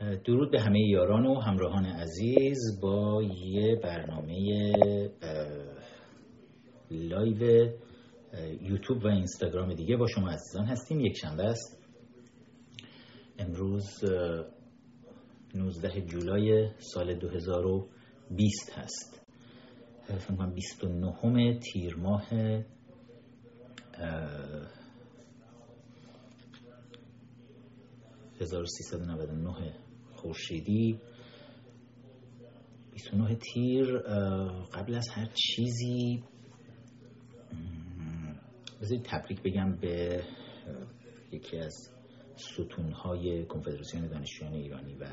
درود به همه یاران و همراهان عزیز با یه برنامه لایو یوتیوب و اینستاگرام دیگه با شما عزیزان هستیم. یک شنبه است. امروز 19 جولای سال 2020 هست. فکر کنم 29 تیر ماه 1399 خورشیدی. 29 تیر قبل از هر چیزی. بذارید تبریک بگم به یکی از ستونهای کنفدراسیون دانشجویان ایرانی و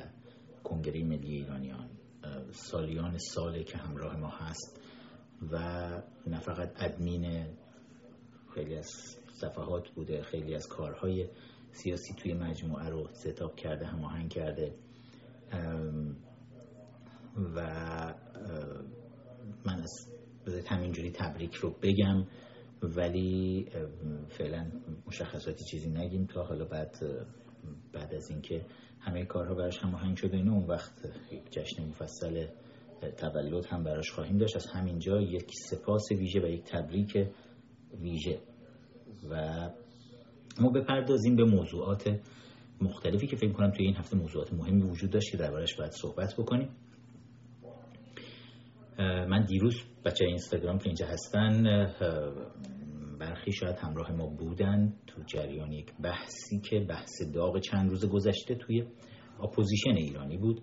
کنگره ملی ایرانیان سالیان ساله که همراه ما هست و نه فقط ادمین خیلی از صفحات بوده خیلی از کارهای سیاسی توی مجموعه رو ستاب کرده هماهنگ کرده. و من از همینجوری تبریک رو بگم ولی فعلا مشخصاتی چیزی نگیم تا حالا بعد بعد از اینکه همه کارها براش هماهنگ شده اینه اون وقت یک جشن مفصل تولد هم براش خواهیم داشت. از همینجا یک سپاس ویژه و یک تبریک ویژه. و ما بپردازیم به موضوعات مختلفی که فکر کنم توی این هفته موضوعات مهمی وجود داشت که دربارش باید صحبت بکنیم. من دیروز بچه اینستاگرام که اینجا هستن برخی شاید همراه ما بودن تو جریان یک بحثی که بحث داغ چند روز گذشته توی اپوزیشن ایرانی بود.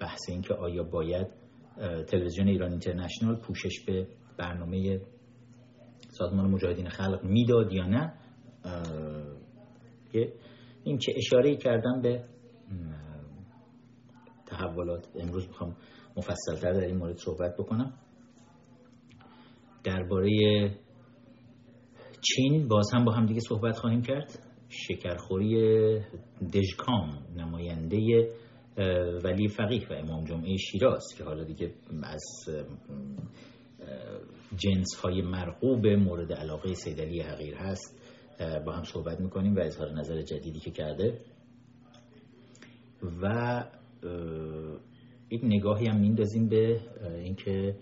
بحث این که آیا باید تلویزیون ایران اینترنشنال پوشش به برنامه سازمان مجاهدین خلق می‌داد یا نه؟ این که اشاره کردم به تحولات. امروز می‌خوام مفصلتر در این مورد صحبت بکنم. درباره چین باز هم با هم دیگه صحبت خواهیم کرد. شکرخوری دژکام نماینده ولی فقیه و امام جمعه شیراز که حالا دیگه از جنس های مرغوب مورد علاقه سیدلی حقیر هست. با هم صحبت می‌کنیم و اظهار نظر جدیدی که کرده. و یک نگاهی هم میندازیم به اینکه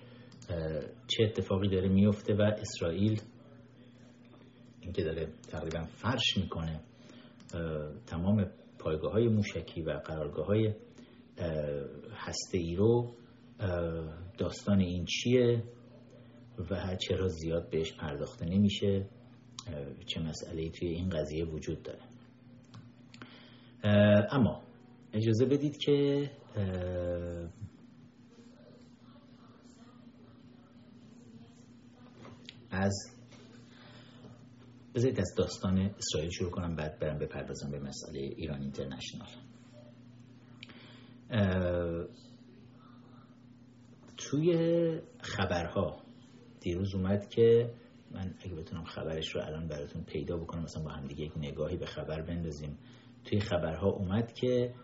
چه اتفاقی داره میفته و اسرائیل اینکه داره تقریبا فرش می‌کنه تمام پایگاه های موشکی و قرارگاه های هسته ای رو داستان این چیه و چرا زیاد بهش پرداخته نمیشه. چه مسئله توی این قضیه وجود داره. اما اجازه بدید که از بذارید از داستان اسرائیل شروع کنم بعد برم بپردازم به مسئله ایران اینترنشنال. توی خبرها دیروز اومد که من اگه بتونم خبرش رو الان براتون پیدا بکنم مثلا با هم دیگه یک نگاهی به خبر بندازیم. توی خبرها اومد که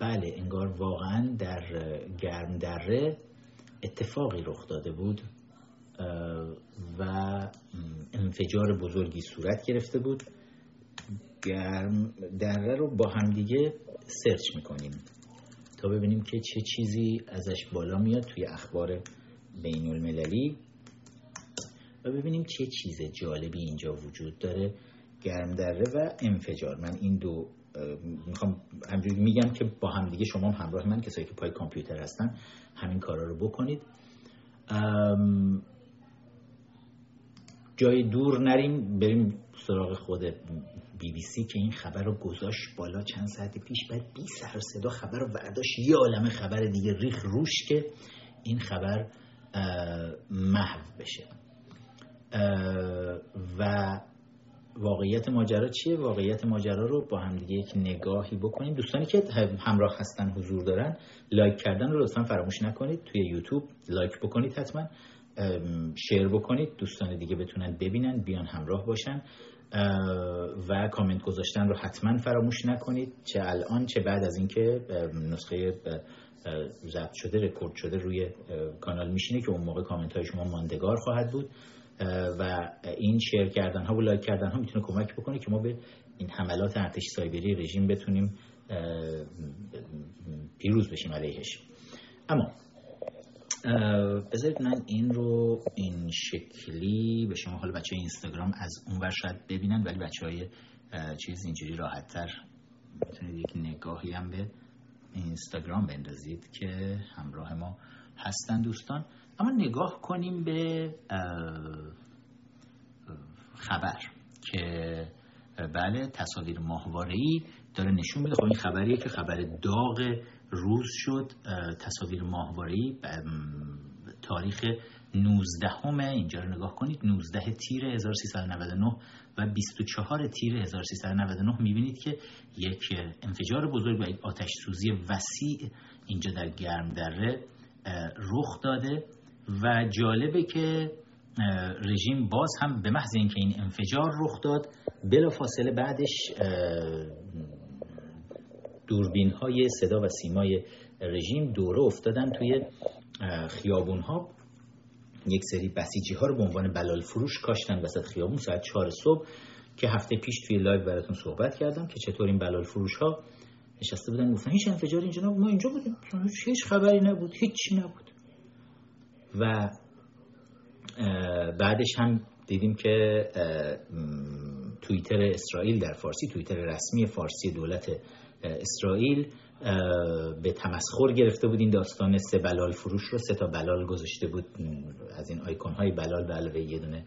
بله انگار واقعا در گرم دره اتفاقی رخ داده بود و انفجار بزرگی صورت گرفته بود. گرم دره رو با همدیگه سرچ می‌کنیم تا ببینیم که چه چیزی ازش بالا میاد توی اخبار بین المللی ببینیم چه چیز جالبی اینجا وجود داره. گرم دره و انفجار. من این دو می‌خوام همجوری میگم که با هم دیگه شما هم همراه من کسایی که پای کامپیوتر هستن همین کارا رو بکنید. جای دور نریم بریم سراغ خود بی بی سی که این خبر رو گذاشت بالا چند ساعت پیش. بعد بی سر صدا خبر رو برداشت. یه عالم خبر دیگه ریخ روش که این خبر محو بشه. و واقعیت ماجرا چیه؟ واقعیت ماجرا رو با هم دیگه یک نگاهی بکنیم دوستانی که همراه هستن حضور دارن لایک کردن رو لطفا فراموش نکنید. توی یوتیوب لایک بکنید حتما. share بکنید. دوستان دیگه بتونن ببینن بیان همراه باشن. و کامنت گذاشتن رو حتما فراموش نکنید. چه الان چه بعد از اینکه نسخه ضبط شده رکورد شده روی کانال میشینه که اون موقع کامنت های شما ماندگار خواهد بود. و این شیر کردن ها و لایک کردن ها می‌تونه کمک بکنه که ما به این حملات ارتش سایبری رژیم بتونیم پیروز بشیم علیهش. اما بذارید من این رو این شکلی به شما حالا بچه اینستاگرام از اون ور شاید ببینن ولی بچه های چیز اینجوری راحت تر می‌تونید یک نگاهی هم به اینستاگرام بندازید که همراه ما هستن دوستان. اما نگاه کنیم به خبر که بله تصاویر ماهواره‌ای داره نشون میده. خب این خبریه که خبر داغ روز شد تصاویر ماهواره‌ای تاریخ 19 همه اینجا رو نگاه کنید 19 تیر 1399 و 24 تیر 1399 می‌بینید که یک انفجار بزرگ و یک آتش سوزی وسیع اینجا در گرم دره رخ داده. و جالبه که رژیم باز هم به محض اینکه این انفجار رخ داد بلا فاصله بعدش دوربین های صدا و سیمای رژیم دوره افتادن توی خیابون ها یک سری بسیجی ها رو به عنوان بلال فروش کاشتن وسط خیابون ساعت چهار صبح که هفته پیش توی live براتون صحبت کردم که چطور این بلال فروش ها نشسته بودن. گفتن هیچ انفجار اینجا نبود. ما اینجا بودیم. هیچ خبری نبود. هیچی نبود. و بعدش هم دیدیم که توییتر اسرائیل در فارسی توییتر رسمی فارسی دولت اسرائیل به تمسخر گرفته بود این داستان سه بلال فروش رو. سه تا بلال گذاشته بود از این آیکون های بلال به علاوه یه دونه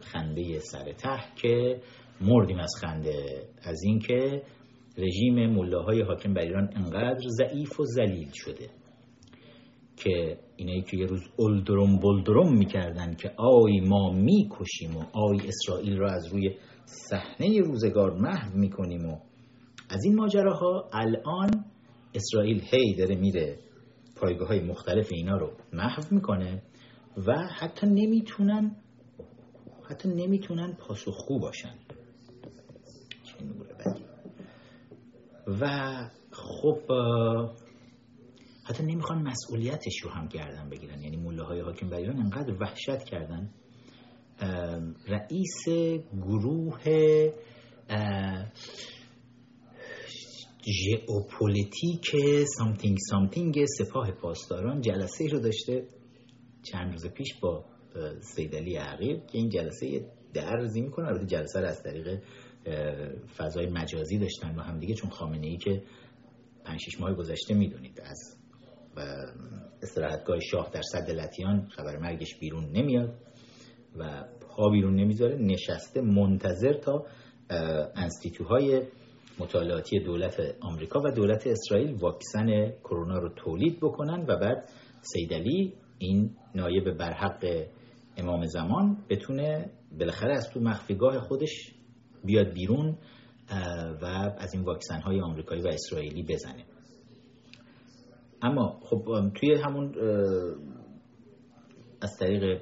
خنده سر ته که مردیم از خنده از اینکه رژیم ملاهای حاکم بر ایران انقدر ضعیف و ذلیل شده. که اینایی که یه روز اولدروم بلدروم می‌کردن که آی ما می‌کشیم و آی اسرائیل را از روی صحنه روزگار محو می‌کنیم و از این ماجراها الان اسرائیل هی داره میره پایگاه های مختلف اینا رو محو می‌کنه و حتی نمی‌تونن حتی نمی‌تونن پاسخگو باشن. و خب حتی نمی‌خوان مسئولیتش رو هم گردن بگیرن. یعنی موله های حاکم بر ایران انقدر وحشت کردن. رئیس گروه ژئوپلیتیک something something سپاه پاسداران جلسه رو داشته چند روز پیش با سیدعلی غایب که این جلسه درز می‌کنه. البته جلسه رو از طریق فضای مجازی داشتن با هم دیگه چون خامنه ای که 5 6 ماه گذشته می‌دونید از استراحتگاه شاه در سد لتیان خبر مرگش بیرون نمیاد و پا بیرون نمی‌ذاره. نشسته منتظر تا انستیتوهای مطالعاتی دولت آمریکا و دولت اسرائیل واکسن کرونا رو تولید بکنن و بعد سیدلی این نایب برحق امام زمان بتونه بالاخره از تو مخفیگاه خودش بیاد بیرون و از این واکسن های آمریکایی و اسرائیلی بزنه. اما خب توی همون از طریق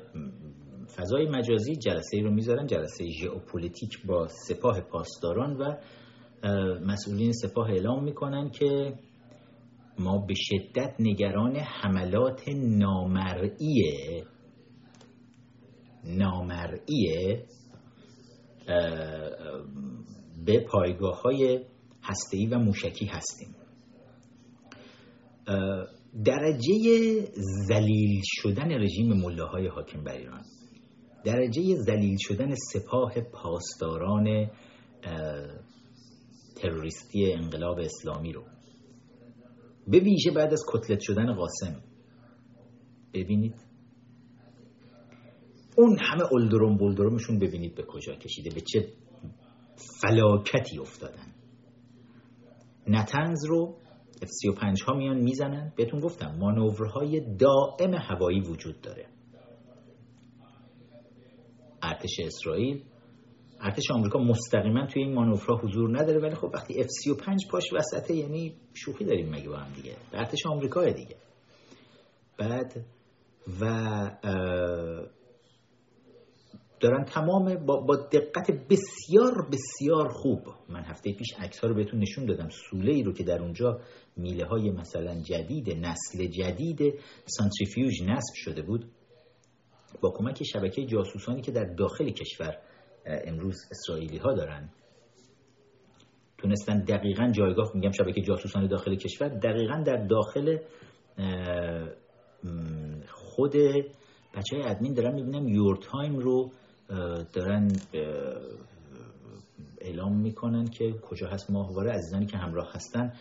فضای مجازی جلسه ای رو می‌ذارن جلسه ژئوپلیتیک با سپاه پاسداران و مسئولین سپاه اعلام می‌کنن که ما به شدت نگران حملات نامرئی نامرئی به پایگاه های هسته‌ای و موشکی هستیم. درجه زلیل شدن رژیم ملاهای حاکم بر ایران. درجه زلیل شدن سپاه پاسداران تروریستی انقلاب اسلامی رو. به ویژه بعد از کتلت شدن قاسم. ببینید. اون همه اولدروم بولدرومشون ببینید به کجا کشیده به چه فلاکتی افتادن. نتنز رو F-35 ها میان می‌زنن. بهتون گفتم مانورهای دائم هوایی وجود داره. ارتش اسرائیل. ارتش آمریکا مستقیما توی این مانورها حضور نداره ولی خب وقتی F-35 پاش وسطه یعنی شوخی داریم مگه با هم دیگه. ارتش آمریکا دیگه. بعد و دارن تمام با, دقت بسیار بسیار خوب. من هفته پیش عکس ها رو بهتون نشون دادم. سوله ای رو که در اونجا میله های مثلا جدید نسل جدید سانتریفیوژ نصب شده بود با کمک شبکه جاسوسانی که در داخل کشور امروز اسرائیلی ها دارن تونستن دقیقا جایگاه میگم شبکه جاسوسان داخل کشور دقیقا در داخل خود بچه های ادمین دارن می‌بینم Your Time رو دارن اعلام می‌کنن که کجا هست ماهواره. عزیزانی که همراه هستن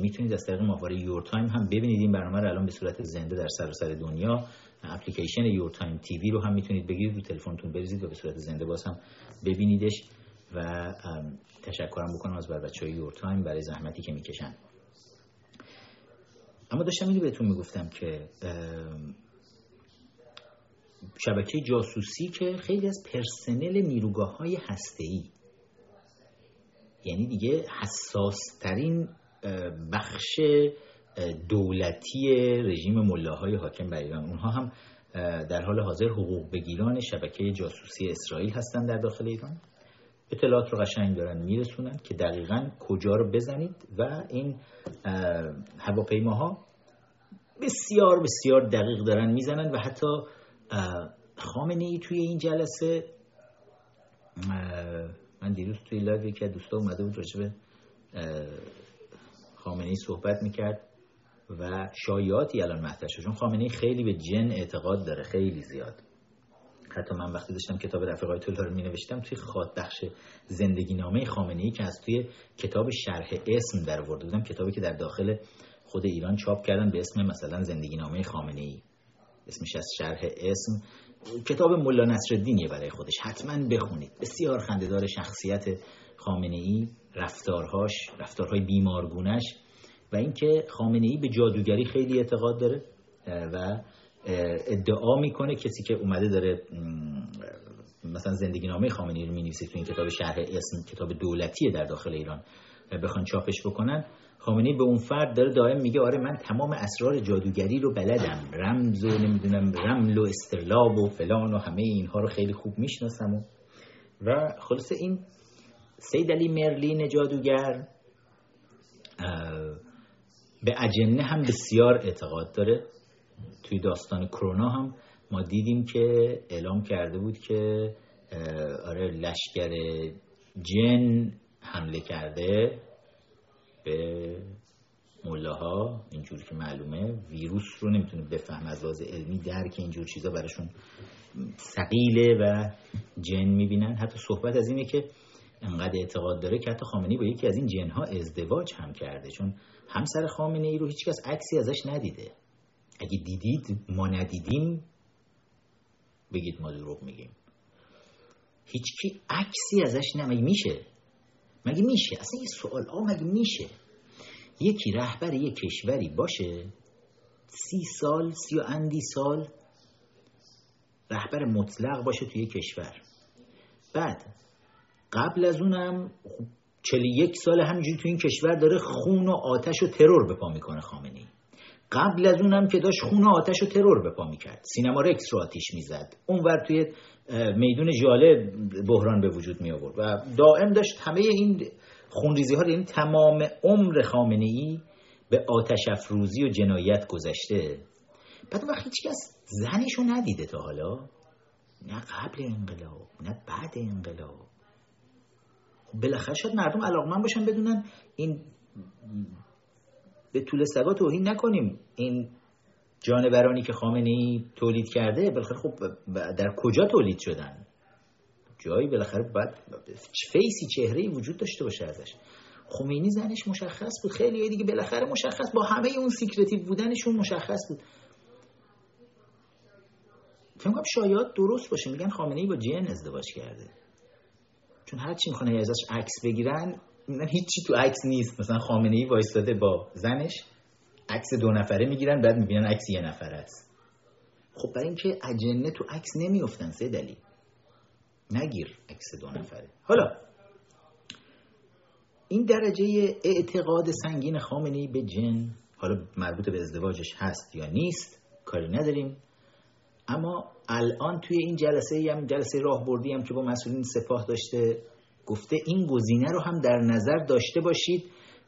می‌تونید از طریق ماهواره Your Time هم ببینید. این برنامه رو الان به صورت زنده در سراسر سر دنیا اپلیکیشن Your Time تیوی رو هم می‌تونید بگیرید. رو تلفنتون بریزید و به صورت زنده باز هم ببینیدش. و تشکرم بکنم از بر بچه های Your Time برای زحمتی که می‌کشن. اما داشتم اینو بهتون می‌گفتم که شبکه جاسوسی که خیلی از پرسنل نیروگاه های هسته‌ای. یعنی دیگه حساس ترین بخش دولتی رژیم ملاهای حاکم بر ایران. اونها هم در حال حاضر حقوق بگیران شبکه جاسوسی اسرائیل هستند در داخل ایران. اطلاعات رو قشنگ دارن میرسونن که دقیقا کجا رو بزنید و این هواپیماها بسیار بسیار دقیق دارن می‌زنن و حتی خامنه ای توی این جلسه من دیروز توی لایو که دوستا اومده بود راجبه خامنه ای صحبت می‌کرد و شایعاتی الان مطرح شد. چون خامنه ای خیلی به جن اعتقاد داره خیلی زیاد. حتی من وقتی داشتم کتاب رفیقای طلا رو می نوشتم توی خاط بخش زندگی نامه خامنه ای که از توی کتاب شرح اسم درآورده بودم کتابی که در داخل خود ایران چاپ کردن به اسم مثلا زندگی نامه خامنه ای. اسمش از شرح اسم. کتاب ملا نصرالدینیه برای خودش. حتما بخونید. بسیار خندهدار شخصیت خامنه ای رفتارهاش رفتارهای بیمارگونش و اینکه خامنه ای به جادوگری خیلی اعتقاد داره و ادعا می‌کنه کسی که اومده داره مثلا زندگی نامه خامنه ای رو می‌نویسه تو این کتاب شرح اسم کتاب دولتیه در داخل ایران بخوان چاپش بکنن. خامنه‌ای به اون فرد داره دائم میگه آره من تمام اسرار جادوگری رو بلدم. رمز و نمی‌دونم رمل و استرلاب و فلان و همه اینها رو خیلی خوب می‌شناسم و و خلاص این سید علی مرلین جادوگر به اجنه هم بسیار اعتقاد داره. توی داستان کرونا هم ما دیدیم که اعلام کرده بود که آره لشکر جن حمله کرده. به ملاها اینجور که معلومه ویروس رو نمی‌تونه بفهم از لحاظ علمی درک اینجور چیزا براشون سقیله و جن می‌بینن. حتی صحبت از اینه که انقدر اعتقاد داره که حتی خامنی با یکی از این جنها ازدواج هم کرده چون همسر خامنه ای رو هیچکس عکسی ازش ندیده. اگه دیدید ما ندیدیم بگید ما دروغ میگیم. هیچکی عکسی ازش نمیگه میشه؟ مگه میشه؟ اصلا یه سوال آه مگه میشه؟ یکی رهبر یک کشوری باشه سی سال سی و اندی سال رهبر مطلق باشه توی کشور. بعد قبل از اونم چلی یک سال همینجوری توی این کشور داره خون و آتش و ترور به پا می‌کنه خامنی قبل از اونم که داشت خون و آتش و ترور به پا می‌کرد. سینما رکس رو آتیش می‌زد. اونور توی میدون جاله بحران به وجود می آورد و دائم داشت همه این خونریزی ها یعنی تمام عمر خامنه ای به آتش افروزی و جنایت گذشته. بعد وقت هیچ کس ندیده تا حالا. نه قبل انقلاب نه بعد انقلاب. خب بالاخره شاید مردم علاقمند باشن بدونن این به توله سگا توهین نکنیم. این جانورانی که خامنه ای تولید کرده بالاخره خب در کجا تولید شدن؟ جایی بالاخره باید face ی چهره وجود داشته باشه ازش. خمینی زنش مشخص بود. خیلی دیگه بالاخره مشخص با همه اون secretive بودنشون مشخص بود. فکر کنم شاید درست باشه. میگن خامنه ای با جن ازدواج کرده. چون هر چی می‌خوان ازش عکس بگیرن میگن هیچی تو عکس نیست. مثلا خامنه ای وایستاده با زنش. عکس دو نفره می‌گیرن بعد می‌بینن عکس یه نفره است. خب برای اینکه اجنه تو عکس نمیافتن سه دلیل نگیر عکس دو نفره. حالا این درجه اعتقاد سنگین خامنه به جن حالا مربوط به ازدواجش هست یا نیست کاری نداریم. اما الان توی این جلسه هم جلسه راهبردی هم که با مسئولین سپاه داشته گفته این گزینه رو هم در نظر داشته باشید.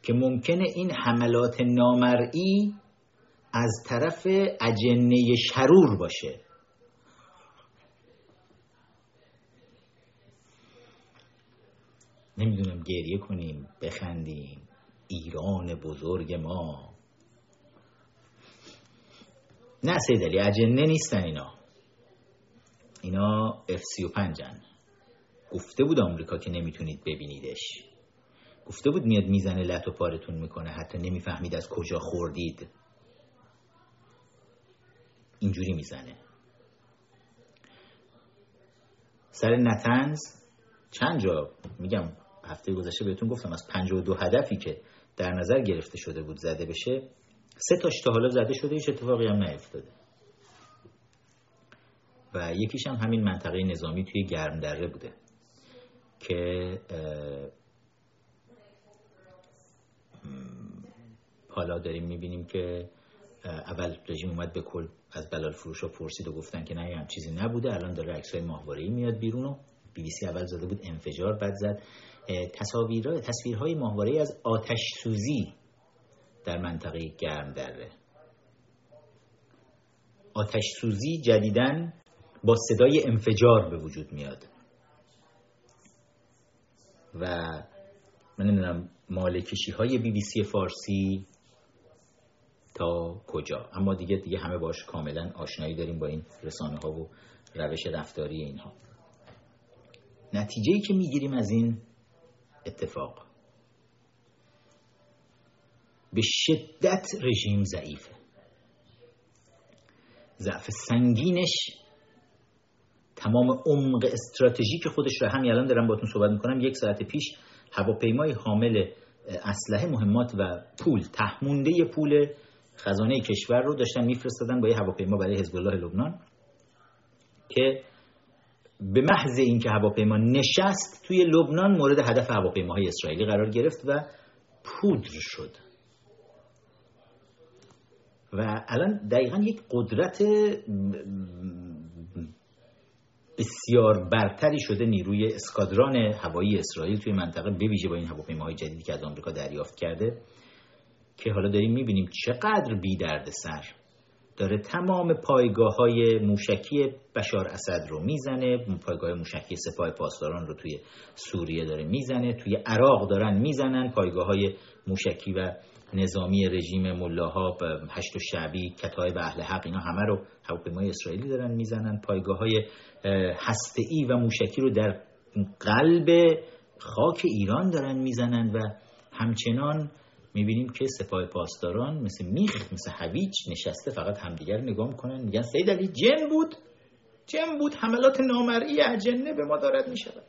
که ممکنه این حملات نامرئی از طرف اجنه شرور باشه. نمی‌دونم گریه کنیم بخندیم. ایران بزرگ ما. نه سیدلی اجنه نیستن اینا. اینا F-35 هن. گفته بود آمریکا که نمی‌تونید ببینیدش. گفته بود میاد می‌زنه لط و پارتون می‌کنه حتی نمی‌فهمید از کجا خوردید. اینجوری می‌زنه. سر نتنز چند جا؟ میگم هفته گذشته بهتون گفتم از 52 هدفی که در نظر گرفته شده بود زده بشه سه تاش تا حالا زده شده هیچ اتفاقی هم نیفتاده. و یکیش هم همین منطقه نظامی توی گرم دره بوده که حالا داریم می‌بینیم که اول رژیم اومد به کل از بلال فروش ها پرسید و گفتن که نه هم چیزی نبوده. الان داره عکس های ای میاد بیرون و بی بی سی اول زده بود انفجار بعد زد. تصاویر تصویرهای ماهواره از آتش سوزی در منطقه گرم دره. آتش سوزی جدیدن با صدای انفجار به وجود میاد. و من نمی‌دونم مالکشی های بی بی سی فارسی تا کجا. اما دیگه دیگه همه باش کاملا آشنایی داریم با این رسانه ها و روش رفتاری اینها. نتیجه ای که می‌گیریم از این اتفاق. به شدت رژیم ضعیفه. ضعف سنگینش تمام عمق استراتژیک خودش رو همین الان دارم باتون صحبت می‌کنم. یک ساعت پیش هواپیمای حامل اسلحه مهمات و پول تحمونده پول خزانه کشور رو داشتن میفرستادن با یه هواپیما برای حزب الله لبنان که به محض اینکه هواپیما نشست توی لبنان مورد هدف هواپیماهای اسرائیلی قرار گرفت و پودر شد. و الان دقیقا یک قدرت بسیار برتری شده نیروی اسکادران هوایی اسرائیل توی منطقه بویژه با این هواپیماهای جدیدی که از آمریکا دریافت کرده. که حالا داریم می‌بینیم چقدر بی درد سر داره تمام پایگاه های موشکی بشار اسد رو می‌زنه پایگاه موشکی سپاه پاسداران رو توی سوریه داره می‌زنه توی عراق دارن می‌زنن پایگاه های موشکی و نظامی رژیم ملاها هشت و شعبی کتایب اهل حق اینا همه رو هواپیمای اسرائیلی دارن می‌زنن. پایگاه های ای و موشکی رو در قلب خاک ایران دارن می‌زنن و همچنان می‌بینیم که سپاه پاسداران مثل میخ مثل هویج نشسته فقط همدیگر نگاه می‌کنن. میگن سید علی جن بود. جن بود. حملات نامرئی اجنه به ما دارد می‌شود.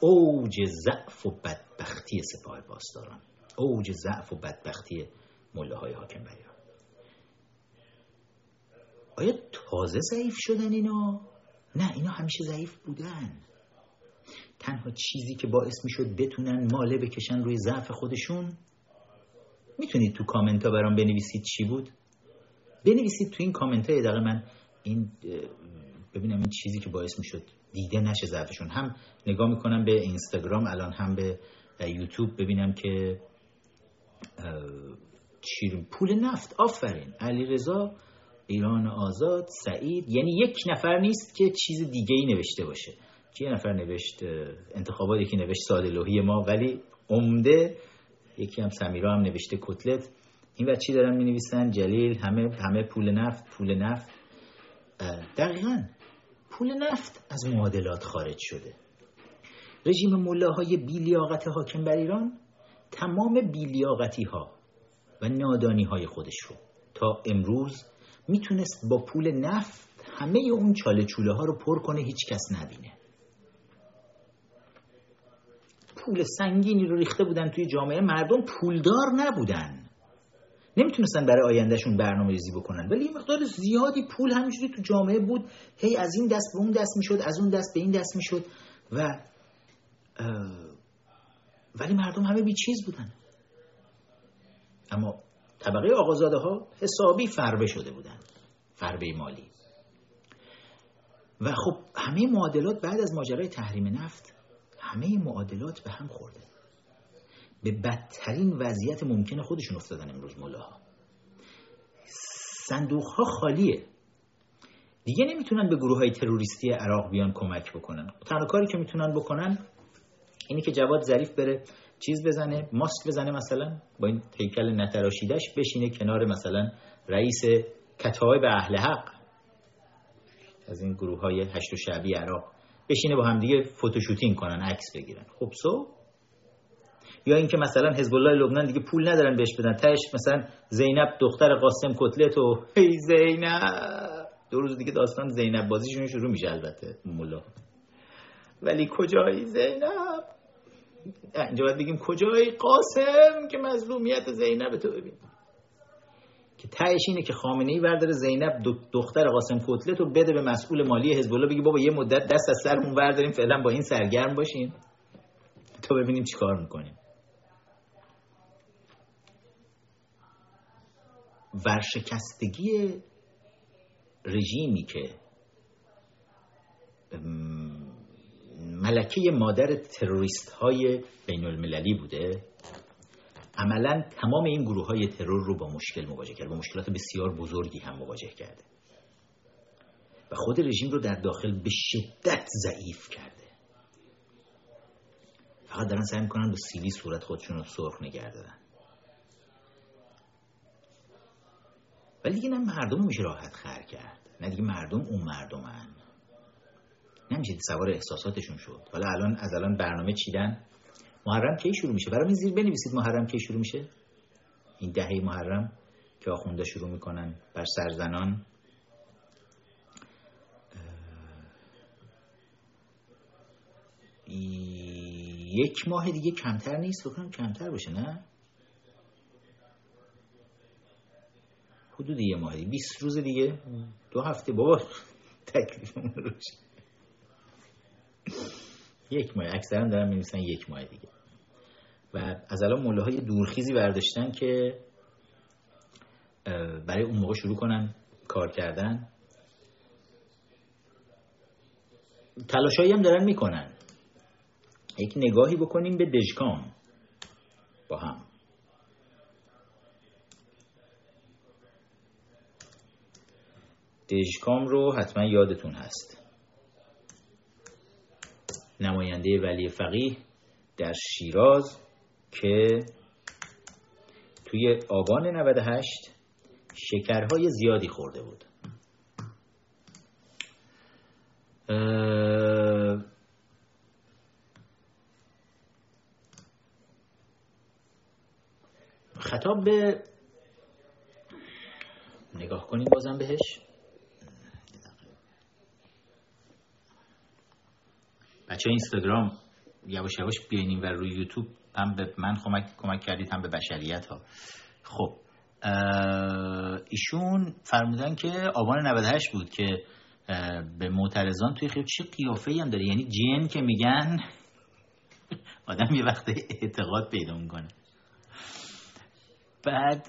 اوج ضعف و بدبختی سپاه پاسداران. اوج ضعف و بدبختی مله های حاکم بیان آیا تازه ضعیف شدن اینا؟ نه اینا همیشه ضعیف بودن. تنها چیزی که باعث می‌شد بتونن ماله بکشن روی ضعف خودشون می‌تونید تو کامنت ها برام بنویسید چی بود؟ بنویسید تو این کامنت های دقیقه من این ببینم این چیزی که باعث می‌شد دیده نشه ضعفشون. هم نگاه می‌کنم به اینستاگرام الان هم به یوتیوب ببینم که چی پول نفت آفرین. علی رضا ایران آزاد سعید یعنی یک نفر نیست که چیز دیگه ای نوشته باشه. یه نفر نوشت انتخابات یکی نوشت ساده لوحی ما ولی عمده یکی هم سمیرا هم نوشته کتلت. این چی دارن می نویسن جلیل همه همه پول نفت پول نفت. دقیقا پول نفت از معادلات خارج شده. رژیم ملاهای بیلیاقت حاکم بر ایران تمام بیلیاقتی ها و نادانی های خودش رو تا امروز می‌تونست با پول نفت همه اون چاله چوله ها رو پر کنه هیچ کس نبینه. پول سنگینی رو ریخته بودن توی جامعه مردم پولدار نبودن. نمی‌تونستن برای آیندهشون برنامه ریزی بکنن. ولی یه مقدار زیادی پول همینجوری تو جامعه بود. هی از این دست به اون دست می‌شد از اون دست به این دست می‌شد و ولی مردم همه بی چیز بودن. اما طبقه آقازاده ها حسابی فربه شده بودن. فربه مالی. و خب همه معادلات بعد از ماجرای تحریم نفت همه معادلات به هم خورده. به بدترین وضعیت ممکن خودشون افتادن امروز ملاها. صندوق ها خالیه. دیگه نمی‌تونن به گروه های تروریستی عراق بیان کمک بکنن. تنها کاری که می‌تونن بکنن اینی که جواد ظریف بره چیز بزنه ماسک بزنه مثلا با این هیکل نتراشیدش بشینه کنار مثلا رئیس کتایب اهل حق از این گروه های هشت و شعبی عراق. بشینه با همدیگه فوتوشوتینگ کنن عکس بگیرن. خب سو یا اینکه مثلا حزب الله لبنان دیگه پول ندارن بهش بدن. تهش مثلا زینب دختر قاسم کتلت و هی زینب. دو روز دیگه داستان زینب بازیشون شروع میشه البته مولا. ولی کجایی زینب؟ اینجا باید بگیم کجایی قاسم که مظلومیت زینب تو ببین. که تهش اینه که خامنه ای برداره زینب دختر قاسم کتلت رو بده به مسئول مالی حزب الله بگی بابا یه مدت دست از سرمون برداریم فعلا با این سرگرم باشیم تا ببینیم چیکار می‌کنیم. ورشکستگی رژیمی که ملکه مادر تروریست های بین المللی بوده. عملا تمام این گروه های ترور رو با مشکل مواجه کرده با مشکلات بسیار بزرگی هم مواجه کرده. و خود رژیم رو در داخل به شدت ضعیف کرده. فقط دارن سعی می‌کنن با سیلی صورت خودشون رو سرخ نگه دارن. ولی دیگه نه مردم میشه راحت خر کرد. نه دیگه مردم اون مردمن. نمیشه سوار احساساتشون شد. حالا الان از الان برنامه چیدن؟ محرم کی شروع میشه؟ برای زیر بنویسید محرم کی شروع میشه. این دهه محرم که آخونده شروع می‌کنن بر سرزنان. یک ماه دیگه کمتر نیست بکنم کمتر باشه نه؟ حدود یه ماه دیگه 20 روز دیگه. دو هفته. بابا تکلیفمون روش یک ماه. اکثرا دارن می‌نویسن یک ماه دیگه. و از الان موله های دورخیزی برداشتن که برای اون موقع شروع کنن کار کردن. تلاشایی هم دارن می‌کنن. یک نگاهی بکنیم به دژکام با هم. دژکام رو حتما یادتون هست. نماینده ولی فقیه در شیراز که توی آبان 98 شکرهای زیادی خورده بود. خطاب به نگاه کنیم بازم بهش. بچه اینستاگرام یواش یواش بیاینیم و روی یوتیوب هم به من کمک کمک کردید هم به بشریت ها خب ایشون فرمودن که آبان 98 بود که به معترضان توی خیلی چه قیافه هم داره؟ یعنی جن که میگن آدم یه وقت اعتقاد پیدا می‌کنه. بعد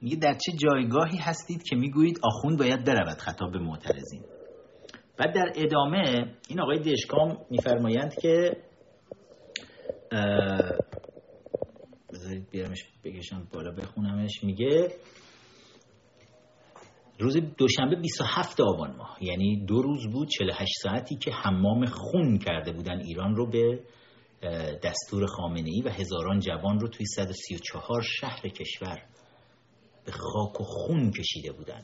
میگه در چه جایگاهی هستید که می‌گویید آخوند باید برود خطاب به معترضین؟ بعد در ادامه این آقای دشکام میفرمایند که بذارید بیارمش بگشم بالا بخونمش. میگه روز دوشنبه 27 آبان ماه. یعنی دو روز بود 48 ساعتی که حمام خون کرده بودن. ایران رو به دستور خامنه ای و هزاران جوان رو توی 134 شهر کشور به خاک و خون کشیده بودن.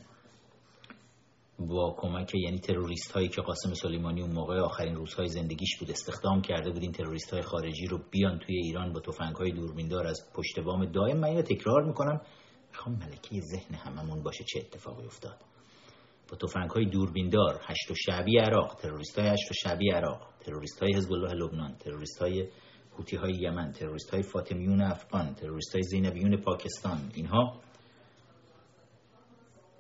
با کمک یعنی تروریست هایی که قاسم سلیمانی اون موقع آخرین روزهای زندگیش بود استخدام کرده بود این تروریست های خارجی رو بیان توی ایران با تفنگ های دوربیندار از پشت بام دائم. من اینو تکرار می‌کنم. می‌خوام ملکه ذهن هممون باشه چه اتفاقی افتاد. با تفنگ های دوربیندار هشت و شعبی عراق تروریست های هشت و شعبی عراق تروریست های حزب الله لبنان تروریست های حوتی های یمن تروریست های فاطمیون افغان تروریست های زینبیون پاکستان اینها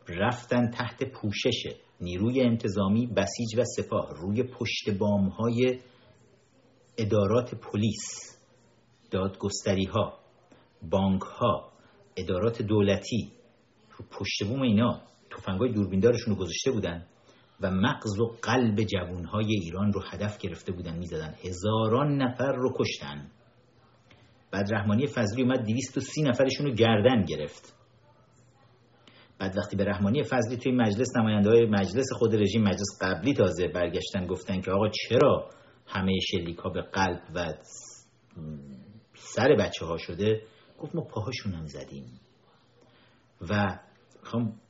رفتن تحت پوشش نیروی انتظامی بسیج و سپاه روی پشت بام های ادارات پلیس دادگستری ها بانک ها ادارات دولتی رو پشت بوم اینا تفنگای دوربیندارشون رو گذاشته بودن و مغز و قلب جوانهای ایران رو هدف گرفته بودن می‌زدن. هزاران نفر رو کشتن. بعد رحمانی فضلی اومد 230 نفرشون رو گردن گرفت. بعد وقتی به رحمانی فضلی توی مجلس نماینده های مجلس خود رژیم مجلس قبلی تازه برگشتن گفتن که آقا چرا همه شلیک ها به قلب و سر بچه ها شده؟ گفت ما پاهاشون هم زدیم. و می‌خوام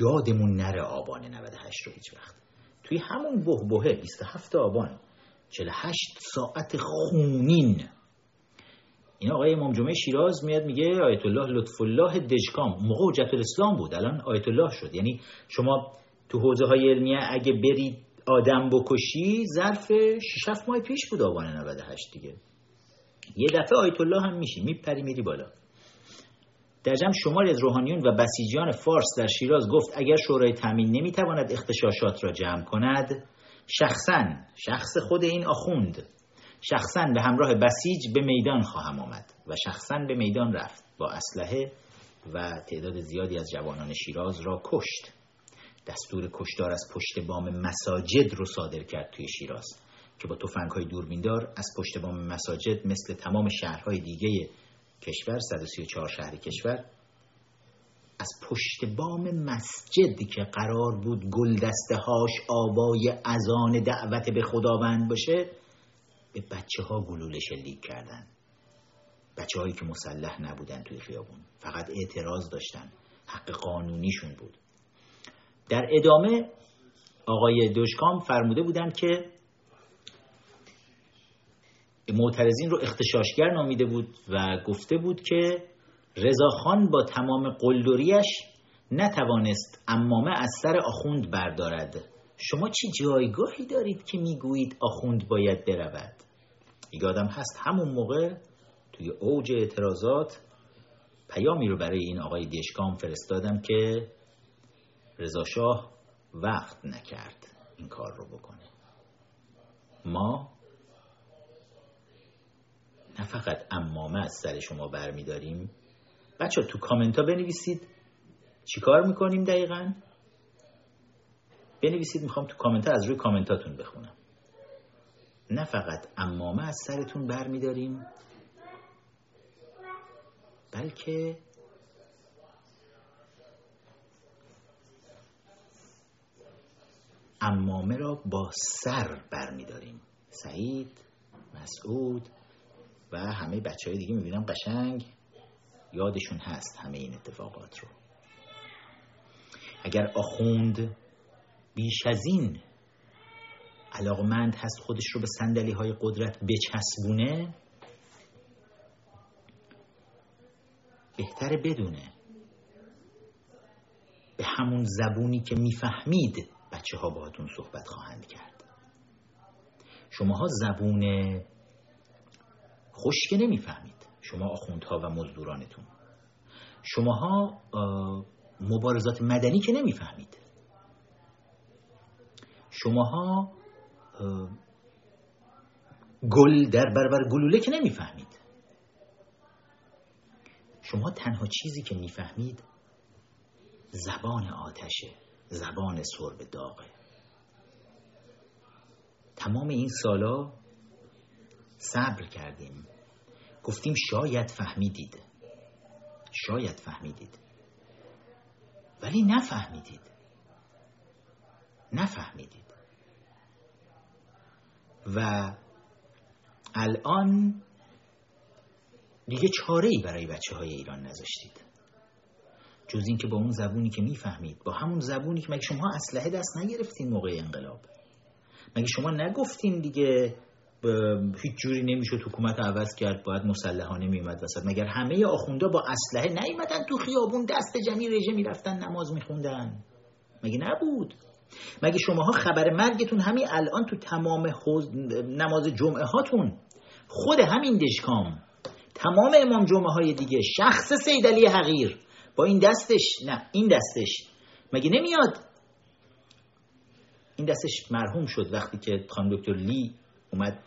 یادمون نره آبان 98 رو هیچ وقت توی همون بهبهه 27 آبان 48 ساعت خونین این آقای امام جمعه شیراز میاد میگه آیت الله لطف الله دژکام موقع حجت الاسلام بود الان آیت الله شد. یعنی شما تو حوزه های علمیه اگه برید آدم بکشی ظرف 6 ماه پیش بود آبان 98 دیگه. یه دفعه آیت الله هم میشی میپری میری بالا. در جمع شماری از روحانیون و بسیجیان فارس در شیراز گفت اگر شورای تامین نمی‌تواند اختشاشات را جمع کند شخصا شخص خود این آخوند شخصا به همراه بسیج به میدان خواهم آمد و شخصا به میدان رفت با اسلحه و تعداد زیادی از جوانان شیراز را کشت. دستور کشتار از پشت بام مساجد رو صادر کرد توی شیراز که با تفنگ های دوربیندار از پشت بام مساجد مثل تمام شهرهای دیگه کشور 134 شهر کشور از پشت بام مسجد که قرار بود گل دسته هاش آوای ازان دعوت به خداوند باشه به بچه ها گلوله شلیک کردن. بچه هایی که مسلح نبودن توی خیابون فقط اعتراض داشتن. حق قانونیشون بود. در ادامه آقای دوشکام فرموده بودند که معترضین رو اختشاشگر نامیده بود و گفته بود که رضاخان با تمام قلدریش نتوانست امامه از سر آخوند بردارد. شما چه جایگاهی دارید که می‌گویید آخوند باید برود؟ یادم هست همون موقع توی اوج اعتراضات پیامی رو برای این آقای دیشکام فرستادم که رضاشاه وقت نکرد این کار رو بکنه. ما نه فقط امامه از سر شما برمیداریم بچه تو کامنت ها بنویسید چیکار می‌کنیم دقیقا؟ بنویسید می‌خوام تو کامنت از روی کامنتاتون بخونم. نه فقط امامه از سرتون برمیداریم بلکه امامه را با سر برمیداریم. سعید مسعود و همه بچه های دیگه می‌بینم قشنگ یادشون هست همه این اتفاقات رو. اگر آخوند بیش از این علاقمند هست خودش رو به سندلی های قدرت بچسبونه؟ بهتره بدونه. به همون زبونی که می‌فهمید بچه ها باهاتون صحبت خواهند کرد. شماها زبون خوش که نمی‌فهمید. شما آخوندها و مزدورانتون. شماها مبارزات مدنی که نمی‌فهمید. شماها گل در برابر گلوله که نمی‌فهمید. شما تنها چیزی که می‌فهمید زبان آتشه زبان سرب داغه. تمام این سالا صبر کردیم. گفتیم شاید فهمیدید. شاید فهمیدید. ولی نفهمیدید. نفهمیدید. و الان دیگه چاره ای برای بچه های ایران نذاشتید. جز اینکه با اون زبونی که می‌فهمید با همون زبونی که مگه شما اسلحه دست نگرفتین موقع انقلاب؟ مگه شما نگفتین دیگه هیچ جوری نمی‌شد حکومت عوض کرد باید مسلحانه میومد وسط؟ مگر همه آخوندا با اسلحه نیومدن تو خیابون دست جمعی رژه می‌رفتن نماز میخوندن؟ مگه نبود؟ مگه شماها خبر مرگتون همین الان تو تمام نماز جمعه هاتون؟ خود همین دشکام. تمام امام جمعه های دیگه شخص سیدلی حقیر. با این دستش؟ نه این دستش. مگه نمیاد؟ این دستش مرحوم شد وقتی که خانم دکتر لی اومد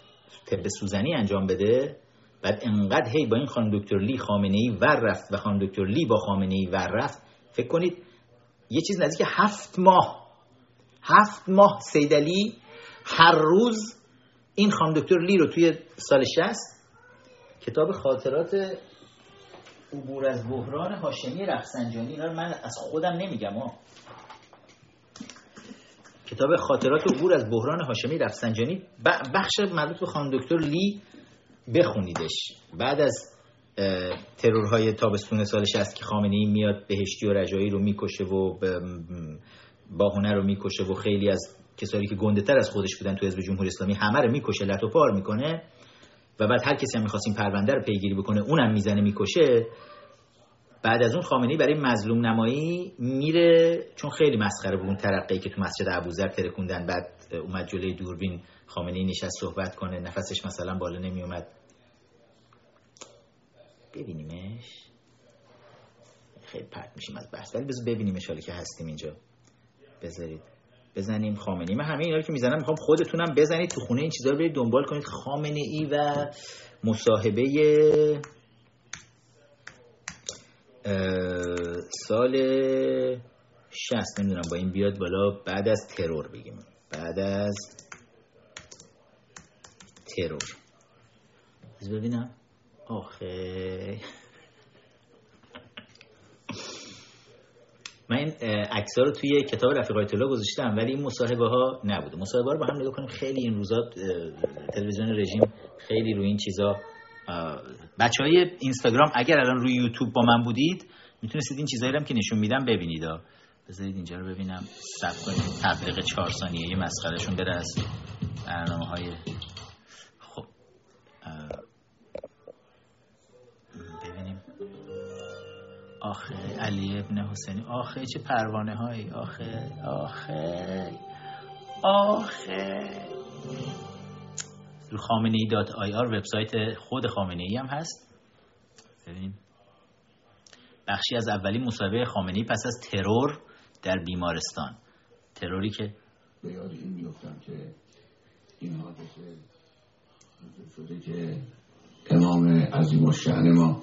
طب سوزنی انجام بده. بعد انقدر هی با این خانم دکتر لی خامنه ای ور رفت و خانم دکتر لی با خامنه ای ور رفت. فکر کنید یه چیز نزدیک هفت ماه هفت ماه سیدلی هر روز این خانم دکتر لی رو توی سال شست کتاب خاطرات عبور از بحران هاشمی رفسنجانی اینا من از خودم نمیگم ها کتاب خاطرات عبور از بحران هاشمی رفسنجانی بخش مربوط به خانم دکتر لی بخونیدش. بعد از ترورهای تابستون سال 60 که خامنه ای میاد بهشتی و رجایی رو می‌کشه و باهونه رو می‌کشه و خیلی از کسایی که گنده تر از خودش بودن تو حزب جمهوری اسلامی همه رو می‌کشه لط و پار می‌کنه و بعد هر کسی هم می‌خواست این پرونده رو پیگیری بکنه اونم می‌زنه می‌کشه. بعد از اون خامنه‌ای برای مظلوم نمایی میره چون خیلی مسخره بود اون ترقی که تو مسجد ابوذر ترکوندن بعد اومد جلوی دوربین خامنه‌ای نشست صحبت کنه. نفسش مثلا بالا نمیومد ببینیمش. خیلی پرت میشیم از بحث. ولی بذار ببینیمش حالا که هستیم اینجا. بذارید. بزنیم خامنه من همه اینا رو که می‌زنم می‌خوام خودتونم بزنید تو خونه این چیزا رو برید دنبال کنید. خامنه ای و مصاحبه سال 60 نمی‌دونم با این بیاد بالا بعد از ترور بگیم. بعد از ترور. ببینم. آخه. من این عکس رو توی کتاب رفیق آیت الله گذاشتم ولی این مصاحبه ها نبوده. مصاحبه رو با هم نگاه کنیم. خیلی این روزا تلویزیون رژیم خیلی روی این چیزا بچه های اینستاگرام اگر الان روی یوتیوب با من بودید می‌تونستید این چیزایی هم که نشون میدم ببینید. بذارید اینجا رو ببینم. سب کنید. تبلیغ چهار ثانیه یه مسخرهشون بره از آخه علی ابن حسینی. آخه چه پروانه هایی آخه آخه. آخه خامنه ای دات آی آر وبسایت خود خامنه ای هم هست. ببینیم. بخشی از اولین مصاحبه خامنه ای پس از ترور در بیمارستان. تروری که به یاد این میفتم که این حادثه شده که امام عظیم و ما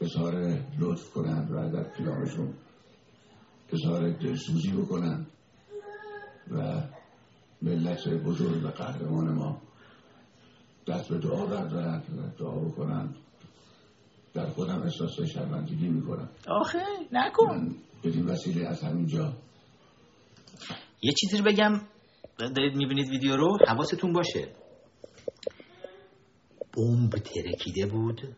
اظهار لطف کنند و در پیامشون اظهار دلسوزی بکنن و ملت بزرگ و قهرمان ما دست به دعا بردارند و دعا بکنند. در خودم احساس شرمندگی می‌کنم. آخه نکن. بدین وسیله از همینجا. یه چیزی رو بگم. دارید می‌بینید ویدیو رو؟ حواستون باشه. بمب ترکیده بود.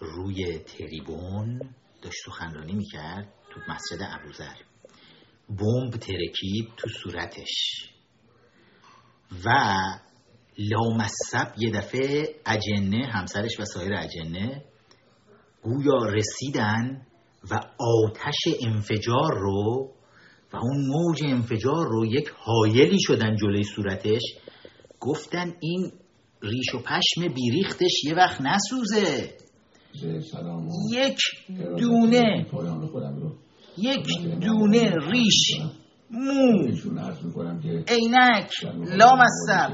روی تریبون داشت سخنرانی می‌کرد تو مسجد ابوذر. بمب ترکید تو صورتش. و لامصب یه دفعه اجنه همسرش و سایر اجنه گویا رسیدن و آتش انفجار رو و اون موج انفجار رو یک حایلی شدن جلوی صورتش گفتن این ریش و پشم بیریختش یه وقت نسوزه. یک دونه یک دونه ریش مو. عینک لامصب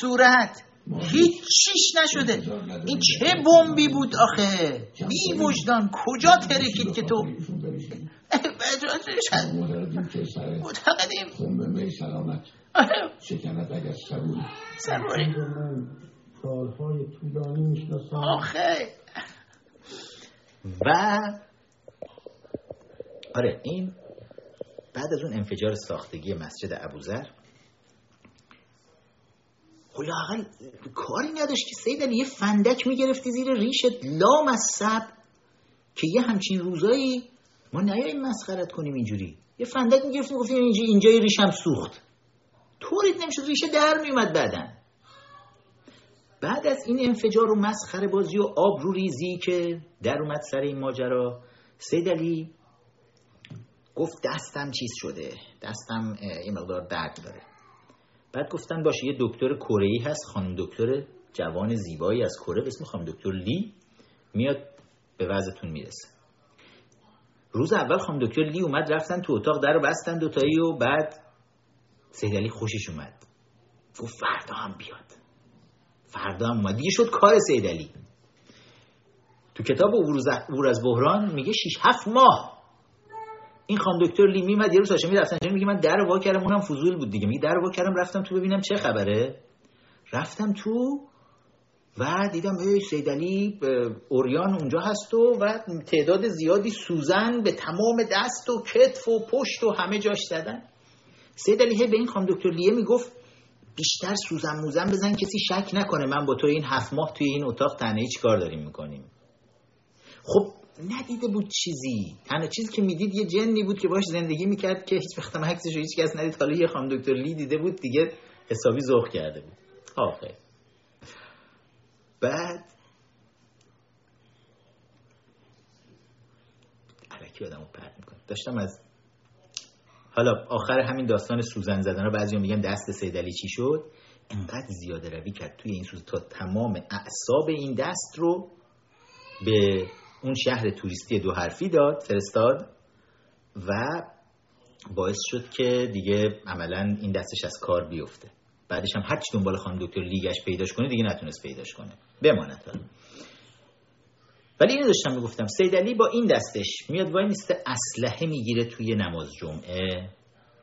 صورت هیچ چیش نشده. این چه بمبی بود آخه؟ بی وجدان کجا ترکید که تو؟ معتقدیم. سلامت. شکنت اگر سبوری سبوری آخه. و آره این بعد از اون انفجار ساختگی مسجد ابوذر حالا کاری نداشت که سید علی یه فندک می‌گرفتی زیر ریشت لام از سب که یه همچین روزایی ما نیاییم مسخرت کنیم اینجوری. یه فندک می‌گرفتیم گفتیم اینجا اینجای ریشم سوخت. طوریت نمی‌شد ریشه در میومد بعدن بعد از این انفجار و مسخره بازی و آب رو ریزی که در اومد سر این ماجرا سید علی گفت دستم چیز شده دستم این مقدار درد داره. بعد گفتن باشه یه دکتر کره هست خانم دکتر جوان زیبایی از کره به اسم خانم دکتر لی میاد به وضعتون می‌رسه. روز اول خانم دکتر لی اومد رفتن تو اتاق در بستن دوتایی و بعد سید علی خوشش اومد. گفت فردا هم بیاد. فردا هم اومد. دیگه شد کار سید علی. تو کتاب عبور از بحران میگه 6 7 ماه. این خان دکتر لی میمد یه روز هاشمی رفتن میگه من در وا کردم اونم فضول بود دیگه. میگه در وا کردم رفتم تو ببینم چه خبره. رفتم تو و دیدم ای سید علی اوریان اونجا هست و و تعداد زیادی سوزن به تمام دست و کتف و پشت و همه جاش زدن. سید علی به این خانم دکتر لیه می‌گفت بیشتر سوزن موزن بزن کسی شک نکنه من با تو این هفت ماه توی این اتاق تنهایی چیکار داریم می‌کنیم. خب ندیده بود چیزی. تنها چیزی که می‌دید یه جنی بود که باش زندگی می‌کرد که هیچ وقت عکسش هیچ کس ندید. حالا یه خانم دکتر لی دیده بود دیگه حسابی ذوق کرده بود. آخه. بعد علکی آدمو پرد می‌کنه. داشتم از حالا آخر همین داستان سوزن زدن رو بعضی میگن دست سیدلی چی شد؟ انقدر زیاده روی کرد توی این سوز تا تمام اعصاب این دست رو به اون شهر توریستی دو حرفی داد فرستاد و باعث شد که دیگه عملا این دستش از کار بیفته. بعدش هم هرچی دنبال خانم دکتر لیگش پیداش کنه دیگه نتونست پیداش کنه. بماند. ولی اینو داشتم می‌گفتم سید علی با این دستش میاد وای میسته اسلحه می‌گیره توی نماز جمعه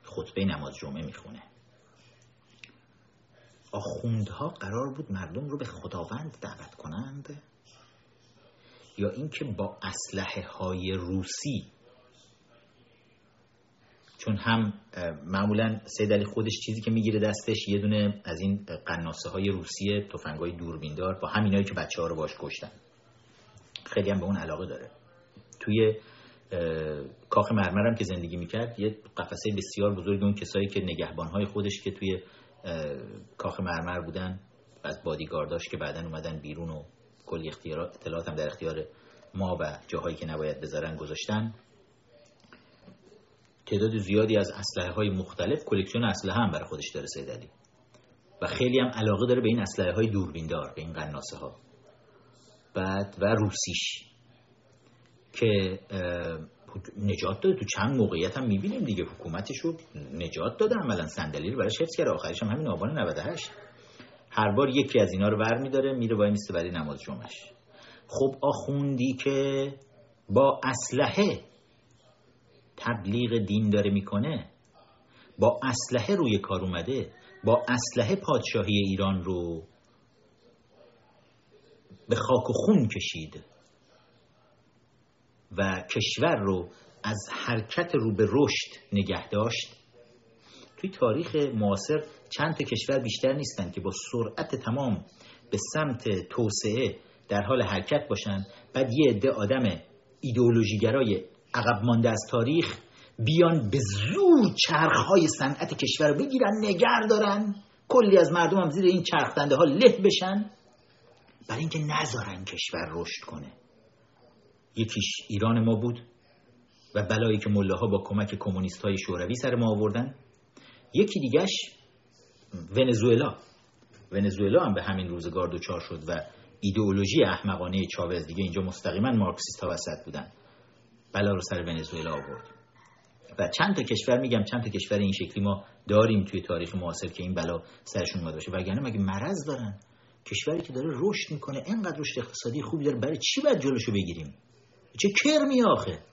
خطبه نماز جمعه می‌خونه. آخوندها قرار بود مردم رو به خداوند دعوت کنند؟ یا اینکه با اسلحه های روسی؟ چون هم معمولا سید علی خودش چیزی که می‌گیره دستش یه دونه از این قناسه های روسی تفنگ های دوربیندار با همینایی که بچه ها رو باش کشتن. خیلی هم به اون علاقه داره. توی کاخ مرمرم که زندگی می‌کرد یه قفسه بسیار بزرگ اون کسایی که نگهبانهای خودش که توی کاخ مرمر بودن از بادیگارداش که بعدا اومدن بیرون و کلی اطلاعات هم در اختیار ما و جاهایی که نباید بذارن گذاشتن. تعداد زیادی از اسلحه های مختلف کلکسیون اسلحه هم برای خودش داره سید و خیلی هم علاقه داره به این اسلحه های دوربیندار به این قناسه ها بعد و روسیش که نجات داده. تو چند موقعیت هم می‌بینیم دیگه. حکومتش رو نجات داده. عملا صندلی رو براش حفظ کرده. آخرش هم همین آبان 98 هر بار یکی از اینا رو ور میداره میره وای میسته برای نماز جمعش خب آخوندی که با اسلحه تبلیغ دین داره می‌کنه با اسلحه روی کار اومده با اسلحه پادشاهی ایران رو به خاک و خون کشید و کشور رو از حرکت رو به رشد نگه داشت. توی تاریخ معاصر چند تا کشور بیشتر نیستن که با سرعت تمام به سمت توسعه در حال حرکت باشن. بعد یه عده آدم ایدئولوژیگرای عقب مانده از تاریخ بیان به زور چرخهای صنعت کشور رو بگیرن نگر دارن. کلی از مردم هم زیر این چرخدنده ها له بشن. برای اینکه نذارن کشور رشد کنه. یکیش ایران ما بود و بلایی که ملاها با کمک کمونیست های شوروی سر ما آوردن. یکی دیگش ونزوئلا. ونزوئلا هم به همین روزگار دوچار شد و ایدئولوژی احمقانه چاوز دیگه اینجا مستقیما مارکسیست ها وسط بودن. بلا رو سر ونزوئلا آورد. و چند تا کشور میگم چند تا کشور این شکلی ما داریم توی تاریخ معاصر که این بلا سرشون اومده باشه. وگرنه مگه مرض دارن؟ کشوری که داره رشد می‌کنه انقدر رشد اقتصادی خوبی داره برای چی باید جلوشو بگیریم؟ چه کرمی آخه؟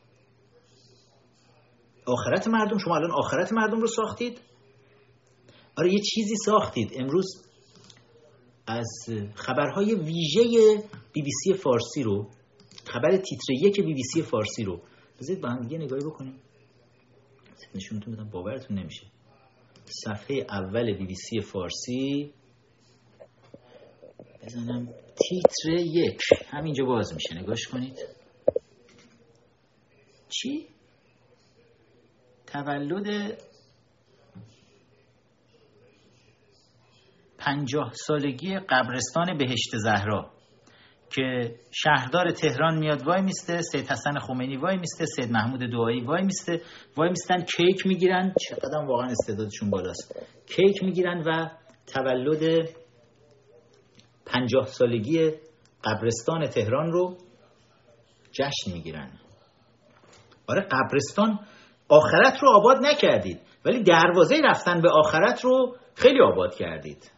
آخرت مردم شما الان آخرت مردم رو ساختید؟ آره یه چیزی ساختید. امروز از خبرهای ویژه بی بی سی فارسی رو خبر تیتر یک بی بی سی فارسی رو بذارید با هم دیگه نگاهی بکنیم. نشونتون بدم باورتون نمیشه. صفحه اول بی بی سی فارسی بزنم تیتر یک. همینجا باز میشه. نگاش کنید. چی؟ تولد پنجاه سالگی قبرستان بهشت زهرا که شهردار تهران میاد وای میسته سید حسن خمینی وای میسته سید محمود دعایی وای میسته. وای میستن کیک می‌گیرن. چقدر واقعا استعدادشون بالاست. کیک می‌گیرن و تولد پنجاه سالگی قبرستان تهران رو جشن می‌گیرن. آره قبرستان آخرت رو آباد نکردید ولی دروازه رفتن به آخرت رو خیلی آباد کردید.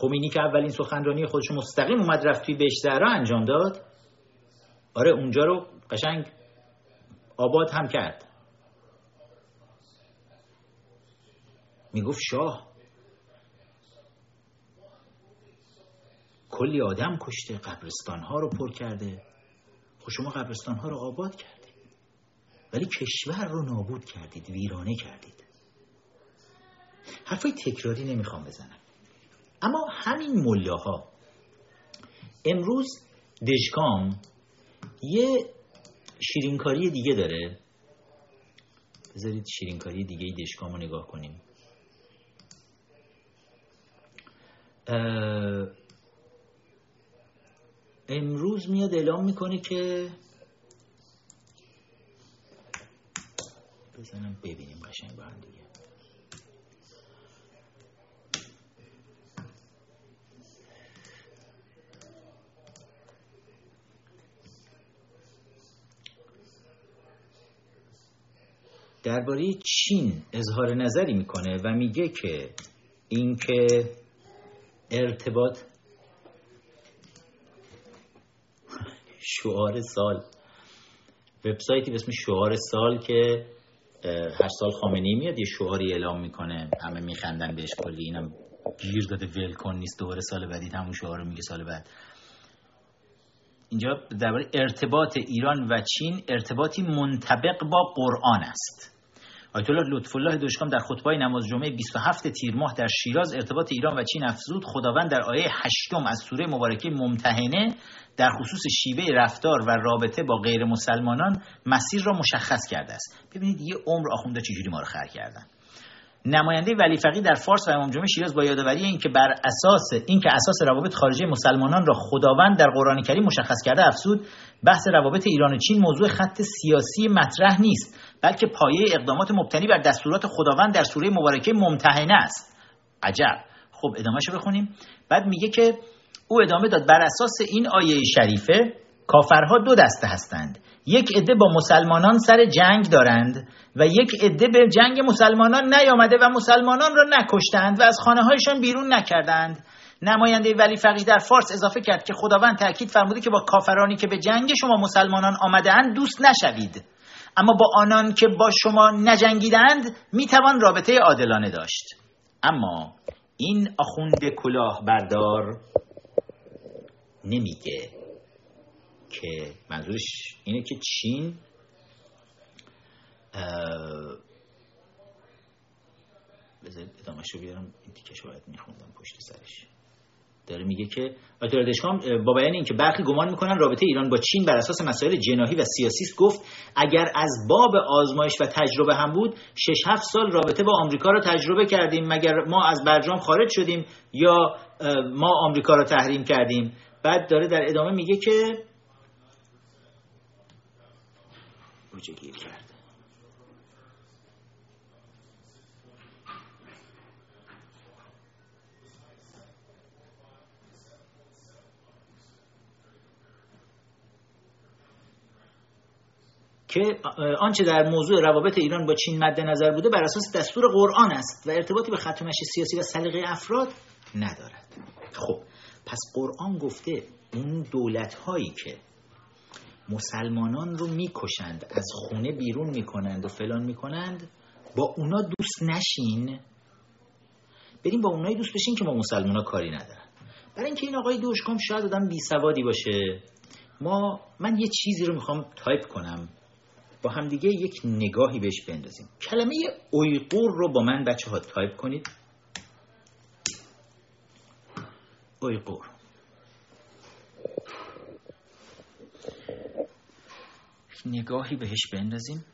خمینی که اولین سخنرانی خودش مستقیم اومد رفت توی بهشترا انجام داد. آره اونجا رو قشنگ آباد هم کرد. می‌گفت شاه کلی آدم کشته قبرستان ها رو پر کرده. خب شما قبرستان ها رو آباد کردید. ولی کشور رو نابود کردید ویرانه کردید. حرفای تکراری نمی‌خوام بزنم. اما همین ملاها امروز دشکام یه شیرینکاری دیگه داره. بذارید شیرینکاری دیگه دشکام رو نگاه کنیم. امروز میاد اعلام می‌کنه که بزنم ببینیم قشنگ با هم دیگه. درباره چین اظهار نظری می‌کنه و میگه که اینکه ارتباط شعار سال. وبسایتی به اسم شعار سال که هر سال خامنه میاد یه شعاری اعلام می‌کنه. همه میخندن بهش کلی اینم گیر داده ولکن نیست دوباره سال بعدی همون شعار رو میگه سال بعد. اینجا درباره ارتباط ایران و چین ارتباطی منطبق با قرآن است. آیت الله لطف الله دوشکام در خطبه نماز جمعه 27 تیر ماه در شیراز ارتباط ایران و چین افزود. خداوند در آیه هشتم از سوره مبارکه ممتحنه در خصوص شیوه رفتار و رابطه با غیر مسلمانان مسیر را مشخص کرده است. ببینید یه عمر آخونده چجوری ما رو خر کردن. نماینده ولی فقی در فارس و امام جمعه شیراز با یادآوری اینکه بر اساس اینکه اساس روابط خارجی مسلمانان را خداوند در قرآن کریم مشخص کرده افزود بحث روابط ایران و چین موضوع خط سیاسی مطرح نیست بلکه پایه اقدامات مبتنی بر دستورات خداوند در سوره مبارکه ممتحنه است. عجب. خب ادامهشو بخونیم. بعد میگه که او ادامه داد بر اساس این آیه شریفه کافرها دو دسته هستند. یک عده با مسلمانان سر جنگ دارند و یک عده به جنگ مسلمانان نیامده و مسلمانان را نکشتند و از خانه هایشان بیرون نکردند. نماینده ولی فقیه در فارس اضافه کرد که خداوند تاکید فرموده که با کافرانی که به جنگ شما مسلمانان آمده اند دوست نشوید. اما با آنان که با شما نجنگیدند می‌توان رابطه عادلانه داشت. اما این آخوند کلاه بردار نمیگه. که منظورش اینه که چین بذارید ادامهش بیارم این تیکش باید میخوندم پشت سرش. داره میگه که آیت دشکام با بیان اینکه برخی گمان می‌کنن رابطه ایران با چین بر اساس مسائل جناحی و سیاسی است گفت اگر از باب آزمایش و تجربه هم بود شش هفت سال رابطه با آمریکا رو تجربه کردیم مگر ما از برجام خارج شدیم یا ما آمریکا رو تحریم کردیم؟ بعد داره در ادامه میگه که گیر کرد. که آنچه در موضوع روابط ایران با چین مد نظر بوده بر اساس دستور قرآن است و ارتباطی به خط سیاسی و سلیقه افراد ندارد. خب پس قرآن گفته اون دولت هایی که مسلمانان رو می‌کشند از خونه بیرون می‌کنند و فلان می‌کنند. با اونا دوست نشین. بریم با اونایی دوست بشین که مسلمان ها کاری ندارن. برای اینکه این آقای دوشکام شاید آدم بی سوادی باشه. اما من یه چیزی رو می‌خوام تایپ کنم. با همدیگه یک نگاهی بهش بندازیم. کلمه اویقور رو با من بچه ها تایپ کنید. اویقور نگاهی بهش بندازیم.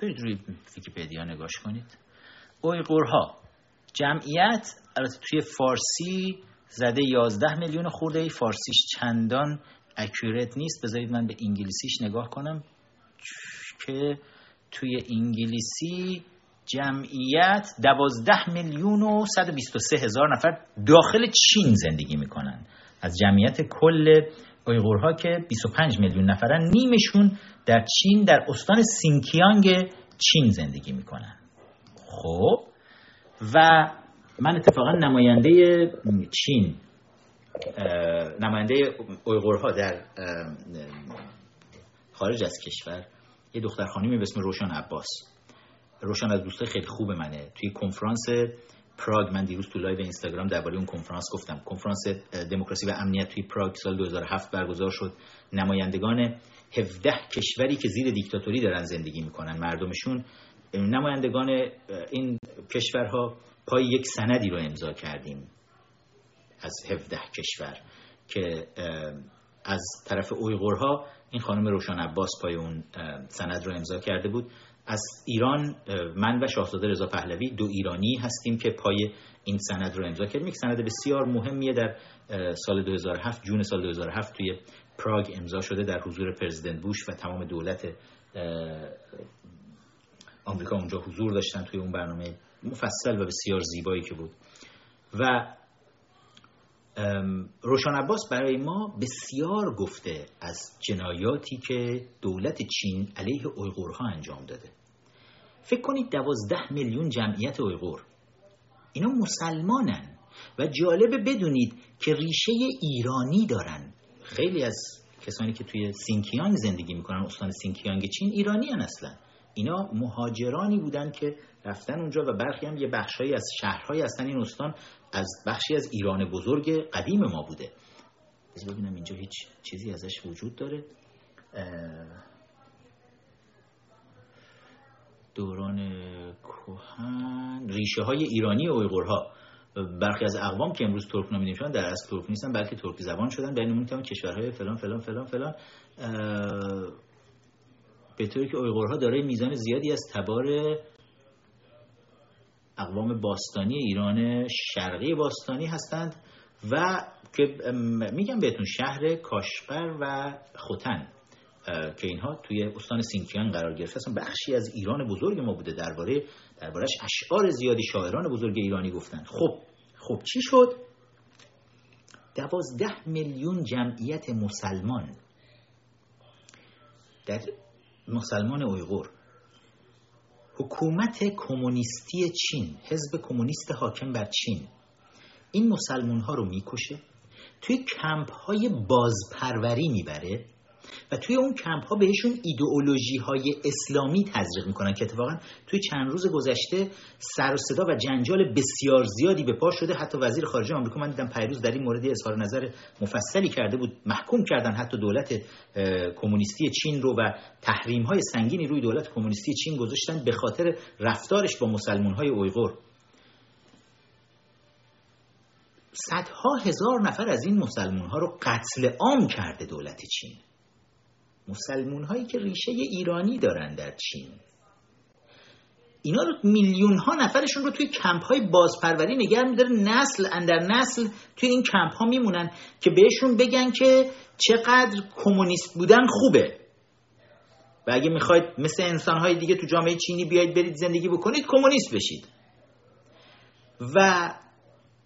برید روی ویکیپدیا نگاش کنید. اویقورها جمعیت البته توی فارسی زده 11 میلیون خورده. ای فارسیش چندان اکورت نیست. بذارید من به انگلیسیش نگاه کنم. که توی انگلیسی جمعیت دوازده میلیون و 123 هزار نفر داخل چین زندگی می‌کنن. از جمعیت کل اویغورها که 25 میلیون نفرن نیمشون در چین در استان سینکیانگ چین زندگی می‌کنن. خب؟ و من اتفاقا نماینده چین نماینده اویغورها در خارج از کشور یه دختر خانمی به اسم روشن عباس. روشن از دوستای خیلی خوب منه. توی کنفرانس پراگ من دیروز تو لایو اینستاگرام درباره اون کنفرانس گفتم. کنفرانس دموکراسی و امنیت توی پراگ سال 2007 برگزار شد. نمایندگان 17 کشوری که زیر دیکتاتوری دارن زندگی می‌کنن مردمشون. نمایندگان این کشورها پای یک سندی رو امضا کردیم از 17 کشور که از طرف اویغورها این خانم روشان عباس پای اون سند رو امضا کرده بود. از ایران من و شاهزاده رضا پهلوی دو ایرانی هستیم که پای این سند رو امضا کردیم. یک سند بسیار مهمیه در سال 2007 جون سال 2007 توی پراگ امضا شده در حضور پرزیدنت بوش و تمام دولت آمریکا اونجا حضور داشتن توی اون برنامه مفصل و بسیار زیبایی که بود. و روشان عباس برای ما بسیار گفته از جنایاتی که دولت چین علیه اویغورها انجام داده. فکر کنید دوازده میلیون جمعیت اویغور. اینا مسلمانن و جالبه بدونید که ریشه ایرانی دارن. خیلی از کسانی که توی سینکیانگ زندگی می‌کنن استان سینکیانگ چین ایرانی هن اصلا. اینا مهاجرانی بودن که رفتن اونجا و برخی هم یه بخشهایی از شهرهای هستن. این استان از بخشی از ایران بزرگ قدیم ما بوده. ببینم اینجا هیچ چیزی ازش وجود داره. دوران کهن ریشه های ایرانی اویغورها. برخی از اقوام که امروز ترک نامیده میشن در اصل ترک نیستن بلکه ترکی زبان شدن. بین اون کشورهای فلان فلان فلان فلان. به طوری که اویغورها دارای میزان زیادی از تبار اقوام باستانی ایران شرقی باستانی هستند و که میگم بهتون شهر کاشقر و خوتن که اینها توی استان سینکیان قرار گرفته هستن. بخشی از ایران بزرگ ما بوده درباره دربارش اشعار زیادی شاعران بزرگ ایرانی گفتن. خب خب چی شد؟ دوازده میلیون جمعیت مسلمان در مسلمان اویغور. حکومت کمونیستی چین حزب کمونیست حاکم بر چین. این مسلمون ها رو می‌کشه توی کمپ های بازپروری می‌بره. و توی اون کمپ ها بهشون ایدئولوژی های اسلامی تزریق می‌کنن که اتفاقا توی چند روز گذشته سر و صدا و جنجال بسیار زیادی به پا شده. حتی وزیر خارجه آمریکا من دیدم پیروز در این مورد اظهار نظر مفصلی کرده بود. محکوم کردن حتی دولت کمونیستی چین رو و تحریم های سنگینی روی دولت کمونیستی چین گذاشتن به خاطر رفتارش با مسلمان های اویغور. صدها هزار نفر از این مسلمان ها رو قتل عام کرده دولت چین. مسلمون هایی که ریشه ایرانی دارن در چین. اینا رو میلیون ها نفرشون رو توی کمپ های بازپروری نگه میداره. نسل اندر نسل توی این کمپ ها میمونن که بهشون بگن که چقدر کمونیست بودن خوبه. و اگه می‌خواید مثل انسان های دیگه تو جامعه چینی بیاید برید زندگی بکنید کمونیست بشید. و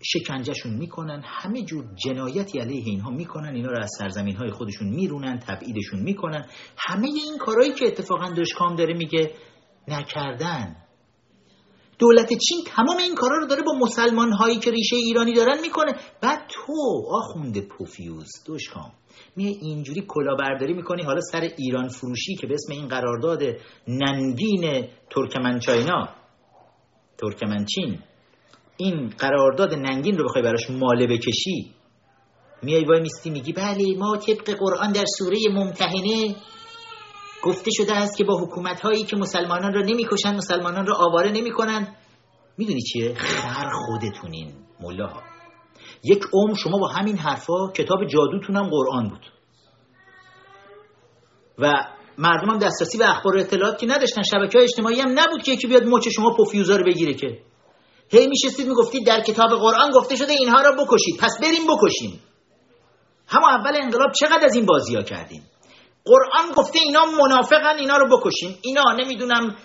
شکنجهشون می‌کنن همه جور جنایتی علیه اینها می‌کنن اینا رو از سرزمین های خودشون میرونن تبعیدشون می‌کنن. همه این کارهایی که اتفاقا دشکام داره میگه نکردن. دولت چین تمام این کارا رو داره با مسلمان هایی که ریشه ایرانی دارن می‌کنه. بعد تو آخونده پوفیوز دوشکام میه اینجوری کلاهبرداری می‌کنی حالا سر ایران فروشی که به اسم این قرارداد ننگین ترکمن چاینا ترکمن چین این قرارداد ننگین رو بخوای براش ماله بکشی؟ میای وای میستی میگی بله ما طبق قرآن در سوره ممتحنه گفته شده است که با حکومت هایی که مسلمانان را نمی‌کشن مسلمانان را آواره نمی‌کنن می‌دونی چیه؟ خر خودتونین ملاها یک عمر شما با همین حرفا کتاب جادوتونم قرآن بود. و مردم هم دسترسی به اخبار اطلاعات که نداشتن شبکه های اجتماعی هم نبود که یکی بیاد مچ شما پوفیوزا رو بگیره که. هی میشستید می‌گفتید در کتاب قرآن گفته شده اینها را بکشید. پس بریم بکشیم. همه اول انقلاب چقدر از این بازی ها کردیم؟ قرآن گفته اینا منافقن اینا رو بکشیم. اینا نمی‌دونم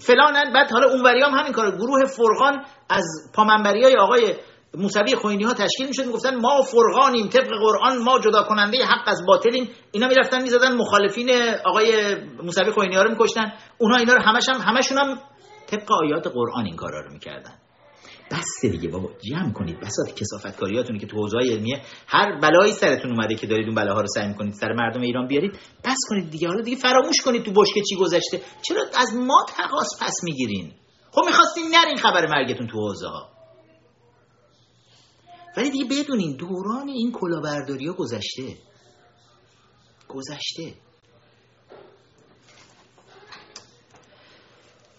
فلانن. بعد حالا اونوری هم همین کار. گروه فرقان از پامنبری های آقای موسوی خوینی ها تشکیل می‌شد. می‌گفتن ما فرقانیم طبق قرآن ما جدا کننده حق از باطلیم. اینا می‌رفتن می‌زدن مخالفین آقای موسوی خوینی ها رو میکشتن. اونها اینا رو همش هم همشون هم طبق آیات قرآن این کارا رو می‌کردن. بس دیگه بابا جمع کنید بسات کسافت کاریاتونی که تو حوزه علمیه هر بلایی سرتون اومده که دارید اون بلاها رو سعی می‌کنید سر مردم ایران بیارید بس کنید دیگه. حالا دیگه فراموش کنید تو بشکه چی گذشته. چرا از ما تقاس پس می‌گیرین؟ خب می‌خواستین نرین خبر مرگتون تو حوزه ها ولی دیگه بدونین دوران این کلاهبرداری ها گذشته. گذشته.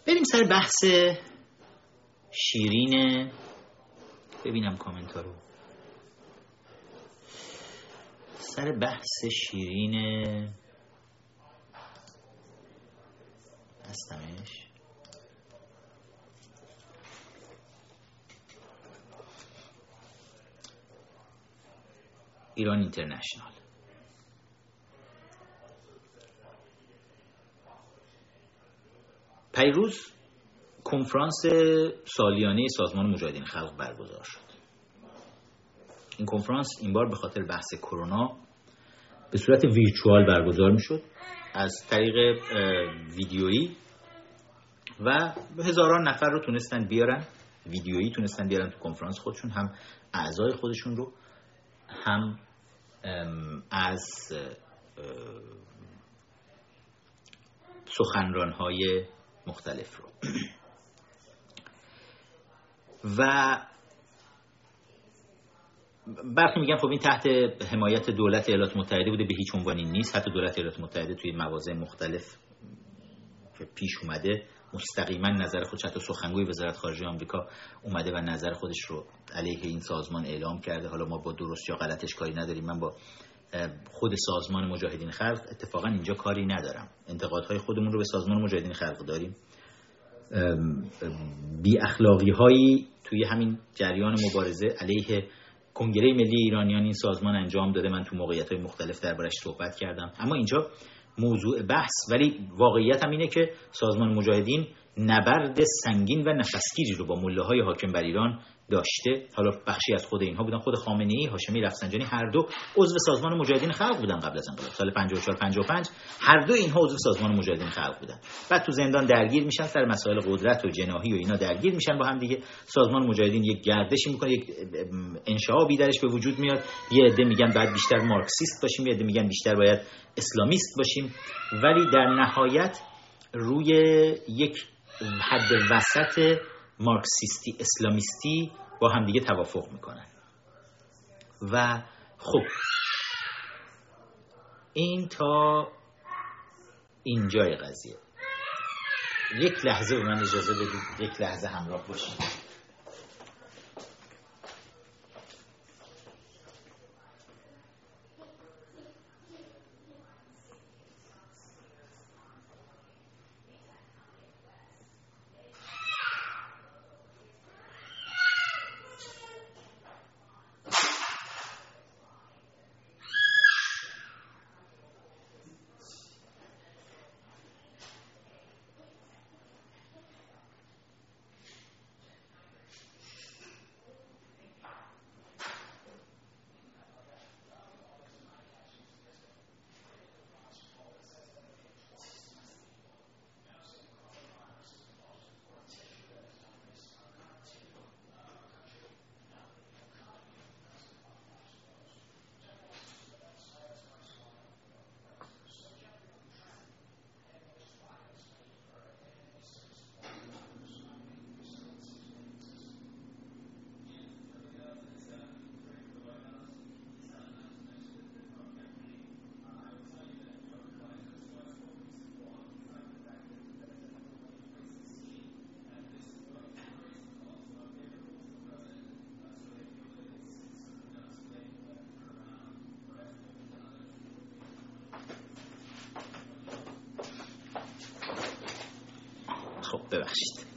بریم سر بحث شیرین. ببینم کامنتارو رو. سر بحث شیرین. هستمش. ایران اینترنشنال. پیروز کنفرانس سالیانه سازمان مجاهدین خلق برگزار شد. این کنفرانس این بار به خاطر بحث کرونا به صورت ویرچوال برگزار می شد از طریق ویدیویی و هزاران نفر رو تونستن بیارن. ویدیویی تونستن بیارن تو کنفرانس خودشون هم اعضای خودشون رو هم از سخنران های مختلف رو. و برخی میگن خب این تحت حمایت دولت ایالات متحده بوده به هیچ عنوانی نیست. حتی دولت ایالات متحده توی مواضع مختلف که پیش اومده مستقیما نظر خودش حتی سخنگوی وزارت خارجه آمریکا اومده و نظر خودش رو علیه این سازمان اعلام کرده. حالا ما با درست یا غلطش کاری نداریم. من با خود سازمان مجاهدین خلق اتفاقا اینجا کاری ندارم. انتقادهای خودمون رو به سازمان مجاهدین خلق داریم. بی اخلاقی هایی توی همین جریان مبارزه علیه کنگره ملی ایرانیان این سازمان انجام داده. من تو موقعیت های مختلف دربارش صحبت کردم. اما اینجا موضوع بحث. ولی واقعیت هم اینه که سازمان مجاهدین نبرد سنگین و نفسگیری رو با مله های حاکم بر ایران داشته. حالا بخشی از خود اینها بودن. خود خامنه ای هاشمی رفسنجانی هر دو عضو سازمان مجاهدین خلق بودن قبل از انقلاب. سال 54 55 هر دو اینها عضو سازمان مجاهدین خلق بودن. بعد تو زندان درگیر میشن سر مسائل قدرت و جناحی و اینا درگیر میشن با هم دیگه. سازمان مجاهدین یک گردشی می‌کنه یک انشعابی درش به وجود میاد. یه عده میگن بعد بیشتر مارکسیست باشیم یه عده میگن بیشتر باید اسلامیست باشیم. ولی در نهایت روی یک حد وسط مارکسیستی اسلامیستی با همدیگه توافق می‌کنن. و خب این تا اینجای قضیه. یک لحظه به من اجازه بدید یک لحظه همراه باشید خب ببخشید.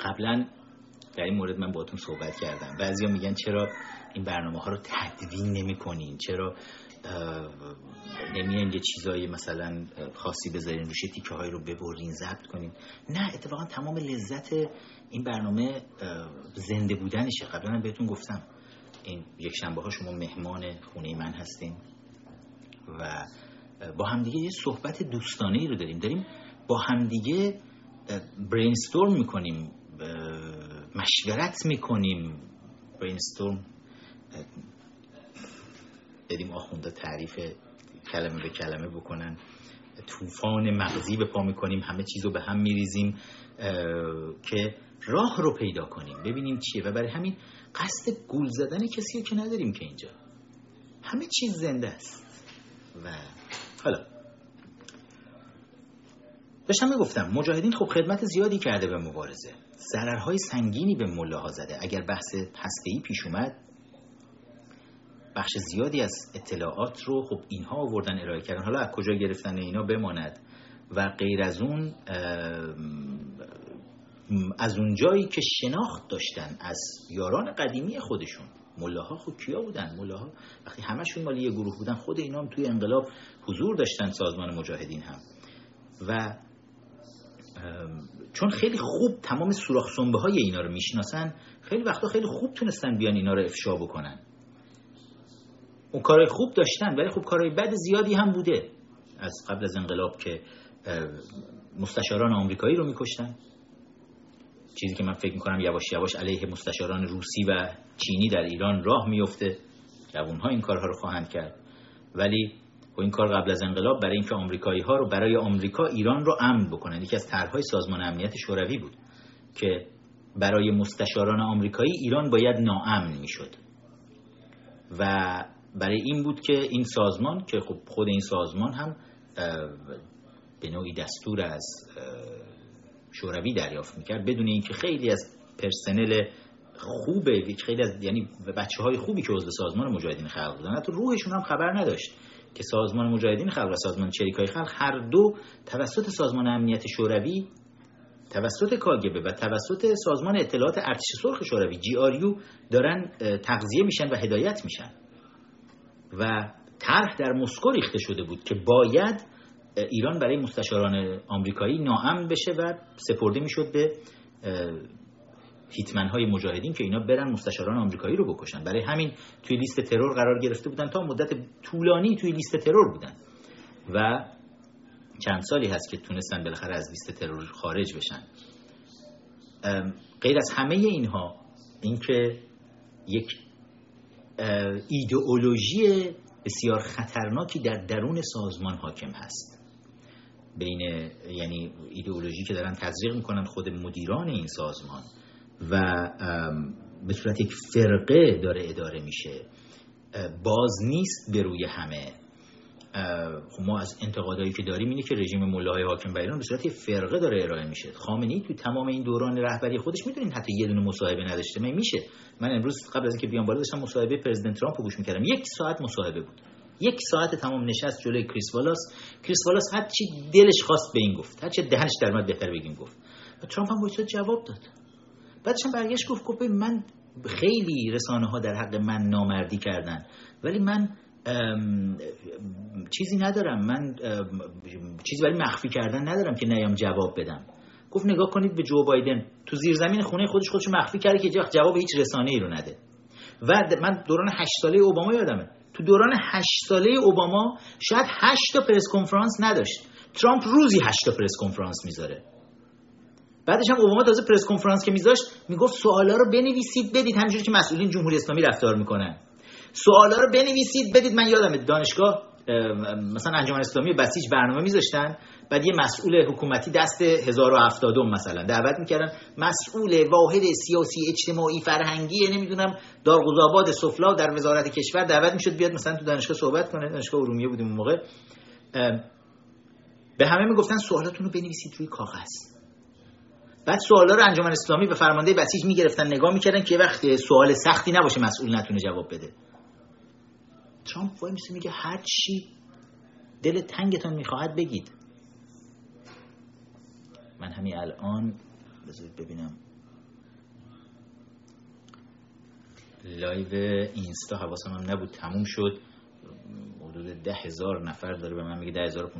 قبلا در این مورد من باتون صحبت کردم. بعضیا میگن چرا این برنامه ها رو تدوین نمی کنین چرا نمیان یه چیزایی مثلا خاصی بذارین روش تیکه های رو ببرین ضبط کنین؟ نه اتفاقا تمام لذت این برنامه زنده بودنشه. قبلا بهتون گفتم. این یک شنبه ها شما مهمان خونه من هستیم و با همدیگه یه صحبت دوستانه ای رو داریم. داریم با همدیگه برینستورم می‌کنیم مشورت می‌کنیم. برینستورم بدیم آخونده تعریف کلمه به کلمه بکنن. طوفان مغزی به پا می‌کنیم همه چیز رو به هم میریزیم که راه رو پیدا کنیم. ببینیم چیه. و برای همین قصد گول زدن کسی که نداریم که اینجا. همه چیز زنده است. و حالا داشتم می‌گفتم مجاهدین خب خدمت زیادی کرده به مبارزه. ضررهای سنگینی به ملاها زده. اگر بحث هسته‌ای پیش اومد بخش زیادی از اطلاعات رو خب اینها آوردن ارائه کردن. حالا از کجا گرفتن اینا بماند. و غیر از اون از اونجایی که شناخت داشتن از یاران قدیمی خودشون. ملاها خب کیا بودن؟ ملاها وقتی همشون مالی یه گروه بودن خود اینا هم توی انقلاب حضور داشتن سازمان مجاهدین هم. و چون خیلی خوب تمام سوراخ سنبه های اینا رو می‌شناسن خیلی وقتا خیلی خوب تونستن بیان اینا رو افشا بکنن. اون کارهای خوب داشتن ولی خب کارهای بد زیادی هم بوده. از قبل از انقلاب که مستشاران آمریکایی رو میکشتن. چیزی که من فکر می‌کنم یواش یواش علیه مستشاران روسی و چینی در ایران راه میفته جوانها این کارها رو خواهند کرد. ولی و این کار قبل از انقلاب برای اینکه آمریکایی ها رو برای آمریکا ایران رو امن بکنن یکی از طرحهای سازمان امنیت شوروی بود که برای مستشاران آمریکایی ایران باید ناامن می‌شد. و برای این بود که این سازمان که خب خود این سازمان هم به نوعی دستور از شوروی دریافت می‌کرد بدون اینکه خیلی از پرسنل خوبه خیلی از یعنی بچه های خوبی که عضو سازمان مجاهدین خلق بودن حتی روحشون هم خبر نداشت که سازمان مجاهدین خلق و سازمان چریکای خلق هر دو توسط سازمان امنیت شوروی توسط کاگبه و توسط سازمان اطلاعات ارتش سرخ شوروی جی آریو دارن تغذیه میشن و هدایت میشن. و طرح در مسکو ریخته شده بود که باید ایران برای مستشاران آمریکایی ناامن بشه و سپرده می‌شد به هیتمن های مجاهدین که اینا برن مستشاران آمریکایی رو بکشن. برای همین توی لیست ترور قرار گرفته بودن تا مدت طولانی توی لیست ترور بودن. و چند سالی هست که تونستن بالاخره از لیست ترور خارج بشن. غیر از همه اینها اینکه یک ایدئولوژی بسیار خطرناکی در درون سازمان حاکم هست. بین یعنی ایدئولوژی که دارن تزریق می‌کنن خود مدیران این سازمان و به صورت یک فرقه داره اداره میشه. باز نیست به روی همه. خب ما از انتقادایی که داریم اینه که رژیم ملاهای حاکم بر ایران به صورت فرقه داره ارائه میشه. خامنه‌ای تو تمام این دوران رهبری خودش می‌دونین حتی یه دونه مصاحبه نداشته. میشه. من امروز قبل از اینکه بیام بالا داشتم مصاحبه پرزیدنت ترامپ رو گوش می‌کردم. یک ساعت مصاحبه بود. یک ساعت تمام نشست جلوی کریس والاس. کریس والاس هر چی دلش خواست به این گفت. هر چی دهنش در اومد بهتر بگیم گفت. و ترامپ هم جواب داد. بعدش هم برگشت گفت گفت من خیلی رسانه ها در حق من نامردی کردن. ولی من چیزی ندارم. من چیزی برای مخفی کردن ندارم که نیام جواب بدم. گفت نگاه کنید به جو بایدن. تو زیر زمین خونه خودش خودش مخفی کرده که جواب هیچ رسانه ای رو نده. و من دوران هشت ساله اوباما یادمه. تو دوران هشت ساله اوباما شاید هشت تا پرس کنفرانس نداشت. ترامپ روزی هشت تا پرس کنفرانس می‌ذاره. بعدش هم اوباما تازه پرس کنفرانس که میذاشت می‌گفت سوالا رو بنویسید بدید همینجوری که مسئولین جمهوری اسلامی رفتار می‌کنن. سوالا رو بنویسید بدید من یادم دانشگاه مثلا انجمن اسلامی بسیج برنامه میذاشتن بعد یه مسئول حکومتی دست 1070 مثلا دعوت می‌کردن. مسئول واحد سیاسی اجتماعی فرهنگی نمی‌دونم دارگذاباد سفلا در وزارت کشور دعوت می‌شد بیاد مثلا تو دانشگاه صحبت کنه. دانشگاه ارومیه بودیم اون موقع. به همه می‌گفتن سوالاتون رو بنویسید روی کاغذ. بعد سوالا رو انجمن اسلامی به فرمانده بسیج می‌گرفتن نگاه می‌کردن که وقت سوال سختی نباشه مسئول نتونه جواب بده. ترامپ وای میگه هر چی دل تنگتون می‌خواهد بگید. من همین الان بذارید ببینم. لایو اینستا حواسم هم نبود تموم شد. حدود ده هزار نفر داره به من میگه ده هزار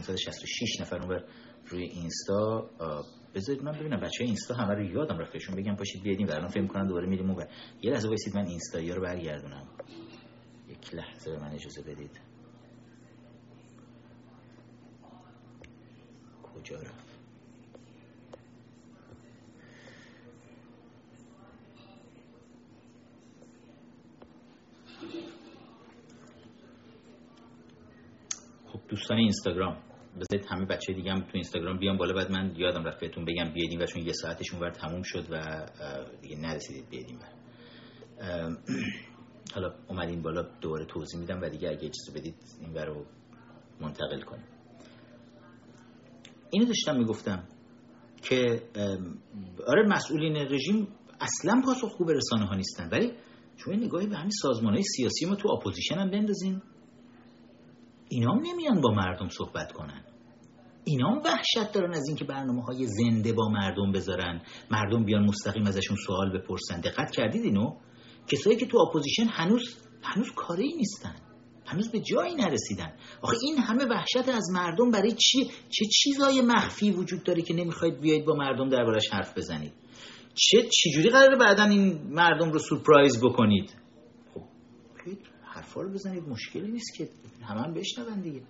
نفر اون روی اینستا. بذارید من ببینم بچه اینستا همه رو یادم رفت بهشون بگم پاشید بیادیم و الان فکر کنم دوباره میریم اون یه لحظه وایسید من اینستا رو برگردونم. یک لحظه به من اجازه بدید. کجا رفت؟ دوستان اینستاگرام بذارید همه بچه دیگه هم تو اینستاگرام بیان بالا بعد من یادم رفت بهتون بگم بیاید و چون یه ساعتشون ور تموم شد و دیگه نرسیدید بیاید ور. حالا اومدین بالا دوباره توضیح میدم و دیگه اگه اجازه بدید این رو منتقل کنیم. اینو داشتم می‌گفتم که آره مسئولین رژیم اصلا پاسخگو به رسانه ها نیستن ولی شما نگاهی به همین سازمان های سیاسی ما تو اپوزیشن هم بندازیم. اینا هم نمیان با مردم صحبت کنن. اینا هم وحشت دارن از اینکه برنامه های زنده با مردم بذارن. مردم بیان مستقیم ازشون سوال بپرسن. دقت کردید اینو؟ کسایی که تو اپوزیشن هنوز هنوز کاره ای نیستن. هنوز به جایی نرسیدن. آخه این همه وحشت از مردم برای چی؟ چه چیزای مخفی وجود داره که نمی‌خواید بیاید با مردم دربارش حرف بزنید؟ چه چجوری قراره بعدا این مردم رو سورپرایز بکنید؟ خب حرفا رو بزنید. مشکلی نیست که. همه هم بشنون دیگه.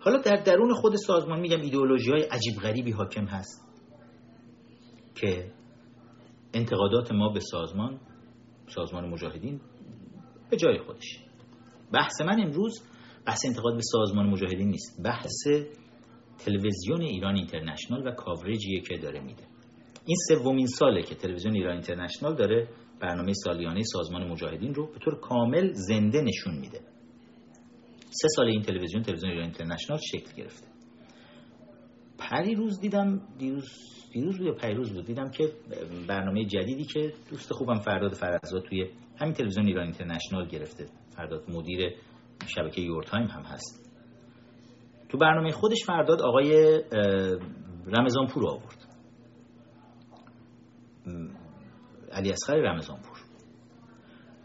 حالا در درون خود سازمان میگم ایدئولوژی های عجیب غریبی حاکم هست که انتقادات ما به سازمان سازمان مجاهدین به جای خودش. بحث من امروز بحث انتقاد به سازمان مجاهدین نیست. بحث تلویزیون ایران اینترنشنال و کاورجیه که داره میده. این سومین ساله که تلویزیون ایران اینترنشنال داره برنامه سالیانه سازمان مجاهدین رو به طور کامل زنده نشون میده. سه سال این تلویزیون تلویزیون ایران اینترنشنال شکل گرفته. پری روز دیدم دیروز دیروز بود پریروز بود؟ دیدم که برنامه جدیدی که دوست خوبم فرداد فرزاد توی همین تلویزیون ایران اینترنشنال گرفته. فرداد مدیر شبکه Your Time هم هست. تو برنامه خودش فرداد آقای رمضان پور آورد. علی اصغر رمضان پور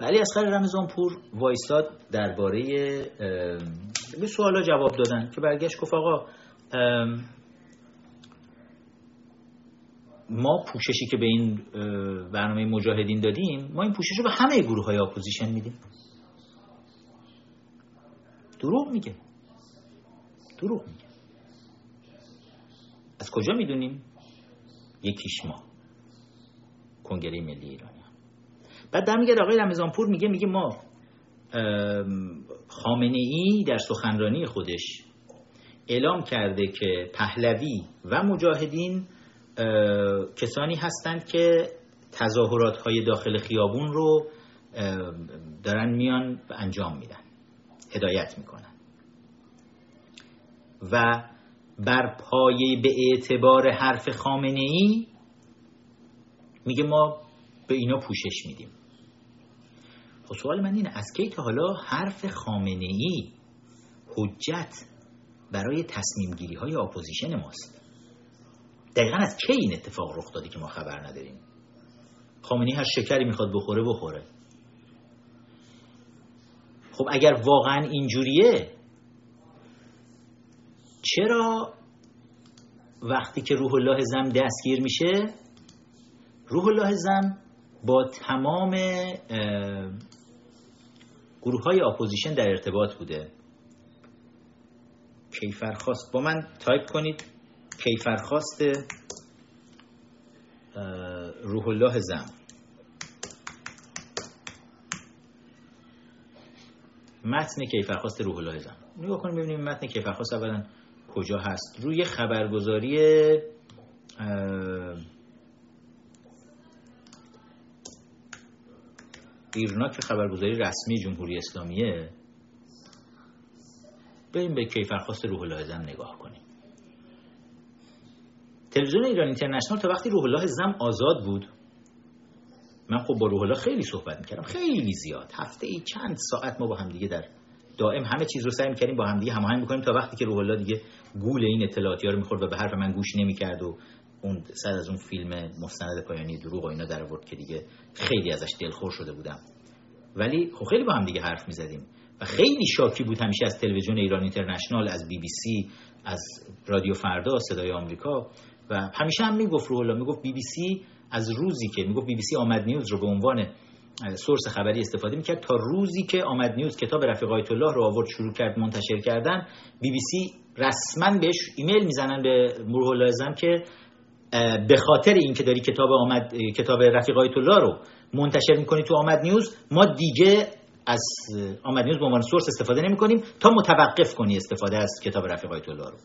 و علی اصغر رمضان پور وایستاد درباره به سوالا جواب دادن که برگشت گفت آقا ما پوششی که به این برنامه مجاهدین دادیم ما این پوشش رو به همه گروه های اپوزیشن میدیم. دروغ میگه. دروغ میگه. از کجا می‌دونیم؟ یکیش ما. کنگره ملی ایرانی. بعد در میگه آقای رمضانپور میگه میگه ما خامنه ای در سخنرانی خودش اعلام کرده که پهلوی و مجاهدین کسانی هستند که تظاهرات های داخل خیابون رو دارن میان انجام میدن هدایت می‌کنن. و بر پایه به اعتبار حرف خامنه ای میگه ما به اینا پوشش میدیم. خب سوال من اینه از کی تا حالا حرف خامنه ای حجت برای تصمیم گیری های اپوزیشن ماست؟ دقیقا از کی این اتفاق رخ داده که ما خبر نداریم؟ خامنه ای هر شکری می‌خواد بخوره بخوره. خب اگر واقعا اینجوریه چرا وقتی که روح الله زم دستگیر میشه روح الله زم با تمام گروه های opposition در ارتباط بوده؟ کیفرخواست. با من تایپ کنید. کیفرخواست روح الله زم. متن کیفرخواست روح الله زم. نگاه کنیم ببینیم متن کیفرخواست اولا کجا هست. روی خبرگزاری ایرنا که خبرگزاری رسمی جمهوری اسلامیه. بریم به کیفرخواست روح الله زم نگاه کنیم. تلویزیون ایران اینترنشنال تا وقتی روح الله زم آزاد بود من خب با روح الله خیلی صحبت می‌کردم خیلی زیاد. هفته ای چند ساعت ما با هم دیگه در دائم همه چیز رو سعی می‌کردیم با هم دیگه هماهنگ بکنیم تا وقتی که روح الله دیگه گول این اطلاعاتی رو می‌خورد و به حرف من گوش نمی‌کرد و اون سر از اون فیلم مستند پایانی دروغ و اینا در آورد که دیگه خیلی ازش دلخور شده بودم. ولی خب خیلی با هم دیگه حرف می‌زدیم و خیلی شاکی بود همیشه از تلویزیون ایران اینترنشنال از بی بی سی از رادیو فردا صدای آمریکا. و همیشه هم می‌گفت روح الله می‌گفت بی بی سی از روزی که می‌گفت بی بی سی آمد نیوز رو به عنوان source خبری استفاده می‌کرد تا روزی که آمد نیوز کتاب رفیق آیت الله رو آورد شروع کرد منتشر کردن. بی بی سی رسما بهش ایمیل می‌زنن به روح الله که به خاطر اینکه داری کتاب آمد کتاب رفیق آیت الله رو منتشر می‌کنی تو آمد نیوز ما دیگه از آمد نیوز به عنوان source استفاده نمی کنیم تا متوقف کنی استفاده از کتاب رفیق آیت الله رو.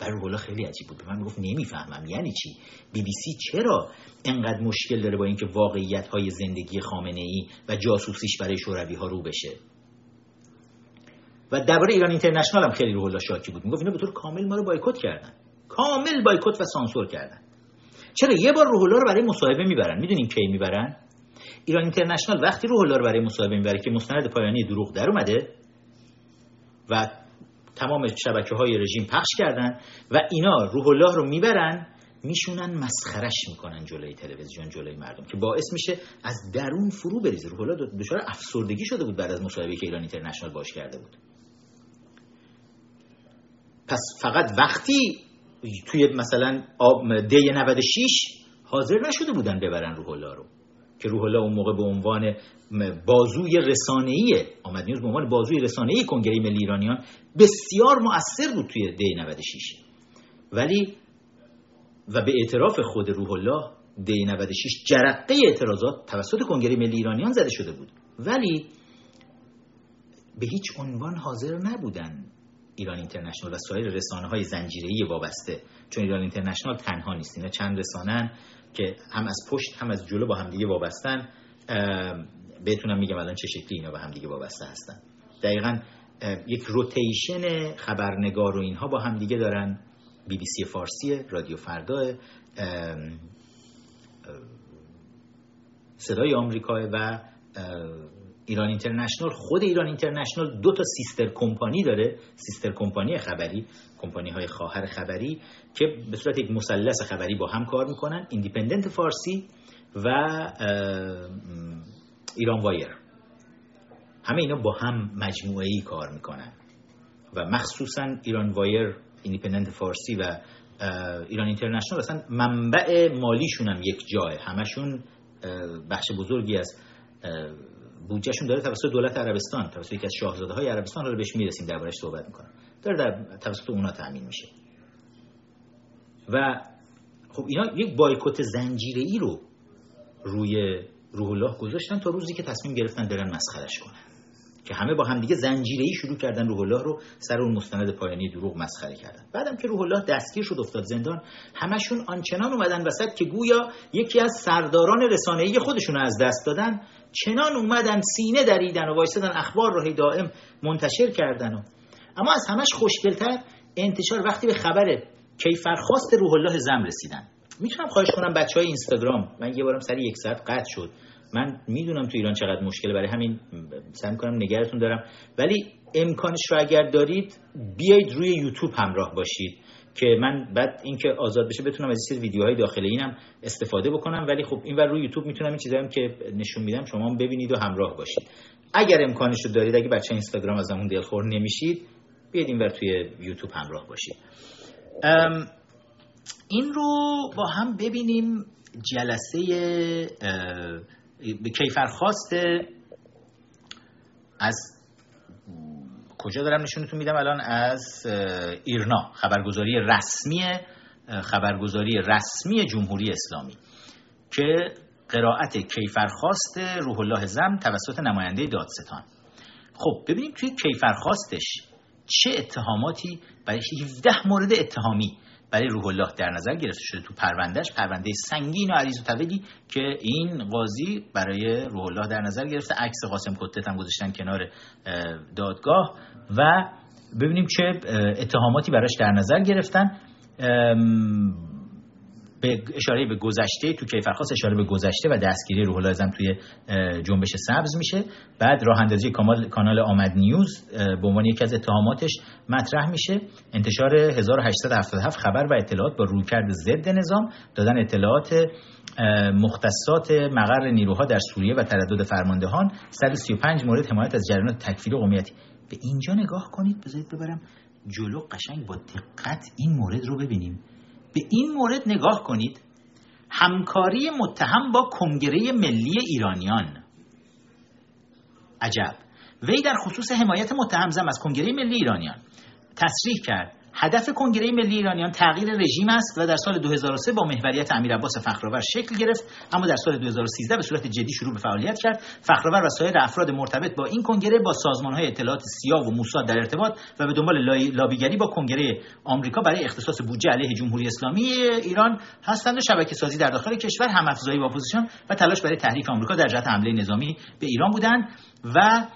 برای الله خیلی عجیب بود. به من گفت نمی‌فهمم. یعنی چی؟ بی بی سی چرا انقدر مشکل داره با اینکه واقعیت های زندگی خامنه ای و جاسوسیش برای شوروی ها رو بشه؟ و درباره ایران اینترنشنال هم خیلی روح شاکی بود. می‌گفت اینا به طور کامل ما رو بایکوت کردن. کامل بایکوت و سانسور کردن. چرا یه بار روح رو برای مصاحبه می‌برن؟ می‌دونین کی می‌برن؟ ایران اینترنشنال وقتی روح رو برای مصاحبه می‌بره که مستند پایانی دروغ در اومده و تمام شبکه های رژیم پخش کردن و اینا روح الله رو می‌برن میشونن مسخرش می‌کنن جلوی تلویزیون جلوی مردم که باعث میشه از درون فرو بریزه. روح الله دچار افسردگی شده بود بعد از مصاحبه که ایران اینترنشنال باش کرده بود. پس فقط وقتی توی مثلا دی 96 حاضر نشده بودن ببرن روح الله رو که روح الله اون موقع به عنوان بازوی رسانه‌ای آمد نیوز به عنوان بازوی رسانه‌ای کنگره ملی ایرانیان بسیار مؤثر بود توی دی 96 ولی و به اعتراف خود روح الله دی 96 جرقه اعتراضات توسط کنگره ملی ایرانیان زده شده بود. ولی به هیچ عنوان حاضر نبودن ایران اینترنشنال و سایر رسانه های زنجیره‌ای وابسته چون ایران اینترنشنال تنها نیست اینا چند رسانن که هم از پشت هم از جلو با همدیگه وابستن. بهتونم میگم الان چه شکلی اینا با همدیگه وابسته هستن. دقیقا یک روتیشن خبرنگار و اینها با همدیگه دارن. بی بی سی فارسی رادیو فردا صدای آمریکا و ایران اینترنشنال. خود ایران اینترنشنال دو تا سیستر کمپانی داره. سیستر کمپانی خبری کمپانی های خواهر خبری که به صورت یک مثلث خبری با هم کار می‌کنن. ایندیپندنت فارسی و ایران وایر همه اینا با هم مجموعه ای کار می‌کنن. و مخصوصا ایران وایر ایندیپندنت فارسی و ایران اینترنشنال اصلا منبع مالیشون هم یک جای همشون بخش بزرگی از بودجهشون داره توسط دولت عربستان. توسط یکی از شاهزاده های عربستان رو بهش می‌رسیم دربارش صحبت می‌کنم. داره در توسط اونا تامین میشه. و خب اینا یک بایکوت زنجیره ای رو روی روح الله گذاشتن تا روزی که تصمیم گرفتن برن مسخرش کنن. که همه با همدیگه زنجیره ای شروع کردن روح الله رو سر اون مستند پایانی دروغ مسخره کردن. بعدم که روح الله دستگیر شد افتاد زندان همشون آنچنان اومدن وسط که گویا یکی از سرداران رسانه‌ای خودشون رو از دست دادن چنان اومدن سینه دریدن و وایسادن اخبار رو دائم منتشر کردن و اما از همش خوشگلتر انتشار وقتی به خبر کیفرخواست روح الله زم رسیدن. می‌تونم خواهش کنم بچه های اینستاگرام من یه بارم سری یک ساعت قطع شد. من می‌دونم تو ایران چقدر مشکله برای همین سعی کنم نگرتون دارم. ولی امکانش رو اگر دارید بیایید روی یوتیوب همراه باشید که من بعد اینکه آزاد بشه بتونم از این ویدیوهای داخل اینم استفاده بکنم. ولی خب این روی یوتیوب می‌تونم این چیزایی که نشون میدم شما ببینید و همراه باشید. اگر امکانش رو دارید اگه بچه اینستاگرام از همون دلخور نمیشید بیاید اینور توی یوتیوب همراه باشید. این رو با هم ببینیم جلسه به کیفرخواست از کجا دارم نشونتون میدم؟ الان از ایرنا خبرگزاری رسمی خبرگزاری رسمی جمهوری اسلامی که قرائت کیفرخواست روح الله زم توسط نماینده دادستان. خب ببینیم توی کیفرخواستش چه اتهاماتی برای 17 مورد اتهامی برای روح الله در نظر گرفته شده تو پروندهش پرونده سنگین و عریض و طویلی که این قاضی برای روح الله در نظر گرفته. عکس قاسم کتت هم گذاشتن کنار دادگاه و ببینیم چه اتهاماتی براش در نظر گرفتن. به اشاره به گذشته تو کیفرخواست اشاره به گذشته و دستگیری روح الله توی جنبش سبز میشه. بعد راه اندازی کانال آمد نیوز به عنوان یکی از اتهاماتش مطرح میشه. انتشار 1877 خبر و اطلاعات با رویکرد ضد نظام دادن اطلاعات مختصات مقر نیروها در سوریه و تردد فرماندهان. 135 مورد حمایت از جریانات تکفیری و قومیتی. به اینجا نگاه کنید بذارید ببرم جلو قشنگ با دقت این مورد رو ببینیم. به این مورد نگاه کنید. همکاری متهم با کنگره ملی ایرانیان. عجب. وی در خصوص حمایت متهم زم از کنگره ملی ایرانیان. تصریح کرد. هدف کنگره ملی ایرانیان تغییر رژیم است و در سال 2003 با محوریت امیر عباس فخرآور شکل گرفت اما در سال 2013 به صورت جدی شروع به فعالیت کرد. فخرآور و سایر افراد مرتبط با این کنگره با سازمان های اطلاعات سیا و موساد در ارتباط و به دنبال لابیگری با کنگره آمریکا برای اختصاص بودجه علیه جمهوری اسلامی ایران هستند و شبکه سازی در داخل کشور هم افزایی با اپوزیسیون و تلاش برای تحریک آمریکا در جهت حمله نظامی به ایران بودند و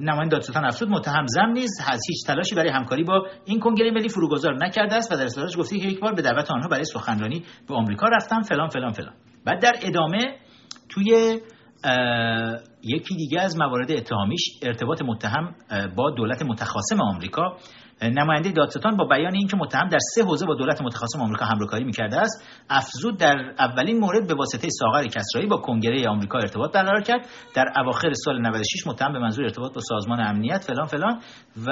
نماینده دادستان افزود متهم زم نیز هیچ تلاشی برای همکاری با این کنگره ملی فروگذار نکرده است و در اصلاحش گفته که یک بار به دعوت آنها برای سخنرانی به آمریکا رفتن فلان فلان فلان. بعد در ادامه توی یکی دیگه از موارد اتهامیش ارتباط متهم با دولت متخاصم آمریکا نماینده دادستان با بیان اینکه متهم در سه حوزه با دولت متخاصم آمریکا همراهی می‌کرده است. افزود در اولین مورد به واسطه ساغر کسرایی با کنگره آمریکا ارتباط برقرار کرد. در اواخر سال 96 متهم به منظور ارتباط با سازمان امنیت فلان فلان و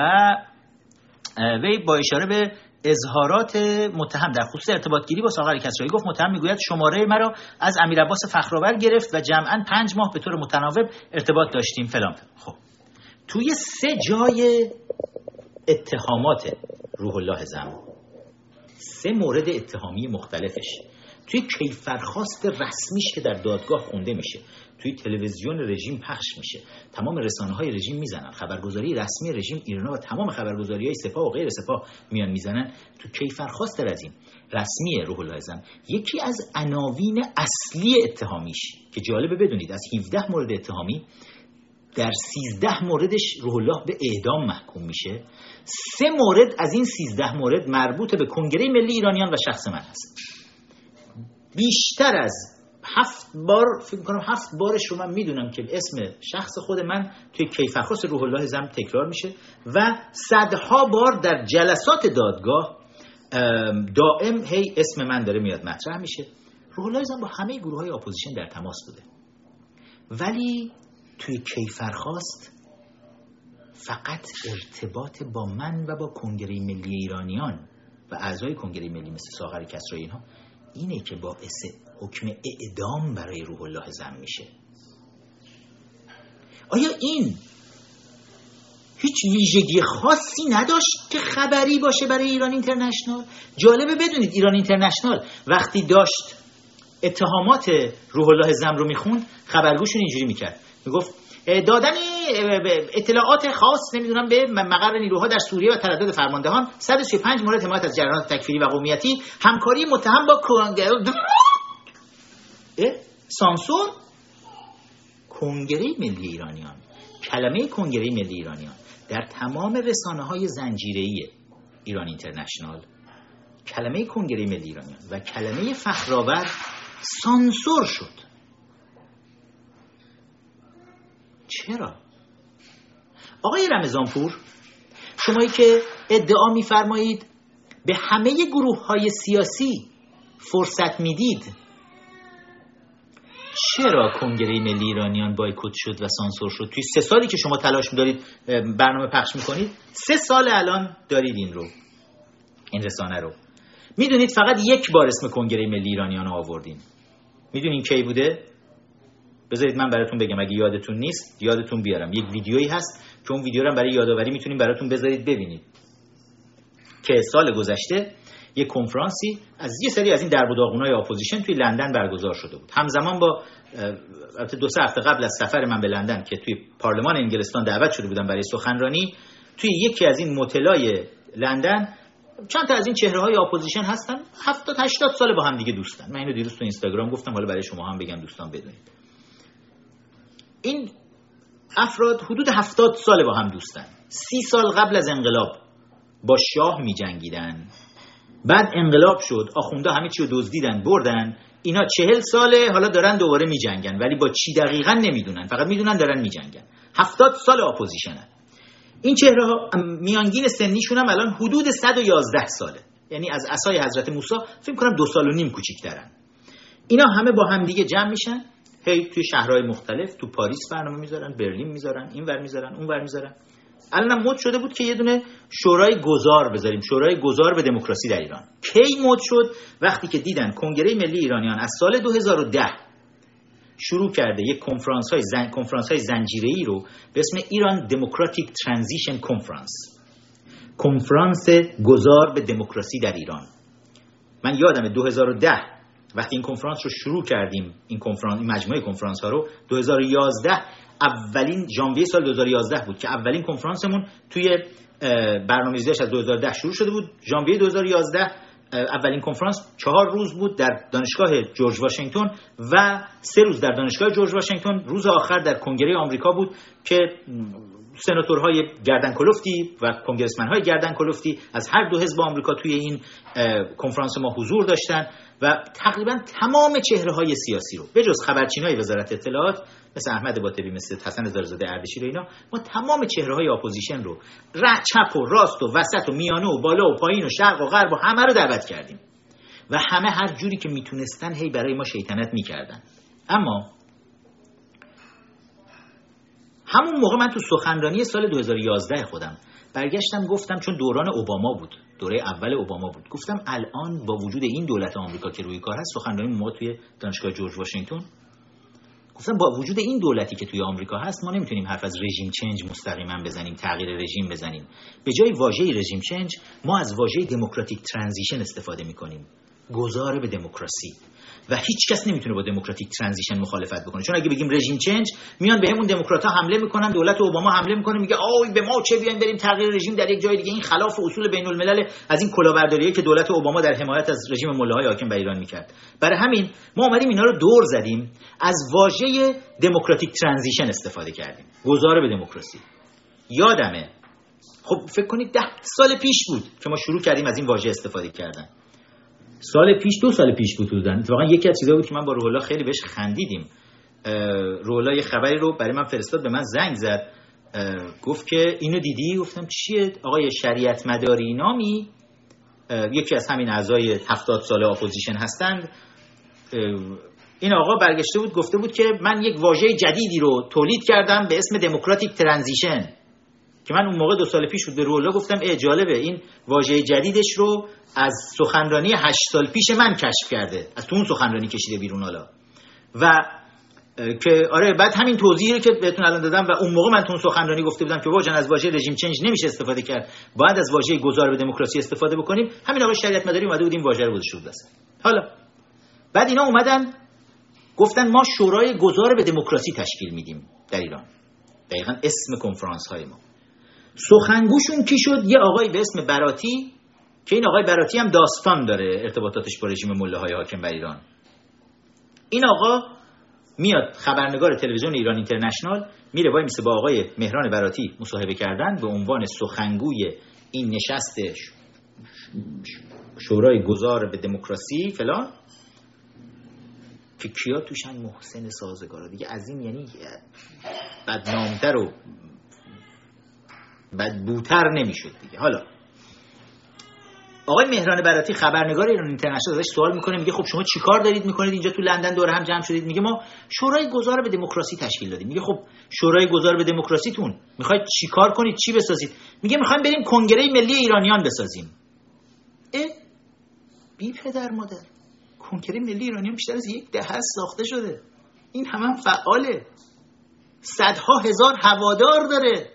وی با اشاره به اظهارات متهم در خصوص ارتباط گیری با ساغر کسرایی گفت متهم می‌گوید شماره مرا از امیر عباس فخرآور گرفت و جمعا پنج ماه به طور متناوب ارتباط داشتیم فلان. خب. توی سه جای اتهامات روح الله زم. سه مورد اتهامی مختلفش. توی کیفرخواست رسمیش که در دادگاه خونده میشه توی تلویزیون رژیم پخش میشه. تمام رسانه های رژیم می‌زنن. خبرگزاری رسمی رژیم ایران و تمام خبرگزاری های سپاه و غیر سپاه میان می‌زنن. تو کیفرخواست این رسمی روح الله یکی از عناوین اصلی اتهامیش که جالبه بدونید از 17 مورد اتهامی در 13 موردش روح الله به اعدام محکوم میشه. سه مورد از این 13 مورد مربوط به کنگره ملی ایرانیان و شخص من هست. بیشتر از هفت بار فکر کنم هفت بارش رو من می‌دونم که اسم شخص خود من توی کیفرخواست روح الله زم تکرار میشه و صدها بار در جلسات دادگاه دائم هی اسم من داره میاد مطرح میشه. روح الله زم با همه گروه های opposition در تماس بوده. ولی توی کیفرخواست فقط ارتباط با من و با کنگره ملی ایرانیان و اعضای کنگره ملی مثل ساغر کسرایی اینها اینه که باعث حکم اعدام برای روح الله زم میشه. آیا این هیچ ویژگی خاصی نداشت که خبری باشه برای ایران اینترنشنال؟ جالبه بدونید ایران اینترنشنال وقتی داشت اتهامات روح الله زم رو می‌خوند خبرگوشون اینجوری می‌کرد. می‌گفت دادن اطلاعات خاص نمی‌دونم به مقر نیروها در سوریه و تردد فرماندهان. 135 مورد حمایت از جریانات تکفیری و قومیتی. همکاری متهم با سانسور؟ کنگره ملی ایرانیان. کلمه کنگره ملی ایرانیان. در تمام رسانه های زنجیره‌ای ایران اینترنشنال. کلمه کنگره ملی ایرانیان و کلمه فخرآور سانسور شد. چرا؟ آقای رمضانپور شمایی که ادعا میفرمایید به همه گروه های سیاسی فرصت می‌دید چرا کنگره ملی ایرانیان بایکوت شد و سانسور شد؟ توی سه سالی که شما تلاش میدارید برنامه پخش می‌کنید سه سال الان دارید این رو این رسانه رو. می‌دونید فقط یک بار اسم کنگره ملی ایرانیان رو آوردیم می‌دونین کی بوده؟ بذارید من براتون بگم اگه یادتون نیست یادتون بیارم. یک ویدیویی هست که اون ویدیو رو برای یادآوری می‌تونیم براتون بذارید ببینید. که سال گذشته یک کنفرانسی از یه سری از این درب و opposition توی لندن برگزار شده بود. همزمان با دو سه هفته قبل از سفر من به لندن که توی پارلمان انگلستان دعوت شده بودم برای سخنرانی توی یکی از این متلای لندن چند تا از این چهره های opposition هستن. 70 80 سال با هم دیگه دوستن. من اینو دیروز تو اینستاگرام گفتم حالا برای شما هم بگم دوستان بدونید. این افراد حدود هفتاد سال با هم دوستن. سی سال قبل از انقلاب با شاه می جنگیدن بعد انقلاب شد آخوندا همه چی رو دزدیدن بردن. اینا چهل ساله حالا دارن دوباره می جنگن ولی با چی دقیقا نمی‌دونن. فقط می‌دونن دارن می جنگن هفتاد سال opposition ن. این چهره ها میانگین سنیشون هم الان حدود 111 ساله. یعنی از عصای حضرت موسی فکر کنم دو سال و نیم کوچیک‌ترن. اینا همه با هم دیگه جمع میشن. هی توی شهرهای مختلف تو پاریس برنامه می‌ذارن برلین می‌ذارن این ور می‌ذارن اون ور می‌ذارن. الان مد شده بود که یه دونه شورای گذار بذاریم شورای گذار به دموکراسی در ایران. کی مد شد؟ وقتی که دیدن کنگره ملی ایرانیان از سال 2010 شروع کرده یک کنفرانس های زن... کنفرانس های زنجیره ای رو به اسم ایران دموکراتیک ترانزیشن کنفرانس کنفرانس گذار به دموکراسی در ایران. من یادم 2010 وقتی این کنفرانس رو شروع کردیم این کنفرانس این مجموعه کنفرانس ها رو 2011 اولین ژانویه سال 2011 بود که اولین کنفرانسمون توی برنامه‌ریزیش از 2010 شروع شده بود. ژانویه 2011 اولین کنفرانس چهار روز بود در دانشگاه جورج واشنگتن و سه روز در دانشگاه جورج واشنگتن. روز آخر در کنگره آمریکا بود که سناتورهای گردن کلفتی و کنگرسمن های گردن کلفتی از هر دو حزب آمریکا توی این کنفرانس ما حضور داشتن و تقریبا تمام چهره های سیاسی رو به جز خبرچین های وزارت اطلاعات مثل احمد باطبی مثل حسن زارع‌زاده اردشیر و اینا ما تمام چهره های opposition رو چپ و راست و وسط و میانه و بالا و پایین و شرق و غرب و همه رو دعوت کردیم. و همه هر جوری که می‌تونستن هی برای ما شیطنت می‌کردن. اما همون موقع من تو سخنرانی سال 2011 خودم برگشتم گفتم چون دوران اوباما بود دوره اول اوباما بود گفتم الان با وجود این دولت آمریکا که روی کار هست سخنرانی موقع توی دانشگاه جورج واشنگتن؟ گفتم با وجود این دولتی که توی آمریکا هست ما نمی‌تونیم حرف از regime change مستقیما بزنیم تغییر رژیم بزنیم. به جای واژه regime change ما از واژه democratic transition استفاده می‌کنیم. گذار به دموکراسی و هیچ کس نمی‌تونه با democratic transition مخالفت بکنه. چون اگه بگیم regime change میان بهمون دموکرات ها حمله می‌کنن دولت اوباما حمله می‌کنه میگه آی به ما چه بیاین بریم تغییر رژیم در یک جای دیگه. این خلاف اصول بین الملل از این کلاهبرداریه که دولت اوباما در حمایت از رژیم ملاهای حاکم بر ایران می‌کرد. برای همین ما اومدیم اینا رو دور زدیم از واژه دموکراتیک ترانزیشن استفاده کردیم. گذار به دموکراسی. یادمه خب فکر کنید ده سال پیش بود که ما شروع کردیم از این واژه استفاده کردن. سال پیش دو سال پیش بود بودن اتفاقا یکی از چیزایی بود که من با روحلا خیلی بهش خندیدیم. روحلا یه خبری رو برای من فرستاد به من زنگ زد. گفت که اینو دیدی؟ گفتم چیه؟ آقای شریعت مداری نامی؟ یکی از همین اعضای هفتاد سال opposition هستند. این آقا برگشته بود گفته بود که من یک واژه جدیدی رو تولید کردم به اسم democratic transition که من اون موقع دو سال پیش به رولا گفتم ای جالبه این واژه جدیدش رو از سخنرانی هشت سال پیش من کشف کرده از تو اون سخنرانی کشیده بیرون حالا. و که آره بعد همین توضیحی که بهتون الان دادم و اون موقع من تو سخنرانی گفته بودم که واجن از واژه regime change نمیشه استفاده کرد باید از واژه گذار به دموکراسی استفاده بکنیم. همین آقای شریعت مداری اومده بود این واژه رو گذاشته بود حالا بعد اینا اومدن گفتن ما شورای گذار به دموکراسی تشکیل میدیم در ایران. دقیقا اسم کنفرانس های ما. سخنگوشون کی شد؟ یه آقای به اسم براتی که این آقای براتی هم داستان داره ارتباطاتش با رژیم مله های حاکم بر ایران. این آقا میاد خبرنگار تلویزیون ایران اینترنشنال میره وای میسه با آقای مهران براتی مصاحبه کردن به عنوان سخنگوی این نشست شورای گذار به دموکراسی فلان که کیا توشن محسن سازگارا؟ دیگه از این یعنی بدنامتر و بدبوتر نمی‌شد دیگه. حالا آقای مهران براتی خبرنگار ایران اینترنشنال ازش سوال می‌کنه میگه خب شما چیکار دارید می‌کنید؟ اینجا تو لندن دور هم جمع شدید. میگه ما شورای گذار به دموکراسی تشکیل دادیم. میگه خب شورای گذار به دموکراسیتون می‌خواید چیکار کنید؟ چی بسازید؟ میگه می‌خوایم بریم کنگره ملی ایرانیان بسازیم. اه بی پدر مادر کنگره ملی ایرانیان بیشتر از یک دهه ساخته شده. این هم, هم فعاله. صدها هزار هوادار داره.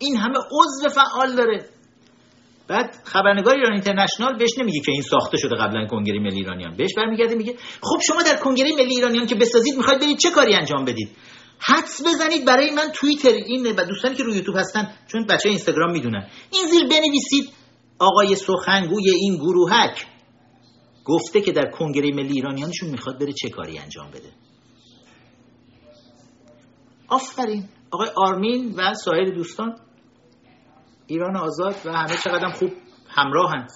این همه عضو فعال داره. بعد خبرنگار ایران اینترنشنال بهش نمیگه که این ساخته شده قبلا کنگره ملی ایرانیان. بهش برمیگرده میگه خب شما در کنگره ملی ایرانیان که بسازید می‌خواید برید چه کاری انجام بدید؟ حدس بزنید برای من توییتر. این و دوستانی که روی یوتیوب هستن چون بچه اینستاگرام می‌دونن. این زیر بنویسید آقای سخنگوی این گروهک. گفته که در کنگره ملی ایرانیانشون می‌خواد بره چه کاری انجام بده. آفرین. آقای آرمین و سایر دوستان. ایران آزاد و همه چقدر خوب همراهن.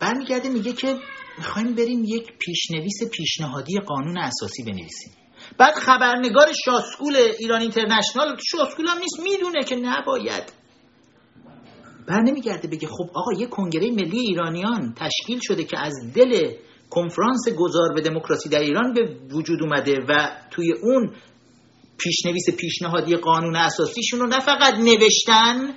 برمیگرده میگه که می‌خوایم بریم یک پیشنویس پیشنهادی قانون اساسی بنویسیم. بعد خبرنگار شاسکول ایران اینترنشنال شاسکول هم نیست می‌دونه که نباید. بر نمیگرده بگه خب آقا یه کنگره ملی ایرانیان تشکیل شده که از دل کنفرانس گذار به دموکراسی در ایران به وجود اومده و توی اون پیشنویس پیشنهادی قانون اساسیشون رو نه فقط نوشتن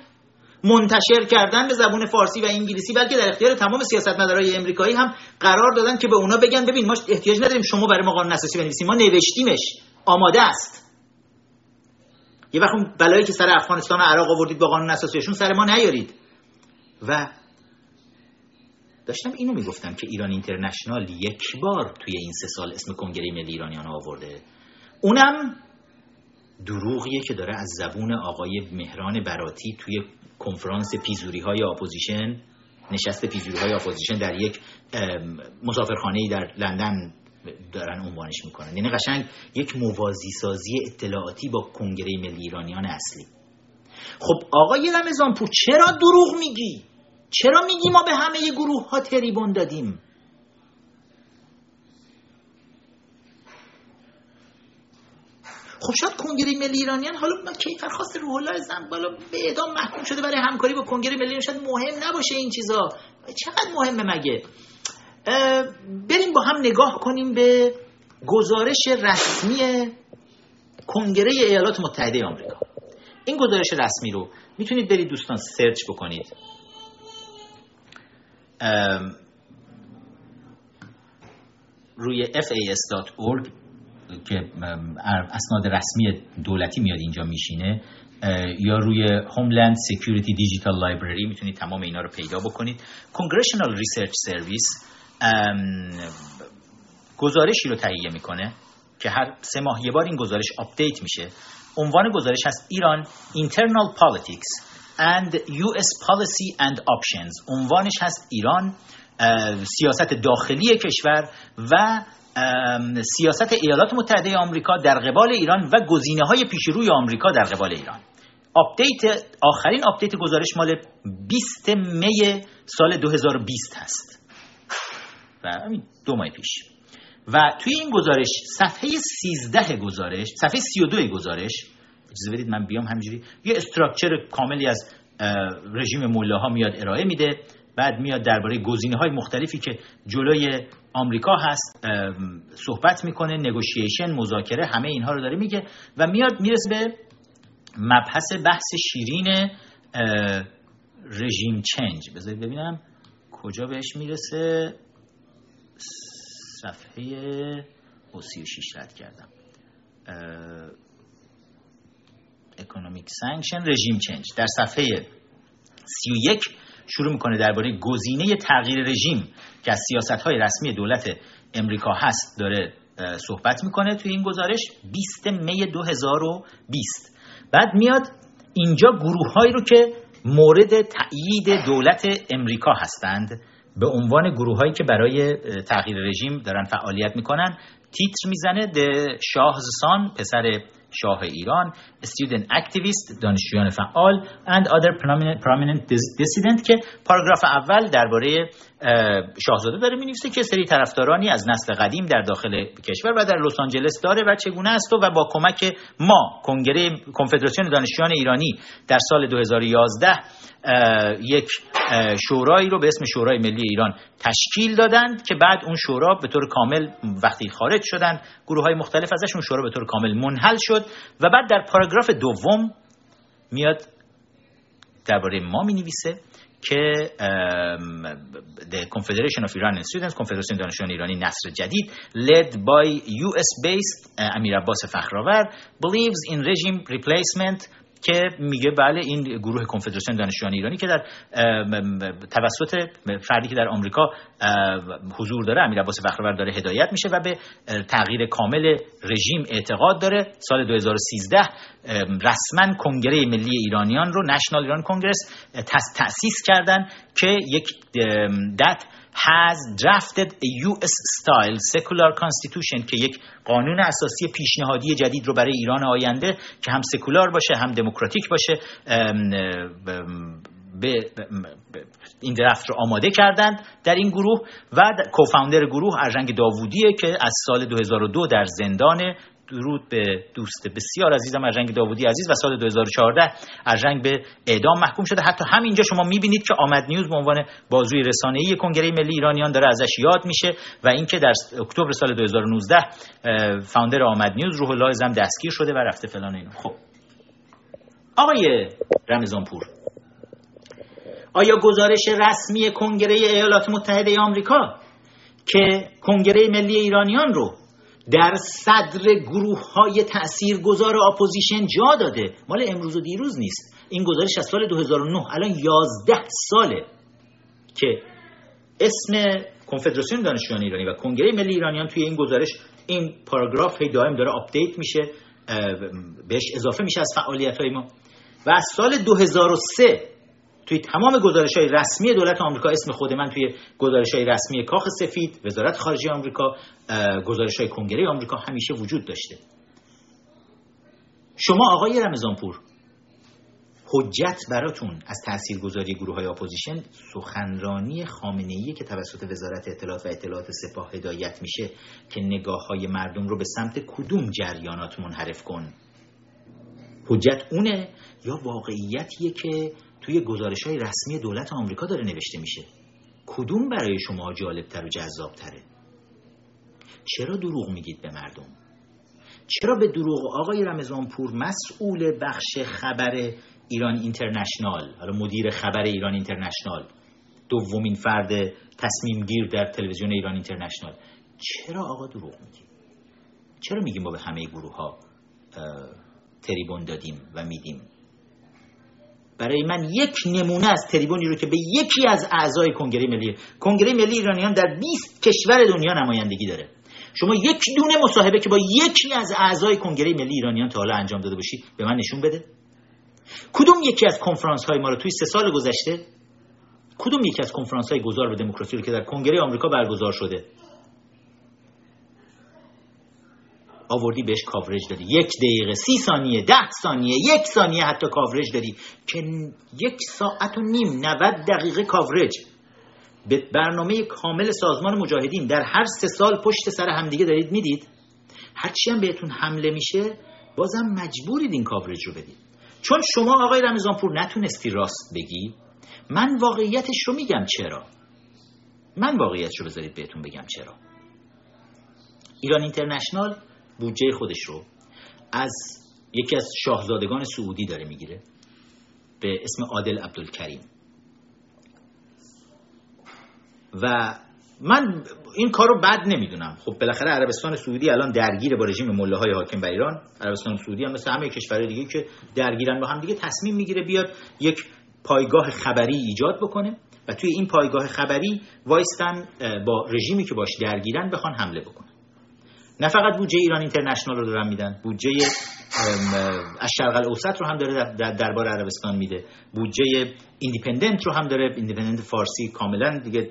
منتشر کردن به زبون فارسی و انگلیسی بلکه در اختیار تمام سیاستمدارای امریکایی هم قرار دادن که به اونا بگن ببین ما احتیاج نداریم شما برای ما قانون اساسی بنویسیم ما نوشتیمش آماده است. یه وقت بلایی که سر افغانستان و عراق آوردید با قانون اساسیشون سر ما نیارید. و داشتم اینو می‌گفتم که ایران اینترنشنال یک بار توی این سه سال اسم کنگره ملی ایرانیان آورده. اونم دروغیه که داره از زبون آقای مهران براتی توی کنفرانس پیزوری های opposition نشست پیزوری های opposition در یک مسافرخانه در لندن دارن عنوانش می‌کنن. یعنی قشنگ یک موازی سازی اطلاعاتی با کنگره ملی ایرانیان اصلی. خب آقای رمضانپور چرا دروغ میگی؟ چرا میگی ما به همه گروه ها تریبون دادیم؟ خب شاید کنگره ملی ایرانیان حالا من کیفر خواست روح الله زن بالا به اعدام محکوم شده برای همکاری با کنگره ملی شاید مهم نباشه این چیزا. چقدر مهمه مگه؟ بریم با هم نگاه کنیم به گزارش رسمی کنگره ایالات متحده آمریکا. این گزارش رسمی رو می‌تونید برید دوستان سرچ بکنید. روی fas.org که اسناد رسمی دولتی میاد اینجا میشینه یا روی Homeland Security Digital Library می‌تونید تمام اینا رو پیدا بکنید. Congressional Research Service گزارشی رو تهیه می‌کنه که هر سه ماه یه بار این گزارش update میشه. عنوان گزارش هست Iran Internal Politics and US Policy and Options. عنوانش هست ایران سیاست داخلی کشور و سیاست ایالات متحده آمریکا در قبال ایران و گزینه های پیشروی آمریکا در قبال ایران. update آخرین update گزارش مال 20 می سال 2020 هست. و دو ماه پیش. و توی این گزارش صفحه 13 گزارش صفحه 32 گزارش اجازه بدید من بیام همینجوری یه structure کاملی از رژیم مولاها میاد ارائه میده. بعد میاد درباره گزینه های مختلفی که جلوی آمریکا هست صحبت می‌کنه نگوشیشن مذاکره همه اینها رو داره میگه و میاد می‌رسه به مبحث بحث شیرین رژیم چنج. بذارید ببینم کجا بهش می‌رسه. صفحه و 36 رد کردم. economic sanction regime change. در صفحه 31 شروع می‌کنه درباره گزینه تغییر رژیم که از سیاست های رسمی دولت امریکا هست داره صحبت می‌کنه توی این گزارش 20 می 2020 بعد میاد اینجا گروه هایی رو که مورد تایید دولت امریکا هستند. به عنوان گروه هایی که برای تغییر رژیم دارن فعالیت می‌کنن تیتر می‌زنه ده شاهزسان پسر شاه ایران student activist دانشجویان فعال and other prominent, prominent dissident که پاراگراف اول درباره شاهزاده داره می‌نویسه که سری طرفدارانی از نسل قدیم در داخل کشور و در لس آنجلس داره و چگونه است و با کمک ما کنگره کنفدراسیون دانشجویان ایرانی در سال 2011 یک شورایی رو به اسم شورای ملی ایران تشکیل دادند که بعد اون شورا به طور کامل وقتی خارج شدن گروه های مختلف ازشون شورا به طور کامل منحل شد و بعد در پاراگراف دوم میاد درباره ما می نویسه که the Confederation of Iranian Students کنفدراسیون دانشجویان ایرانی نصر جدید led by US based امیر عباس فخرآور believes in regime replacement که میگه بله این گروه کنفدراسیون دانشجویان ایرانی که در توسط فردی که در آمریکا حضور داره امیر عباس فخرآور داره هدایت میشه و به تغییر کامل رژیم اعتقاد داره. سال 2013 رسما کنگره ملی ایرانیان رو نشنال ایران کنگرس تأسیس کردن که یک دت has drafted a US style secular constitution که یک قانون اساسی پیشنهادی جدید رو برای ایران آینده که هم سکولار باشه هم دموکراتیک باشه به این درفت رو آماده کردند در این گروه و کوفاندر گروه ارجنگ داوودیه که از سال 2002 در زندان درود به دوست بسیار عزیزم ارجنگ داوودی عزیز و سال 2014 ارجنگ به اعدام محکوم شده. حتی همینجا شما می‌بینید که آمد نیوز به عنوان بازوی رسانه‌ای کنگره ملی ایرانیان داره ازش یاد میشه و اینکه در اکتبر سال 2019 فاوندر آمد نیوز روح الله زم دستگیر شده و رفته فلان اینو. خب. آقای رمضان پور آیا گزارش رسمی کنگره ایالات متحده آمریکا که کنگره ملی ایرانیان رو در صدر گروه های تأثیر گذار اپوزیشن جا داده. مال امروز و دیروز نیست. این گزارش از سال 2009 الان 11 ساله که اسم کنفدراسیون دانشجویان ایرانی و کنگره ملی ایرانیان توی این گزارش این پاراگراف هی دائم داره update میشه بهش اضافه میشه از فعالیت های ما. و از سال 2003 توی تمام گزارش های رسمی دولت آمریکا اسم خود من توی گزارش های رسمی کاخ سفید وزارت خارجه آمریکا گزارش های کنگره آمریکا همیشه وجود داشته. شما آقای رمضانپور حجت براتون از تاثیرگذاری گروه های اپوزیشن سخنرانی خامنه ای که توسط وزارت اطلاعات و اطلاعات سپاه هدایت میشه که نگاه های مردم رو به سمت کدوم جریانات منحرف کن؟ حجت اونه یا واقعیتیه که توی گزارش های رسمی دولت آمریکا داره نوشته میشه. کدوم برای شما جالبتر و جذابتره؟ چرا دروغ میگید به مردم؟ چرا به دروغ آقای رمضانپور مسئول بخش خبر ایران اینترنشنال حالا مدیر خبر ایران اینترنشنال دومین فرد تصمیم گیر در تلویزیون ایران اینترنشنال؟ چرا آقا دروغ میگیم چرا میگیم ما به همه گروه ها تریبون دادیم و میدیم؟ برای من یک نمونه از تریبونی رو که به یکی از اعضای کنگره ملی کنگره ملی ایرانیان در 20 کشور دنیا نمایندگی داره. شما یک دونه مصاحبه که با یکی از اعضای کنگره ملی ایرانیان تا حالا انجام داده باشی به من نشون بده. کدوم یکی از کنفرانس های ما رو توی سه سال گذشته کدوم یکی از کنفرانس های گذار به دموکراسی رو که در کنگره آمریکا برگزار شده آوردی بهش کاورج دادی. یک دقیقه سی ثانیه ده ثانیه یک ثانیه حتی کاورج دادی که یک ساعت و نیم 90 دقیقه کاورج به برنامه کامل سازمان مجاهدین در هر سه سال پشت سر همدیگه دارید می‌دید. هرچی هم بهتون حمله میشه بازم مجبورید این کاورج رو بدید. چون شما آقای رمضانپور نتونستی راست بگی من واقعیتش رو میگم چرا. من واقعیتش رو بذارید بهتون بگم چرا. ایران اینترنشنال بودجه خودش رو از یکی از شاهزادگان سعودی داره می‌گیره به اسم عادل عبدالکریم. و من این کار رو بد نمی‌دونم. خب بالاخره عربستان سعودی الان درگیر با رژیم مله های حاکم بر ایران عربستان سعودی هم مثل همه کشورهای دیگه که درگیرن با هم دیگه تصمیم می‌گیره بیاد یک پایگاه خبری ایجاد بکنه و توی این پایگاه خبری وایستن با رژیمی که باش درگیرن بخوان حمله بکنن. نه فقط بودجه ایران اینترنشنال رو دارن میدن بودجه از شرق الاوسط رو هم داره در دربار عربستان میده. بودجه ایندیپندنت رو هم داره ایندیپندنت فارسی کاملا دیگه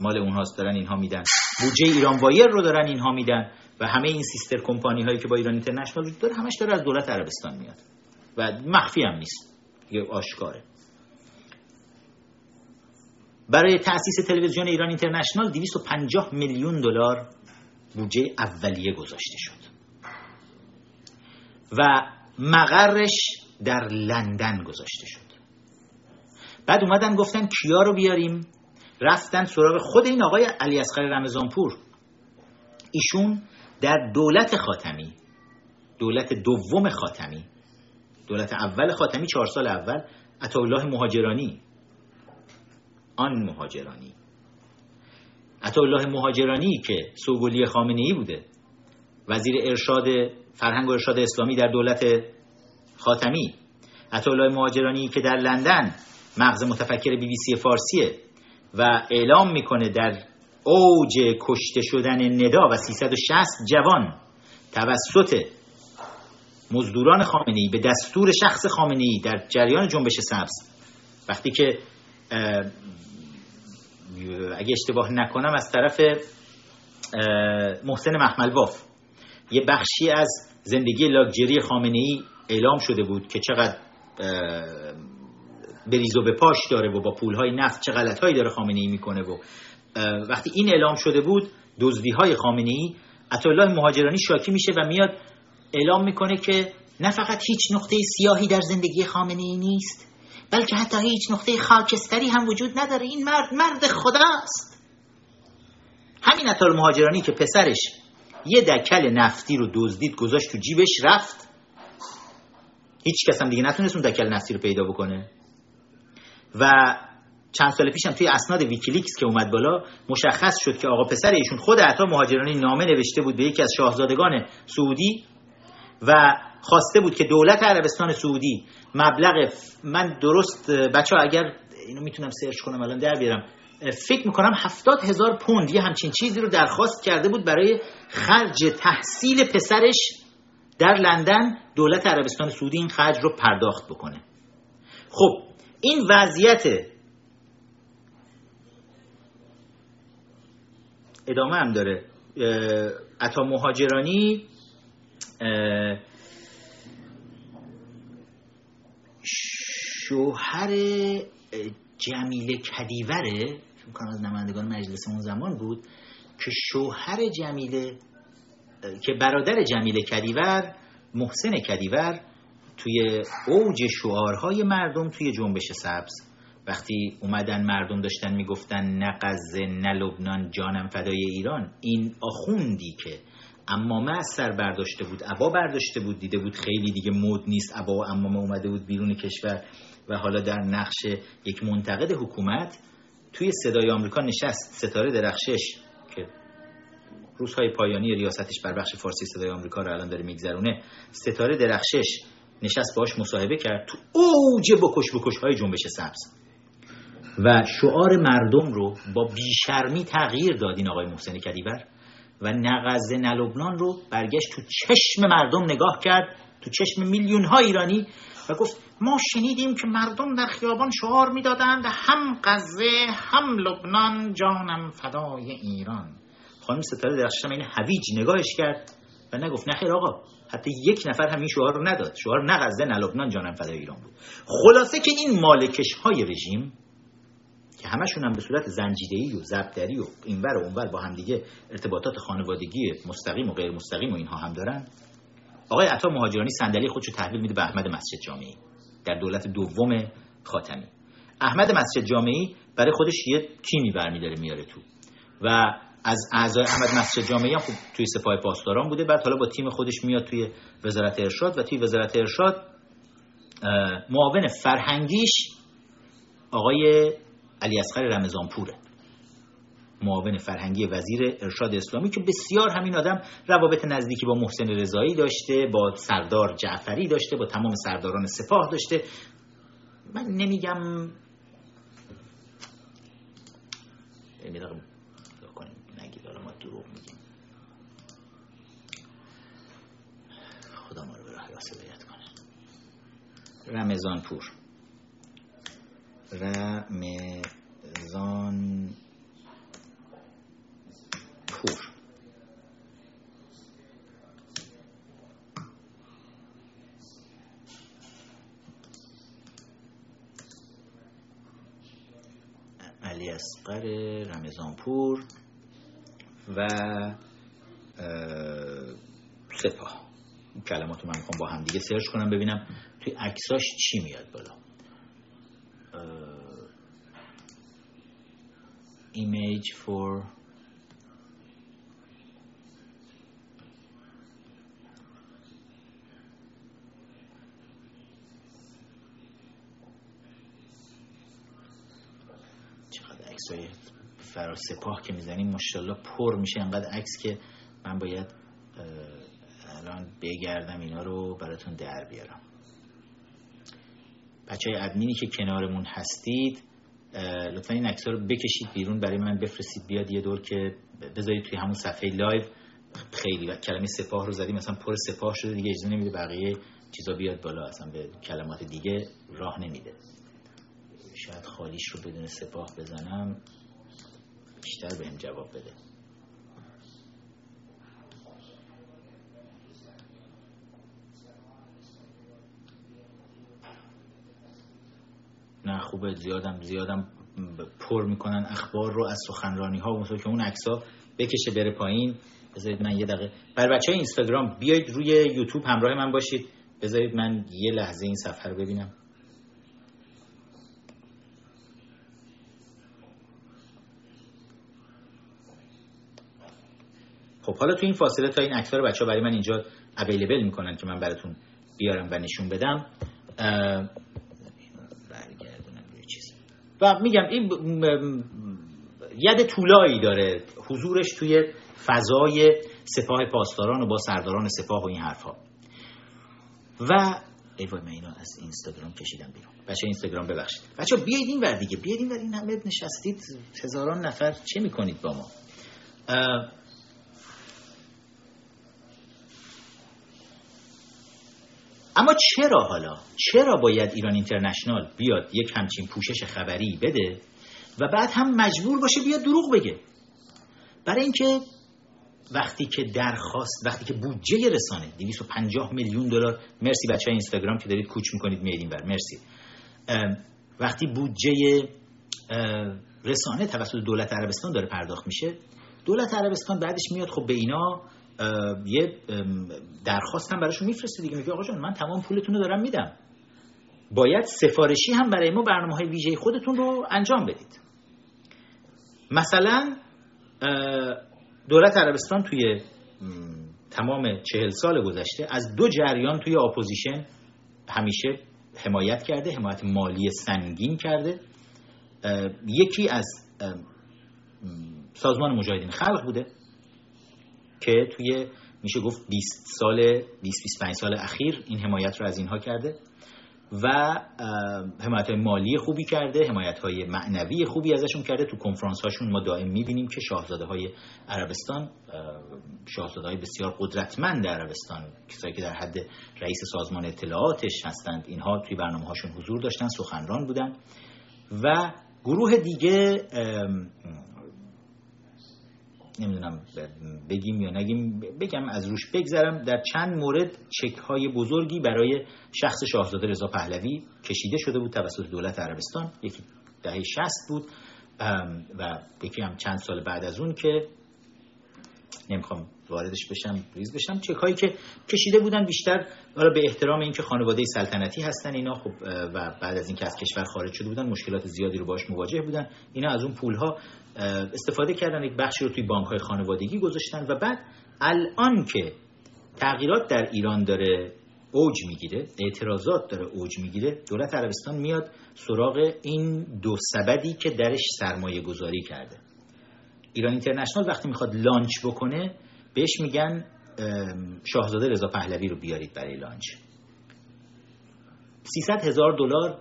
مال اونهاست دارن اینها میدن. بودجه ایران وایر رو دارن اینها میدن و همه این sister company هایی که با ایران اینترنشنال وجود داره همش داره از دولت عربستان میاد. و مخفی هم نیست. یه آشکاره. برای تأسیس تلویزیون ایران اینترنشنال 250 میلیون دلار بودجه اولیه گذاشته شد. و مقرش در لندن گذاشته شد. بعد اومدن گفتن کیا رو بیاریم؟ رفتن سراغ خود این آقای علی اصغر رمضانپور. ایشون در دولت خاتمی دولت دوم خاتمی دولت اول خاتمی چهار سال اول الله مهاجرانی. آن مهاجرانی. الله مهاجرانی که سوگلی خامنه ای بوده. وزیر ارشاد فرهنگ و ارشاد اسلامی در دولت خاتمی. الله مهاجرانی که در لندن مغز متفکر بی بی سی فارسیه و اعلام می‌کنه در اوج کشته شدن ندا و 360 جوان توسط مزدوران خامنه به دستور شخص خامنه در جریان جنبش سبز. وقتی که اگه اشتباه نکنم از طرف محسن محملواف یه بخشی از زندگی لاکجری خامنه ای اعلام شده بود که چقدر بریز و به پاش داره و با پولهای نفت چه غلطهایی داره خامنه ای می‌کنه و وقتی این اعلام شده بود دزدی های خامنه ای الله مهاجرانی شاکی میشه و میاد اعلام می‌کنه که نه فقط هیچ نقطه سیاهی در زندگی خامنه ای نیست بلکه حتی هیچ نقطه خاکستری هم وجود نداره. این مرد مرد خداست. همین اطال مهاجرانی که پسرش یه دکل نفتی رو دزدید گذاشت تو جیبش رفت. هیچ کس هم دیگه نتونست اون دکل نفتی رو پیدا بکنه. و چند سال پیشم توی اسناد ویکیلیکس که اومد بالا مشخص شد که آقا پسر ایشون خود عطا مهاجرانی نامه نوشته بود به یکی از شاهزادگان سعودی و خواسته بود که دولت عربستان سعودی مبلغ من درست بچه ها اگر اینو می‌تونم سرچ کنم الان در بیارم. فکر می‌کنم هفتاد هزار پوند یه همچین چیزی رو درخواست کرده بود برای خرج تحصیل پسرش در لندن دولت عربستان سعودی این خرج رو پرداخت بکنه. خب این وضعیت ادامه هم داره. عطا مهاجرانی شوهر جمیل کدیوره فکر از نمایندگان مجلس اون زمان بود که شوهر جمیل که برادر جمیل کدیور محسن کدیور توی اوج شعارهای مردم توی جنبش سبز. وقتی اومدن مردم داشتن می‌گفتن نه غزه نه لبنان جانم فدای ایران. این آخوندی که امامه از سر برداشته بود عبا برداشته بود دیده بود خیلی دیگه مد نیست عبا و امامه اومده بود بیرون کشور. و حالا در نقش یک منتقد حکومت توی صدای آمریکا نشست ستاره درخشش که روزهای پایانی ریاستش بر بخش فارسی صدای آمریکا رو الان داره میگذرونه ستاره درخشش نشست باش مصاحبه کرد تو اوج بکش بکش های جنبش سبز. و شعار مردم رو با بیشرمی تغییر داد این آقای محسن کدیور و نغزه نلبنان رو برگشت تو چشم مردم نگاه کرد تو چشم میلیون ها ایرانی و گفت ما شنیدیم که مردم در خیابان شعار می‌دادند هم غزه هم لبنان جانم فدای ایران. خانم ستاره درخشش این هویج نگاهش کرد و نگفت نه آقا حتی یک نفر هم این شعار رو نداد. شعار نه غزه نه لبنان جانم فدای ایران بود. خلاصه که این مالکش های رژیم که همشون هم به صورت زنجیره‌ای و زبدری و اینور و اونور با همدیگه ارتباطات خانوادگی مستقیم و غیر مستقیم و اینها هم دارن آقای عطا مهاجرانی صندلی خودش رو تحویل میده به احمد مسجد جامعی. در دولت دوم خاتمی. احمد مسجد جامعی برای خودش یه تیمی برمیداره میاره تو. و از اعضای احمد مسجد جامعی هم خوب توی سپاه پاسداران بوده. بعد حالا با تیم خودش میاد توی وزارت ارشاد و توی وزارت ارشاد معاون فرهنگیش آقای علی اصغر رمضان پوره معاون فرهنگی وزیر ارشاد اسلامی که بسیار همین آدم روابط نزدیکی با محسن رضایی داشته با سردار جعفری داشته با تمام سرداران سپاه داشته. من نمیگم خدا ما رو به راه راست هدایت کنه. رمضان پور رمضان پور. علی اسقر رمضانپور و سپاه. کلمات من می‌خوام با هم دیگه سرچ کنم ببینم توی عکساش چی میاد بالا. image for چقدر عکس های فرا سپاه که می‌زنیم ماشاءالله پر میشه. انقدر عکس که من باید الان بگردم اینا رو براتون در بیارم. بچه های ادمینی که کنارمون هستید لطفا این عکس رو بکشید بیرون برای من بفرستید. بیاد یه دور که بذارید توی همون صفحه لایو. خیلی و کلمه سپاه رو زدیم مثلا پر سپاه شده دیگه اجازه نمیده بقیه چیزا بیاد بالا اصلا به کلمات دیگه راه نمیده. شاید خالیش رو بدون سپاه بزنم بیشتر بهم جواب بده. نه خوبه زیادم زیادم پر می‌کنن اخبار رو از سخنرانی ها و که اون عکس بکشه بره پایین. بذارید من یه دقیقه. بر بچه های اینستاگرام بیاید روی یوتیوب همراه من باشید. بذارید من یه لحظه این صفحه رو ببینم. خب حالا تو این فاصله تا این عکس رو بچه ها برای من اینجا اویلیبل می‌کنن که من براتون بیارم و نشون بدم. و میگم این ید طولایی داره. حضورش توی فضای سپاه پاسداران و با سرداران سپاه و این حرفها. و ای وای من اینو از اینستاگرام کشیدم بیرون. بچه اینستاگرام ببخشید. بچه بیاید این ور دیگه. بیاید این ور. این همه نشستید هزاران نفر. چه می‌کنید با ما؟ اما چرا حالا؟ چرا باید ایران اینترنشنال بیاد یک همچین پوشش خبری بده و بعد هم مجبور باشه بیاد دروغ بگه؟ برای اینکه وقتی که درخواست وقتی که بودجه رسانه 250 میلیون دلار. مرسی بچه های اینستاگرام که دارید کوچ می‌کنید میرین بر مرسی. وقتی بودجه رسانه توسط دولت عربستان داره پرداخت میشه دولت عربستان بعدش میاد خب به اینا یه درخواست هم براشون میفرسته دیگه. میگه آقا جان من تمام پولتون رو دارم میدم. باید سفارشی هم برای ما برنامه های ویژه خودتون رو انجام بدید. مثلا دولت عربستان توی تمام چهل سال گذشته از دو جریان توی اپوزیشن همیشه حمایت کرده حمایت مالی سنگین کرده. یکی از سازمان مجاهدین خلق بوده. که توی میشه گفت 20 سال 20 25 سال اخیر این حمایت رو از اینها کرده و حمایت های مالی خوبی کرده حمایت های معنوی خوبی ازشون کرده. تو کنفرانس هاشون ما دائم می‌بینیم که شاهزاده های عربستان شاهزاده های بسیار قدرتمند عربستان کسایی که در حد رئیس سازمان اطلاعاتش هستند اینها توی برنامه هاشون حضور داشتن سخنران بودن و گروه دیگه نمی‌دونم بگیم یا نگیم بگم از روش بگذرم. در چند مورد چک های بزرگی برای شخص شاهزاده رضا پهلوی کشیده شده بود توسط دولت عربستان. یکی دهه 60 بود و یکی هم چند سال بعد از اون که نمی‌خوام واردش بشم ریز بشم. چک هایی که کشیده بودن بیشتر به احترام اینکه خانواده سلطنتی هستن اینا خب و بعد از اینکه از کشور خارج شده بودن مشکلات زیادی رو باش مواجه بودن. اینا از اون پول ها استفاده کردن یک بخشی رو توی بانک های خانوادگی گذاشتن و بعد الان که تغییرات در ایران داره اوج می‌گیره اعتراضات داره اوج می‌گیره دولت عربستان میاد سراغ این دو سبدی که درش سرمایه گذاری کرده. ایران اینترنشنال وقتی می‌خواد لانچ بکنه بهش میگن شاهزاده رضا پهلوی رو بیارید برای لانچ. 300 هزار دلار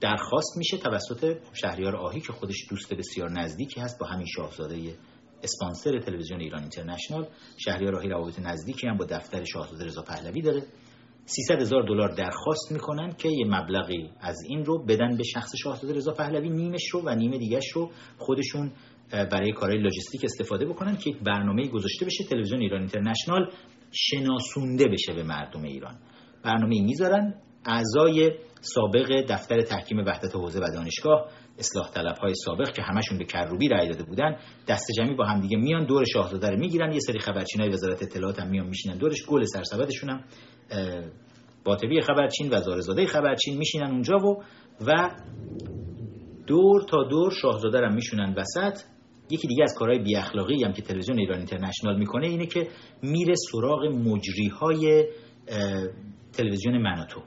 درخواست میشه توسط شهریار آهی که خودش دوست بسیار نزدیکی هست با همین شاهزاده اسپانسر تلویزیون ایران اینترنشنال شهریار آهی روابط نزدیکی هم با دفتر شاهزاده رضا پهلوی داره. 300 هزار دلار درخواست می‌کنن که یه مبلغی از این رو بدن به شخص شاهزاده رضا پهلوی نیمش رو و نیم دیگهش رو خودشون برای کارهای لاجستیک استفاده بکنن که یک برنامه گذاشته بشه تلویزیون ایران اینترنشنال شناسونده بشه به مردم ایران. برنامه می‌ذارن اعضای سابق دفتر تحکیم وحدت حوزه و دانشگاه اصلاح طلب های سابق که همشون به کروبی رای داده بودن دست جمعی با هم دیگه میان دور شاهزاده رو می‌گیرن یه سری خبرچین های وزارت اطلاعات هم میان میشینن دورش گل سرسبدشون هم باطبی خبرچین و زارزاده خبرچین میشینن اونجا و و دور تا دور شاهزاده رو میشونن وسط. یکی دیگه از کارهای بی اخلاقی هم که تلویزیون ایران اینترنشنال می‌کنه اینه که میره سراغ مجری های تلویزیون مناتو.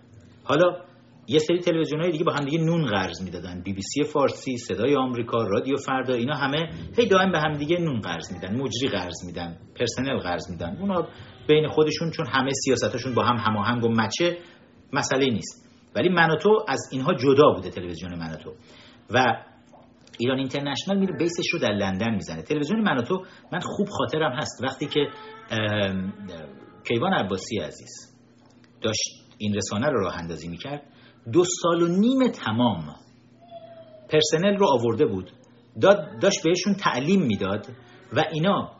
حالا یه سری تلویزیون دیگه با هم دیگه نون قرض می‌دادن. بی بی سی فارسی صدای آمریکا رادیو فردا اینا همه هی دائم به هم دیگه نون قرض میدن مجری قرض میدن پرسنل قرض میدن. اونا بین خودشون چون همه سیاستاشون با هم هماهنگ و مچه مسئله نیست. ولی مناتو از اینها جدا بوده تلویزیون مناتو و ایران اینترنشنال میره بیسش رو در لندن می‌زنه. تلویزیون مناتو من خوب خاطرم هست. وقتی که کیوان عباسی عزیز داشت این رسانه رو راه اندازی می‌کرد دو سال و نیم تمام. پرسنل رو آورده بود. داد داشت بهشون تعلیم می‌داد و اینا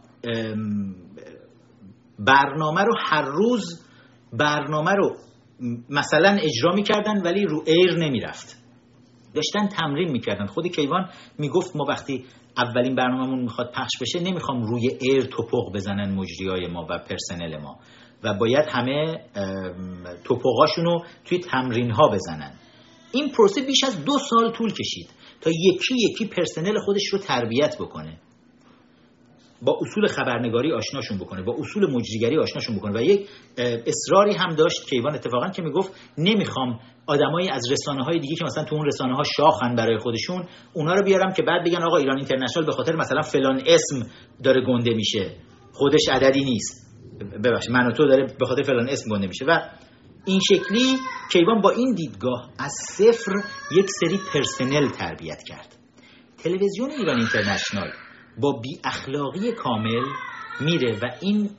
برنامه رو هر روز برنامه رو مثلا اجرا می‌کردن ولی رو ایر نمی‌رفت. داشتن تمرین می‌کردن. خود کیوان می‌گفت ما وقتی اولین برنامهمون می‌خواد پخش بشه نمی‌خوام روی ایر توپق بزنن مجریای ما و پرسنل ما. و باید همه توپقاشون رو توی تمرین ها بزنن. این پروسه بیش از دو سال طول کشید تا یکی یکی پرسنل خودش رو تربیت بکنه. با اصول خبرنگاری آشناشون بکنه با اصول مجریگری آشناشون بکنه. و یک اصراری هم داشت کیوان اتفاقا که می‌گفت نمی‌خوام آدمایی از رسانه های دیگه که مثلا تو اون رسانه ها شاخن برای خودشون اونا رو بیارم که بعد بگن آقا ایران اینترنشنال به خاطر مثلا فلان اسم داره گنده میشه. خودش عددی نیست. ببخشید من و تو داره به خاطر فلان اسم گنده میشه. و این شکلی کیوان با این دیدگاه از صفر یک سری پرسنل تربیت کرد. تلویزیون ایران اینترنشنال با بی اخلاقی کامل میره و این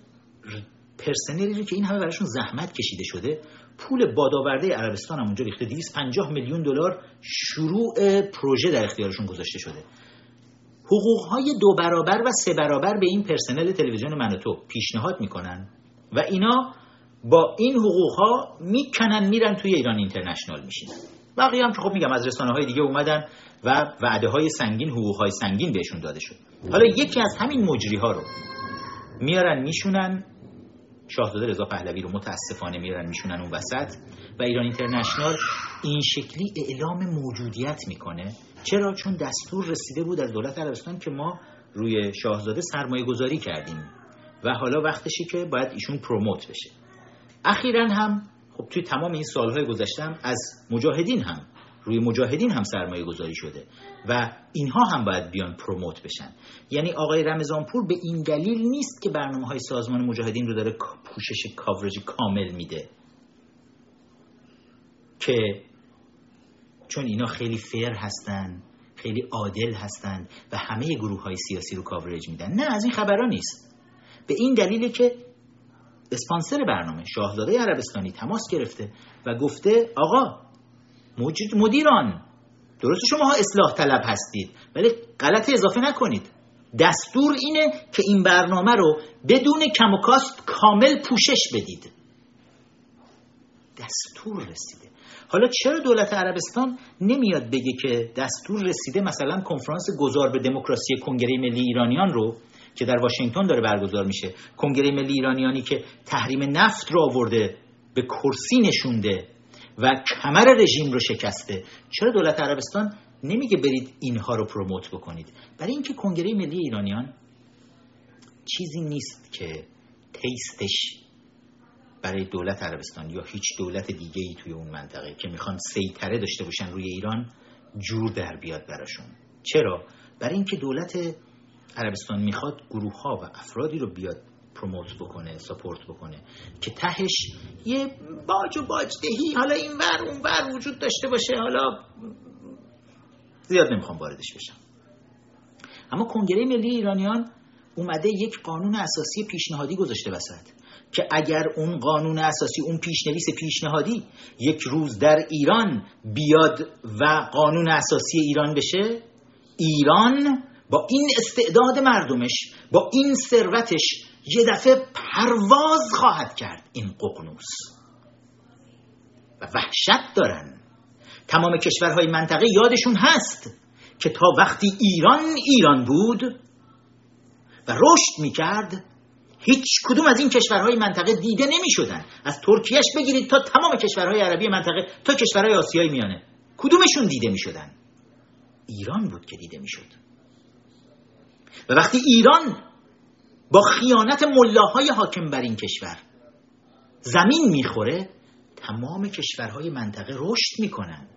پرسنلی رو که این همه براشون زحمت کشیده شده پول بادآورده عربستان هم اونجا ریخته 250 میلیون دلار شروع پروژه در اختیارشون گذاشته شده. حقوقهای دو برابر و سه برابر به این پرسنل تلویزیون من و تو پیشنهاد می‌کنن و اینا با این حقوق ها می‌کنن میرن توی ایران اینترنشنال میشینن. بقیه هم که خب میگم از رسانه های دیگه اومدن و وعده های سنگین حقوق های سنگین بهشون داده شد. حالا یکی از همین مجری ها رو میارن میشونن. شاهزاده رضا پهلوی رو متاسفانه میارن میشونن اون وسط. و ایران اینترنشنال این شکلی اعلام موجودیت می‌کنه. چرا؟ چون دستور رسیده بود از دولت عربستان که ما روی شاهزاده سرمایه گذاری کردیم و حالا وقتشه که باید ایشون پروموت بشه. اخیرا هم خب توی تمام این سالهای گذشتم از مجاهدین هم روی مجاهدین هم سرمایه گذاری شده و اینها هم باید بیان پروموت بشن. یعنی آقای رمضانپور به این دلیل نیست که برنامه های سازمان مجاهدین رو داره پوشش کاورج کامل میده. که چون اینا خیلی فیر هستن خیلی عادل هستند و همه گروه های سیاسی رو کاورج میدن. نه از این خبرها نیست. به این دلیله که اسپانسر برنامه شاهزاده عربستانی تماس گرفته و گفته آقا مدیران درست شما ها اصلاح طلب هستید ولی غلط اضافه نکنید. دستور اینه که این برنامه رو بدون کم و کاست کامل پوشش بدید. دستور رسیده حالا چرا دولت عربستان نمیاد بگه که دستور رسیده مثلا کنفرانس گذار به دموکراسی کنگره ملی ایرانیان رو که در واشنگتن داره برگزار میشه کنگره ملی ایرانیانی که تحریم نفت رو آورده به کرسی نشونده و کمر رژیم رو شکسته. چرا دولت عربستان نمیگه برید اینها رو پروموت بکنید؟ برای اینکه کنگره ملی ایرانیان چیزی نیست که تیستش برای دولت عربستان یا هیچ دولت دیگه ای توی اون منطقه که می‌خوان سیطره داشته باشن روی ایران جور در بیاد براشون. چرا؟ برای اینکه دولت عربستان می‌خواد گروه ها و افرادی رو بیاد پروموت بکنه ساپورت بکنه که تهش یه باج و باجدهی حالا این ور اون ور وجود داشته باشه حالا زیاد نمی‌خوام واردش بشم. اما کنگره ملی ایرانیان اومده یک قانون اساسی پیشنهادی گذاشته وسط. که اگر اون قانون اساسی اون پیشنویس پیشنهادی یک روز در ایران بیاد و قانون اساسی ایران بشه ایران با این استعداد مردمش با این ثروتش یه دفعه پرواز خواهد کرد این ققنوس. و وحشت دارن. تمام کشورهای منطقه یادشون هست که تا وقتی ایران ایران بود و رشد می‌کرد هیچ کدوم از این کشورهای منطقه دیده نمی شدن از ترکیهش بگیرید تا تمام کشورهای عربی منطقه تا کشورهای آسیایی میانه. کدومشون دیده می شدن ایران بود که دیده می شد و وقتی ایران با خیانت ملاهای حاکم بر این کشور زمین می‌خوره تمام کشورهای منطقه رشد می‌کنن.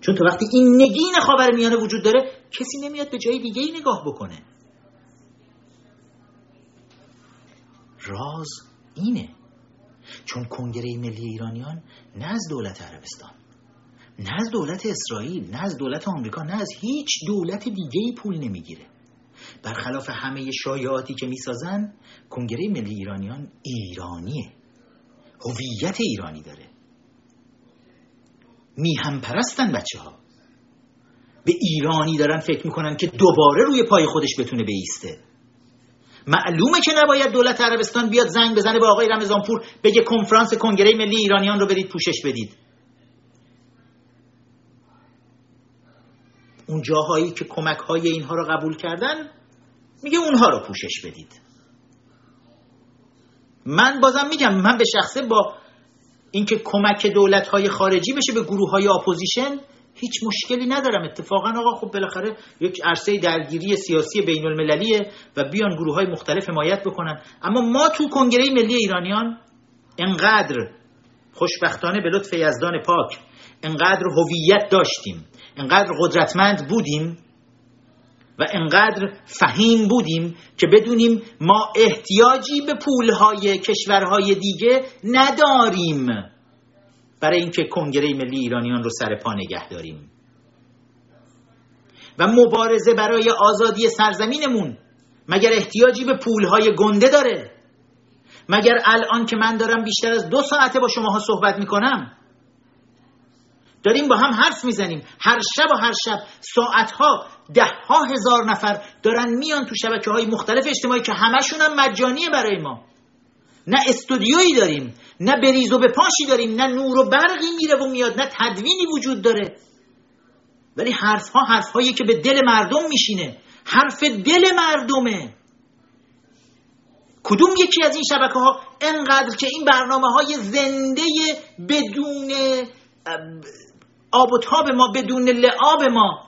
چون تو وقتی این نگین خاور میانه وجود داره کسی نمیاد به جای دیگه ای نگاه بکنه. راز اینه. چون کنگره ملی ایرانیان نه از دولت عربستان نه از دولت اسرائیل نه از دولت آمریکا نه از هیچ دولت دیگه ای پول نمی‌گیره. برخلاف همه شایعاتی که می‌سازن کنگره ملی ایرانیان ایرانیه. هویت ایرانی داره. میهم پرستن بچه ها به ایرانی دارن فکر می‌کنن که دوباره روی پای خودش بتونه بیسته. معلومه که نباید دولت عربستان بیاد زنگ بزنه به آقای رمضانپور بگه کنفرانس کنگره ملی ایرانیان رو برید پوشش بدید. اون جاهایی که کمک های اینها رو قبول کردن میگه اونها رو پوشش بدید. من بازم میگم من به شخصه با اینکه کمک دولت های خارجی بشه به گروه های اپوزیشن هیچ مشکلی ندارم. اتفاقا آقا خب بالاخره یک عرصه درگیری سیاسی بین المللیه و بیان گروه های مختلف حمایت بکنن. اما ما تو کنگره ملی ایرانیان انقدر خوشبختانه به لطف یزدان پاک انقدر هویت داشتیم انقدر قدرتمند بودیم و انقدر فهیم بودیم که بدونیم ما احتیاجی به پولهای کشورهای دیگه نداریم. برای اینکه کنگره ملی ایرانیان رو سر پا نگه داریم. و مبارزه برای آزادی سرزمینمون مگر احتیاجی به پولهای گنده داره؟ مگر الان که من دارم بیشتر از دو ساعته با شماها صحبت می‌کنم؟ داریم با هم حرف می‌زنیم. هر شب و هر شب ساعتها ده ها هزار نفر دارن میان تو شبکه های مختلف اجتماعی که همشون هم مجانیه برای ما. نه استودیویی داریم. نه بریز و بپاشی داریم نه نور و برقی میره و میاد نه تدوینی وجود داره. ولی حرف ها حرف هایی که به دل مردم میشینه. حرف دل مردمه. کدوم یکی از این شبکه ها انقدر که این برنامه های زنده بدون آب و تاب ما بدون لعاب ما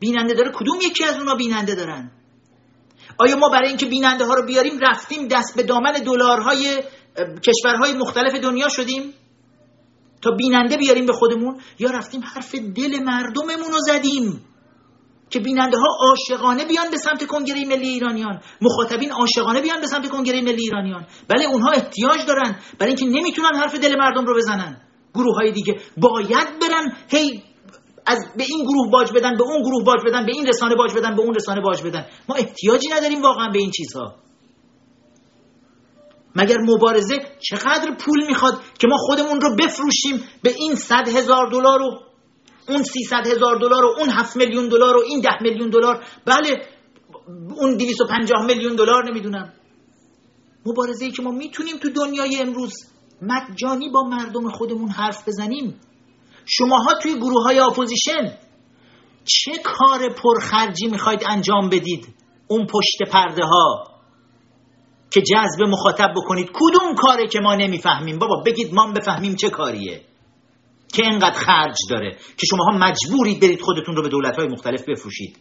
بیننده داره؟ کدوم یکی از اونا بیننده دارن؟ آیا ما برای اینکه بیننده ها رو بیاریم رفتیم دست به دامن دلارهای کشورهای مختلف دنیا شدیم تا بیننده بیاریم به خودمون یا رفتیم حرف دل مردممون رو زدیم که بیننده ها عاشقانه بیان به سمت کنگره ملی ایرانیان مخاطبین عاشقانه بیان به سمت کنگره ملی ایرانیان. بله اونها احتیاج دارن برای اینکه نمی‌تونن حرف دل مردم رو بزنن. گروه های دیگه باید برن هی از به این گروه باج بدن به اون گروه باج بدن به این رسانه باج بدن به اون رسانه باج بدن. ما احتیاجی نداریم واقعا به این چیزها. مگر مبارزه چقدر پول می‌خواد که ما خودمون رو بفروشیم به این صد هزار دلار و اون سیصد هزار دلار و اون هفت میلیون دلار و این ده میلیون دلار؟ بله اون دویست و پنجاه میلیون دلار نمی‌دونم. مبارزه ای که ما می‌تونیم تو دنیای امروز مجانی با مردم خودمون حرف بزنیم. شماها توی گروه های اپوزیشن چه کار پرخرجی می‌خواید انجام بدید؟ اون پشت پرده ها که جذب مخاطب بکنید کدوم کاره که ما نمی‌فهمیم؟ بابا بگید ما بفهمیم چه کاریه. که اینقدر خرج داره که شماها مجبورید برید خودتون رو به دولت های مختلف بفروشید.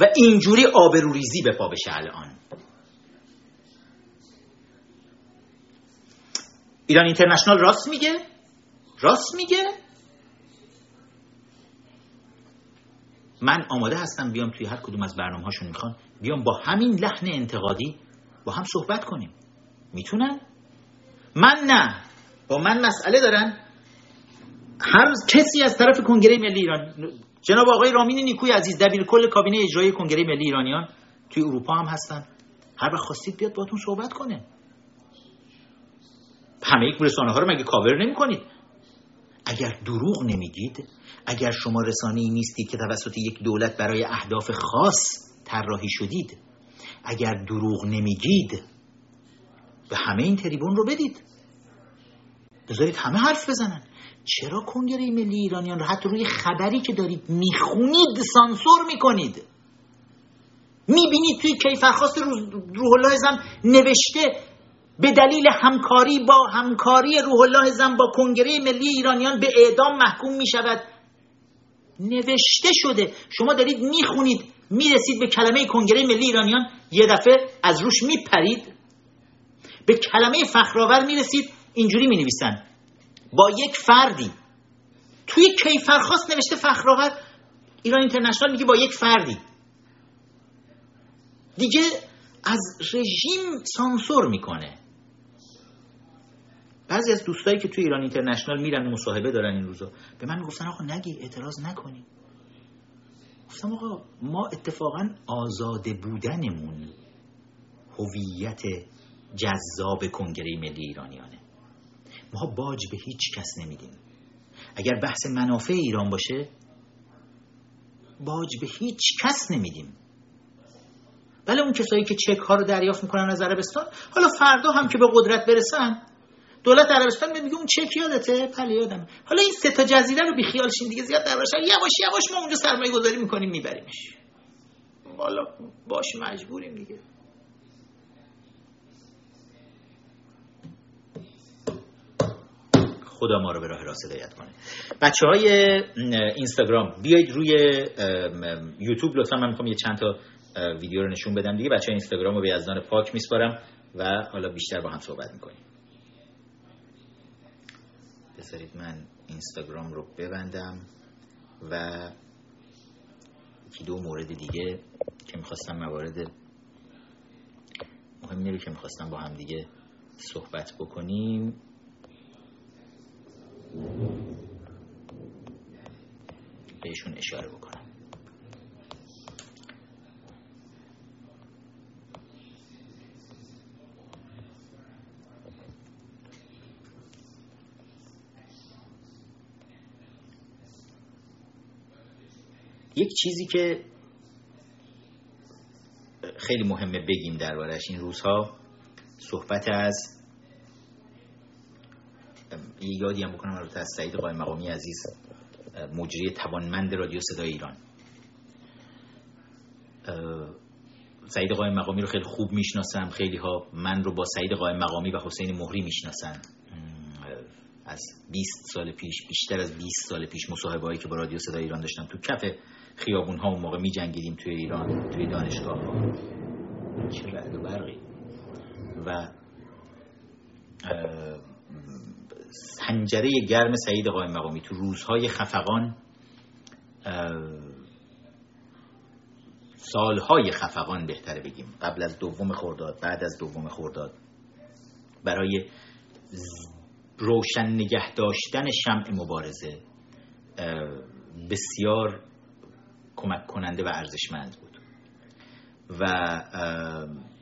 و اینجوری آبروریزی به پا بشه الان. ایران اینترنشنال راست میگه؟ راست میگه؟ من آماده هستم بیام توی هر کدوم از برنامه هاشون می‌خوان بیام با همین لحن انتقادی با هم صحبت کنیم. می‌تونن؟ من نه. با من مسئله دارن. هر کسی از طرف کنگره ملی ایران جناب آقای رامین نیکوی عزیز دبیر کل کابینه اجرایی کنگره ملی ایرانیان توی اروپا هم هستن. هر وقت خواستید بیاد باتون صحبت کنه همه یک رسانه ها رو مگه کاور نمی کنید اگر دروغ نمیگید اگر شما رسانه ای نیستید که توسط یک دولت برای اهداف خاص طراحی شدید اگر دروغ نمیگید به همه این تریبون رو بدید. بذارید همه حرف بزنن. چرا کنگره ملی ایرانیان رو حتی روی خبری که دارید می‌خونید سانسور می‌کنید؟ می‌بینید توی کیفرخواست روح الله زم نوشته به دلیل همکاری با همکاری روح الله زم با کنگره ملی ایرانیان به اعدام محکوم می‌شود. نوشته شده. شما دارید می‌خونید. می‌رسید به کلمه کنگره ملی ایرانیان یه دفعه از روش میپرید. به کلمه فخرآور می‌رسید اینجوری می‌نویسن. با یک فردی. توی کیفرخواست نوشته فخرآور. ایران اینترنشنال میگه با یک فردی. دیگه از رژیم سانسور می‌کنه. بعضی از دوستایی که توی ایران اینترنشنال میرن مصاحبه دارن این روزا به من گفتن آقا نگی اعتراض نکنی. گفتم آقا ما اتفاقا آزاده بودنمون هویت جذاب کنگره ملی ایرانیانه. ما باج به هیچ کس نمیدیم. اگر بحث منافع ایران باشه باج به هیچ کس نمیدیم. بله اون کسایی که چک ها رو دریافت می‌کنن از عربستان حالا فردا هم که به قدرت برسن دولت عربستان میگه اون چک یادته؟ بله یادم حالا این سه تا جزیره رو بیخیال شین دیگه زیاد دربارش یواش یواش ما اونجا سرمایه گذاری می‌کنیم میبریمش. والا باش مجبوریم دیگه. خدا ما رو به راه راست هدایت کنه. بچه های اینستاگرام بیایید روی یوتیوب لطفا من می‌خوام یه چند تا ویدیو رو نشون بدم. دیگه بچه های اینستاگرام رو به یزدان پاک میسپارم و حالا بیشتر با هم صحبت می‌کنیم. بذارید من اینستاگرام رو ببندم و یکی دو مورد دیگه که می‌خواستم موارد مهمی رو که می‌خواستم با هم دیگه صحبت بکنیم. بهشون اشاره بکنم. یک چیزی که خیلی مهمه بگیم دربارش این روزها صحبت از یه یادی هم بکنم البته از سعید قائم مقامی عزیز مجری توانمند رادیو صدای ایران. سعید قائم مقامی رو خیلی خوب می‌شناسم خیلی ها من رو با سعید قائم مقامی و حسین مهری می‌شناسن. از 20 سال پیش بیشتر از 20 سال پیش مصاحبه هایی که با رادیو صدای ایران داشتم تو کف خیابون ها اون موقع می جنگیدیم توی ایران توی دانشگاه ها چه رعد و برقی. و هنجره گرم سعید قائم مقامی. تو روزهای خفقان سالهای خفقان بهتره بگیم. قبل از دوم خورداد بعد از دوم خورداد برای روشن نگه داشتن شمع مبارزه بسیار کمک کننده و ارزشمند بود. و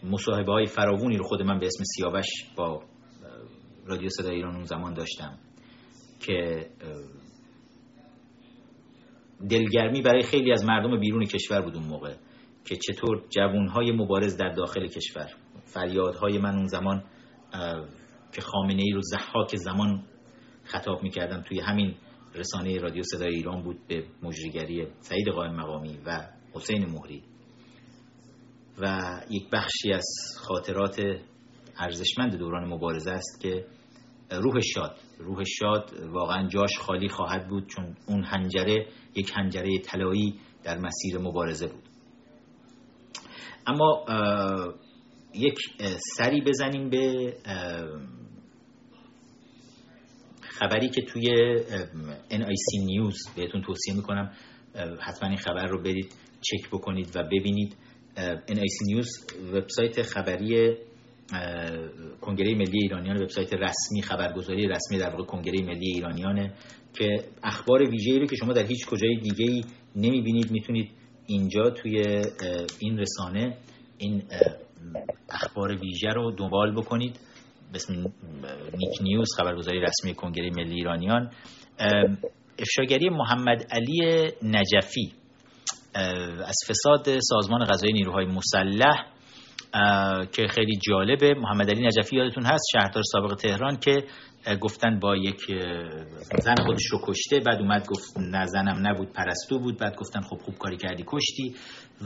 مصاحبه های فراوونی رو خود من به اسم سیاوش با رادیو صدای ایران اون زمان داشتم که دلگرمی برای خیلی از مردم بیرون کشور بود اون موقع که چطور جوانهای مبارز در داخل کشور فریادهای من اون زمان که خامنه ای رو زحاک زمان خطاب می‌کردم توی همین رسانه رادیو صدای ایران بود به مجریگری سعید قائم مقامی و حسین مهری. و یک بخشی از خاطرات ارزشمند دوران مبارزه است که روح شاد روح شاد واقعا جاش خالی خواهد بود چون اون هنجره یک هنجره طلایی در مسیر مبارزه بود. اما یک سری بزنیم به خبری که توی NIC نیوز بهتون توصیه می‌کنم حتما این خبر رو برید چک بکنید و ببینید. NIC نیوز وبسایت خبری کنگره ملی ایرانیان وبسایت رسمی خبرگزاری رسمی در واقع کنگره ملی ایرانیانه که اخبار ویژه‌ای رو که شما در هیچ کجای دیگه ای نمی‌بینید می‌تونید اینجا توی این رسانه این اخبار ویژه رو دنبال بکنید. به اسم نیک نیوز خبرگزاری رسمی کنگره ملی ایرانیان. افشاگری محمد علی نجفی از فساد سازمان غذایی نیروهای مسلح که خیلی جالبه. محمد علی نجفی یادتون هست شهردار سابق تهران که گفتن با یک زن خودش رو کشته. بعد اومد گفت نه زنم نبود پرستو بود. بعد گفتن خب خوب کاری کردی کشتی.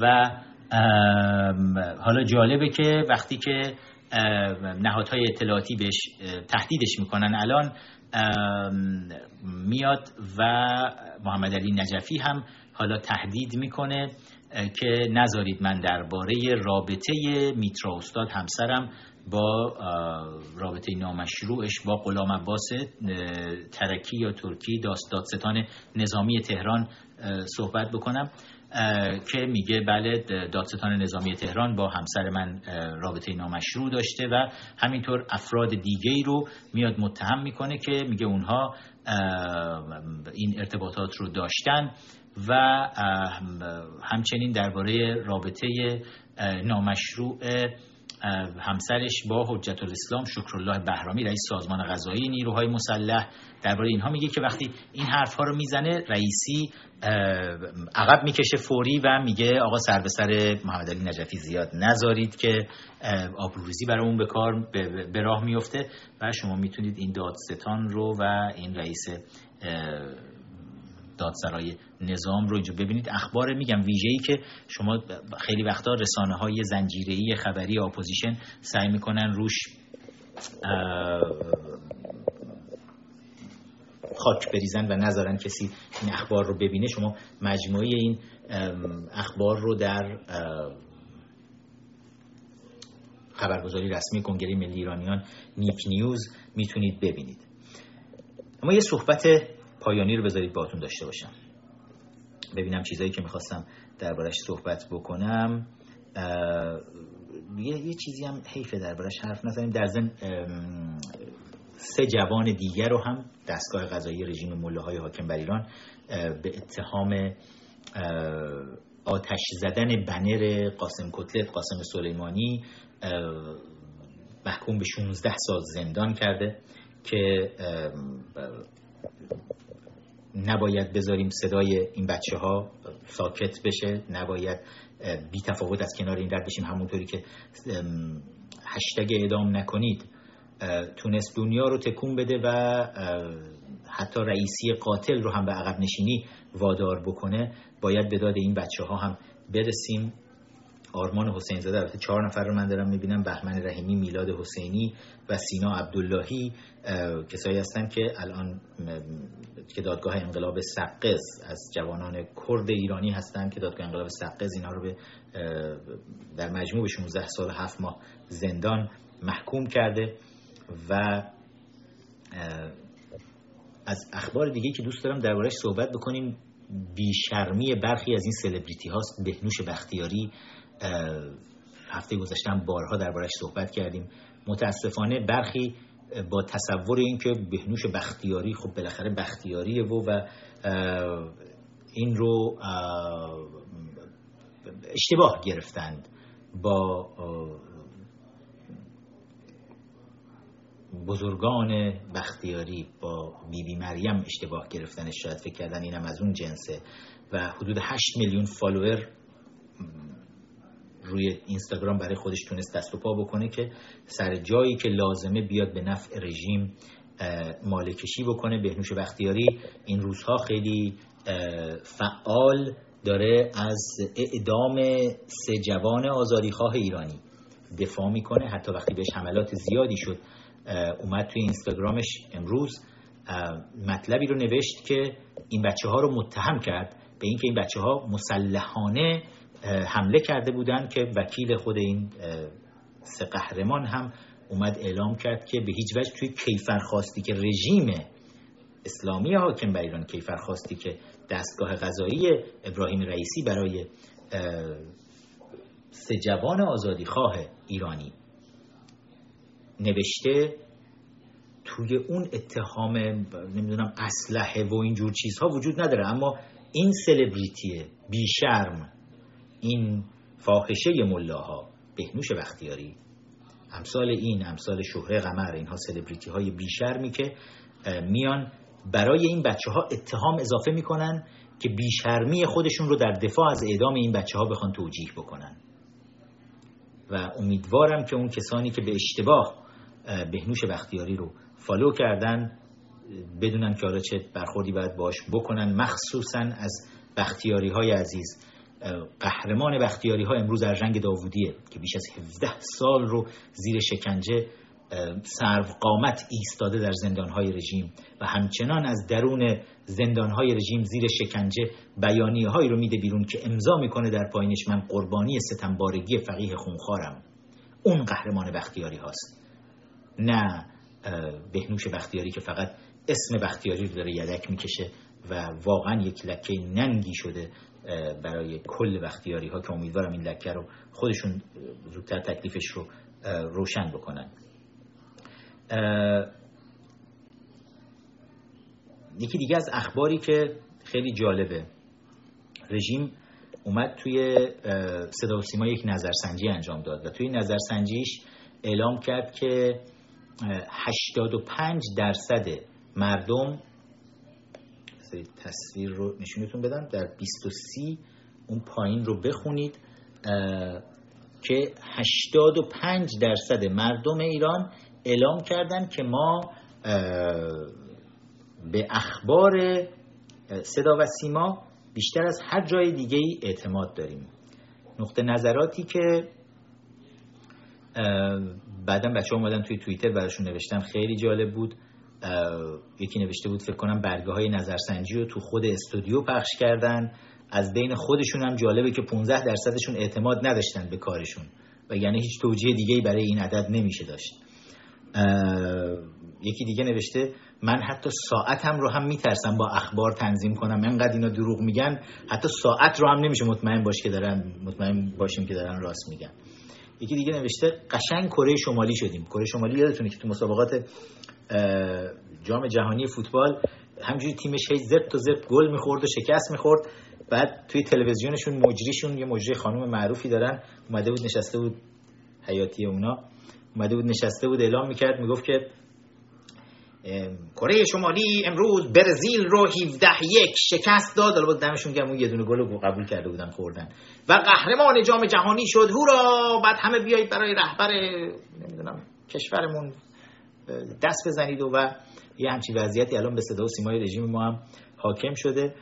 و حالا جالبه که وقتی که نهادهای اطلاعاتی بهش تهدیدش می‌کنن. الان میاد و محمد علی نجفی هم حالا تهدید می‌کنه که نذارید من درباره رابطه میترا استاد همسرم با رابطه نامشروعش با غلام عباس ترکی یا ترکی داست دادستان نظامی تهران صحبت بکنم. که میگه بله دادستان نظامی تهران با همسر من رابطه نامشروع داشته و همینطور افراد دیگه ای رو میاد متهم می‌کنه که میگه اونها این ارتباطات رو داشتن و همچنین درباره رابطه نامشروع همسرش با حجت الاسلام شکرالله بهرامی رئیس سازمان غذایی نیروهای مسلح. درباره اینها میگه که وقتی این حرف ها رو می‌زنه رئیسی عقب می‌کشه فوری و میگه آقا سر به سر محمد علی نجفی زیاد نذارید که آبروریزی برای اون به کار به راه میفته. و شما می‌تونید این دادستان رو و این رئیس دادسرای نظام رو اینجا. ببینید اخبار میگم ویژه‌ای که شما خیلی وقتا رسانه های زنجیره‌ای خبری اپوزیشن سعی می‌کنن روش خاک بریزن و نذارن کسی این اخبار رو ببینه. شما مجموعه این اخبار رو در خبرگزاری رسمی کنگره ملی ایرانیان نیک نیوز می‌تونید ببینید. اما یه صحبت پایانی رو بذارید باتون داشته باشم. ببینم چیزایی که می‌خواستم دربارش صحبت بکنم. یه, یه چیزی هم حیفه دربارش حرف نزنیم. در ضمن سه جوان دیگر رو هم دستگاه قضایی رژیم مله های حاکم بر ایران به اتهام آتش زدن بنر قاسم کتلت قاسم سلیمانی محکوم به 16 سال زندان کرده که نباید بذاریم صدای این بچه ها ساکت بشه نباید بی تفاوت از کنار این رد بشیم. همونطوری که هشتگ اعدام نکنید تونست دنیا رو تکون بده و حتی رئیسی قاتل رو هم به عقب نشینی وادار بکنه. باید به داد این بچه ها هم برسیم. آرمان حسین زاده البته چهار نفر رو من دارم می‌بینم بهمن رحیمی میلاد حسینی و سینا عبداللهی کسایی هستن که الان که دادگاه انقلاب سقز از جوانان کرد ایرانی هستن که دادگاه انقلاب سقز اینها رو به در مجموع به 16 سال 7 ماه زندان محکوم کرده و از اخبار دیگه که دوست دارم دربارش صحبت بکنیم بیشرمی برخی از این سلبریتی هاست. بهنوش بختیاری هفته گذاشتم بارها دربارش صحبت کردیم. متاسفانه برخی با تصور اینکه بهنوش بختیاری خب بالاخره بختیاریه و و این رو اشتباه گرفتند با بزرگان بختیاری با بیبی بی مریم اشتباه گرفتن شاید فکر کردن اینم از اون جنسه. و حدود 8 میلیون فالوور روی اینستاگرام برای خودش تونست دست و پا بکنه که سر جایی که لازمه بیاد به نفع رژیم مالکشی بکنه. بهنوش بختیاری این روزها خیلی فعال داره از اعدام سه جوان آزادیخواه ایرانی. دفاع می‌کنه. حتی وقتی بهش حملات زیادی شد اومد توی اینستاگرامش امروز مطلبی رو نوشت که این بچه ها رو متهم کرد به اینکه این بچه ها مسلحانه حمله کرده بودند که وکیل خود این سه قهرمان هم اومد اعلام کرد که به هیچ وجه توی کیفرخواستی که رژیم اسلامی حاکم بر ایران کیفرخواستی که دستگاه قضایی ابراهیم رئیسی برای سه جوان آزادیخواه ایرانی نوشته توی اون اتهام نمی‌دونم اسلحه و اینجور چیزها وجود نداره اما این سلبریتی بیشرم. این فاحشه ملاها بهنوش بختیاری. امثال این امثال شهره قمر اینها سلبریتی های بیشرمی که میان برای این بچه ها اتهام اضافه می‌کنن که بیشرمی خودشون رو در دفاع از اعدام این بچه ها بخوان توجیه بکنن. و امیدوارم که اون کسانی که به اشتباه بهنوش بختیاری رو فالو کردن بدونن که حالا چه برخوردی باید باش بکنن. مخصوصا از بختیاری های عزیز. قهرمان بختیاری ها امروز در جنگ داوودیه که بیش از 17 سال رو زیر شکنجه سرو قامت ایستاده در زندانهای رژیم و همچنان از درون زندانهای رژیم زیر شکنجه بیانیه هایی رو میده بیرون که امضا می‌کنه در پایینش. من قربانی ستمبارگی فقیه خونخوارم. اون قهرمان بختیاری هاست. نه بهنوش بختیاری که فقط اسم بختیاری رو داره یدک می‌کشه و واقعا یک لکه ننگی شده برای کل بختیاری ها که امیدوارم این لکه رو خودشون زودتر تکلیفش رو روشن بکنن. یکی دیگه از اخباری که خیلی جالبه. رژیم اومد توی صدا و سیما یک نظرسنجی انجام داد و توی نظرسنجیش اعلام کرد که 85 درصد مردم تصویر رو نشونتون بدم. در 23 اون پایین رو بخونید که 85 درصد مردم ایران اعلام کردن که ما به اخبار صدا و سیما بیشتر از هر جای دیگه ای اعتماد داریم. نقطه نظراتی که بعدا بچه اومدن توی توییتر براشون نوشتم خیلی جالب بود. یکی نوشته بود فکر کنم برگه های نظرسنجی رو تو خود استودیو پخش کردن. از بین خودشون هم جالبه که 15 درصدشون اعتماد نداشتن به کارشون و یعنی هیچ توجیه دیگه برای این عدد نمیشه داشت. یکی دیگه نوشته من حتی ساعتم رو هم میترسم با اخبار تنظیم کنم. انقدر اینا دروغ میگن حتی ساعت رو هم نمیشه مطمئن باش که دارن مطمئن باشیم که دارن راست میگن. یکی دیگه نوشته قشنگ کره شمالی شدیم. کره شمالی یادتونه که تو مسابقات جام جهانی فوتبال همجوری تیمش هی زبط و زبط گل می‌خورد و شکست می‌خورد. بعد توی تلویزیونشون مجریشون یه مجری خانم معروفی دارن. اومده بود نشسته بود حیاتی اونا. اومده بود نشسته بود اعلام می‌کرد می‌گفت که کره شمالی امروز برزیل رو 17 یک شکست داد. حالا دمشون گرم اون یه دونه گل قبول کرده بودن خوردن. و قهرمان جام جهانی شد. هورا! بعد همه بیایید برای رهبر نمی‌دونم کشورمون. دست بزنید و, و یه همچین وضعیتی الان به صدا و سیمای رژیم ما هم حاکم شده.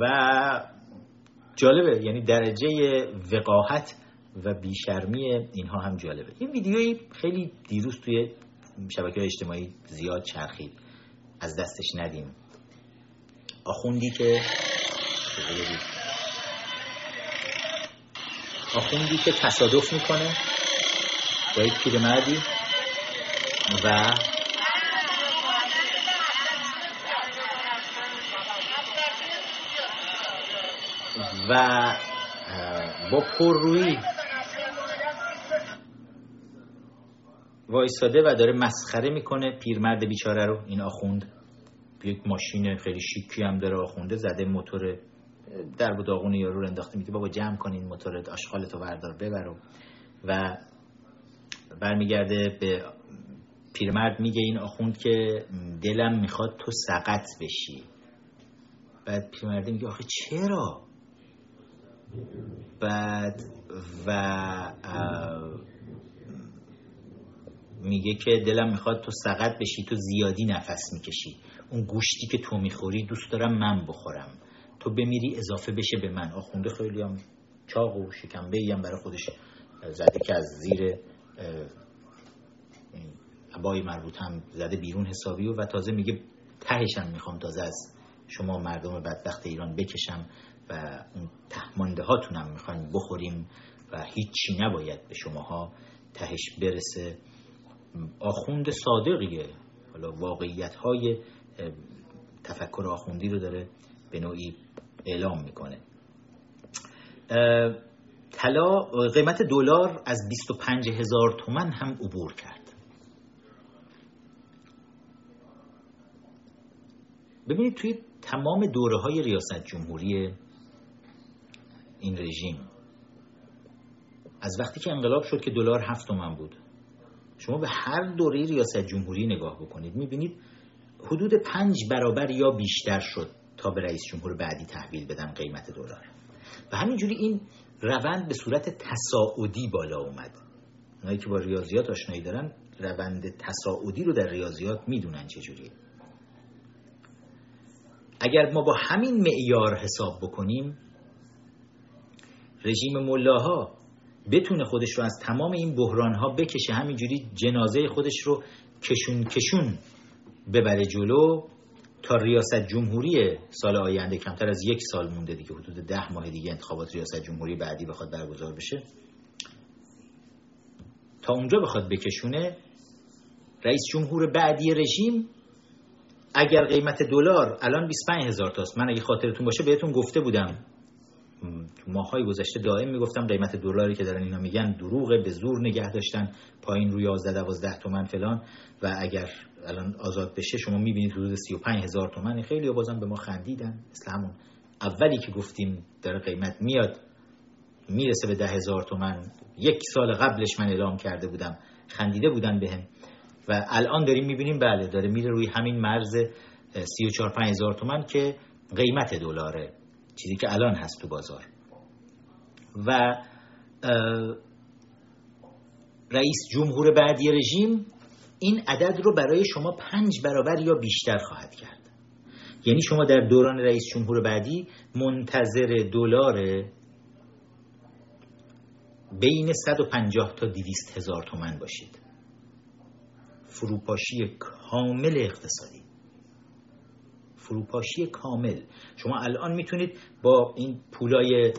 و جالبه یعنی درجه وقاحت و بیشرمی اینها هم جالبه. این ویدیویی خیلی دیروز توی شبکه اجتماعی زیاد چرخید. از دستش ندیم. آخوندی که آخوندی که تصادف می‌کنه. با یک پیرمردی و و با پررویی وایساده و داره مسخره می‌کنه. پیرمرد بیچاره رو این آخوند. یک ماشین خیلی شیکی هم داره آخونده زده موتور در و داغون یارو رو انداخته. میگه بابا جمع کنین موتور آشغالتو بردار ببر و برمیگرده به پیرمرد میگه این آخوند که دلم می‌خواد تو سقط بشی. بعد پیرمرد میگه آخه چرا؟ بعد و میگه که دلم می‌خواد تو سقط بشی تو زیادی نفس می‌کشی. اون گوشتی که تو می‌خوری دوست دارم من بخورم. تو بمیری اضافه بشه به من. آخونده خیلی هم چاق و شکمبه هم برای خودش زده که از زیر عبای مربوط هم زده بیرون حسابی و, تازه میگه تهشم می‌خوام تازه از شما مردم بدبخت ایران بکشم و اون تهمانده هاتونم می‌خوایم بخوریم و هیچی نباید به شماها تهش برسه. آخوند صادقیه. حالا واقعیت های تفکر آخوندی رو داره به نوعی اعلام می‌کنه. طلا قیمت دلار از 25 هزار تومن هم عبور کرد. ببینید توی تمام دوره های ریاست جمهوری این رژیم از وقتی که انقلاب شد که دلار هفت تومن بود شما به هر دوره ریاست جمهوری نگاه بکنید می‌بینید حدود پنج برابر یا بیشتر شد تا به رئیس جمهور بعدی تحویل بدن قیمت دلار. و همینجوری این روند به صورت تصاعدی بالا اومد. اونایی که با ریاضیات آشنایی دارن روند تصاعدی رو در ریاضیات می‌دونن چجوریه. اگر ما با همین معیار حساب بکنیم رژیم ملاها بتونه خودش رو از تمام این بحران ها بکشه همینجوری جنازه خودش رو کشون کشون ببره جلو. تا ریاست جمهوری سال آینده کمتر از یک سال مونده دیگه حدود ده ماه دیگه انتخابات ریاست جمهوری بعدی بخواد برگزار بشه. تا اونجا بخواد بکشونه رئیس جمهور بعدی رژیم اگر قیمت دلار الان 25 هزار تاست. من اگه خاطرتون باشه بهتون گفته بودم تو ماهای گذشته دائم می‌گفتم قیمت دلاری که دارن اینا میگن دروغه به زور نگه داشتن پایین روی 11 12 تومن فلان. و اگر الان آزاد بشه شما می‌بینید حدود 35 هزار تومن خیلی بازم به ما خندیدن. مثل همون اولی که گفتیم داره قیمت میاد می‌رسه به ده هزار تومن. یک سال قبلش من اعلام کرده بودم. خندیده بودن بهم. و الان داریم می‌بینیم بله داره میره روی همین مرز 34 5 هزار تومن که قیمت دلاره. چیزی که الان هست تو بازار. و رئیس جمهور بعدی رژیم این عدد رو برای شما پنج برابر یا بیشتر خواهد کرد. یعنی شما در دوران رئیس جمهور بعدی منتظر دلار بین 150 تا 200 هزار تومن باشید. فروپاشی کامل اقتصادی. فروپاشی کامل. شما الان می‌تونید با این پولای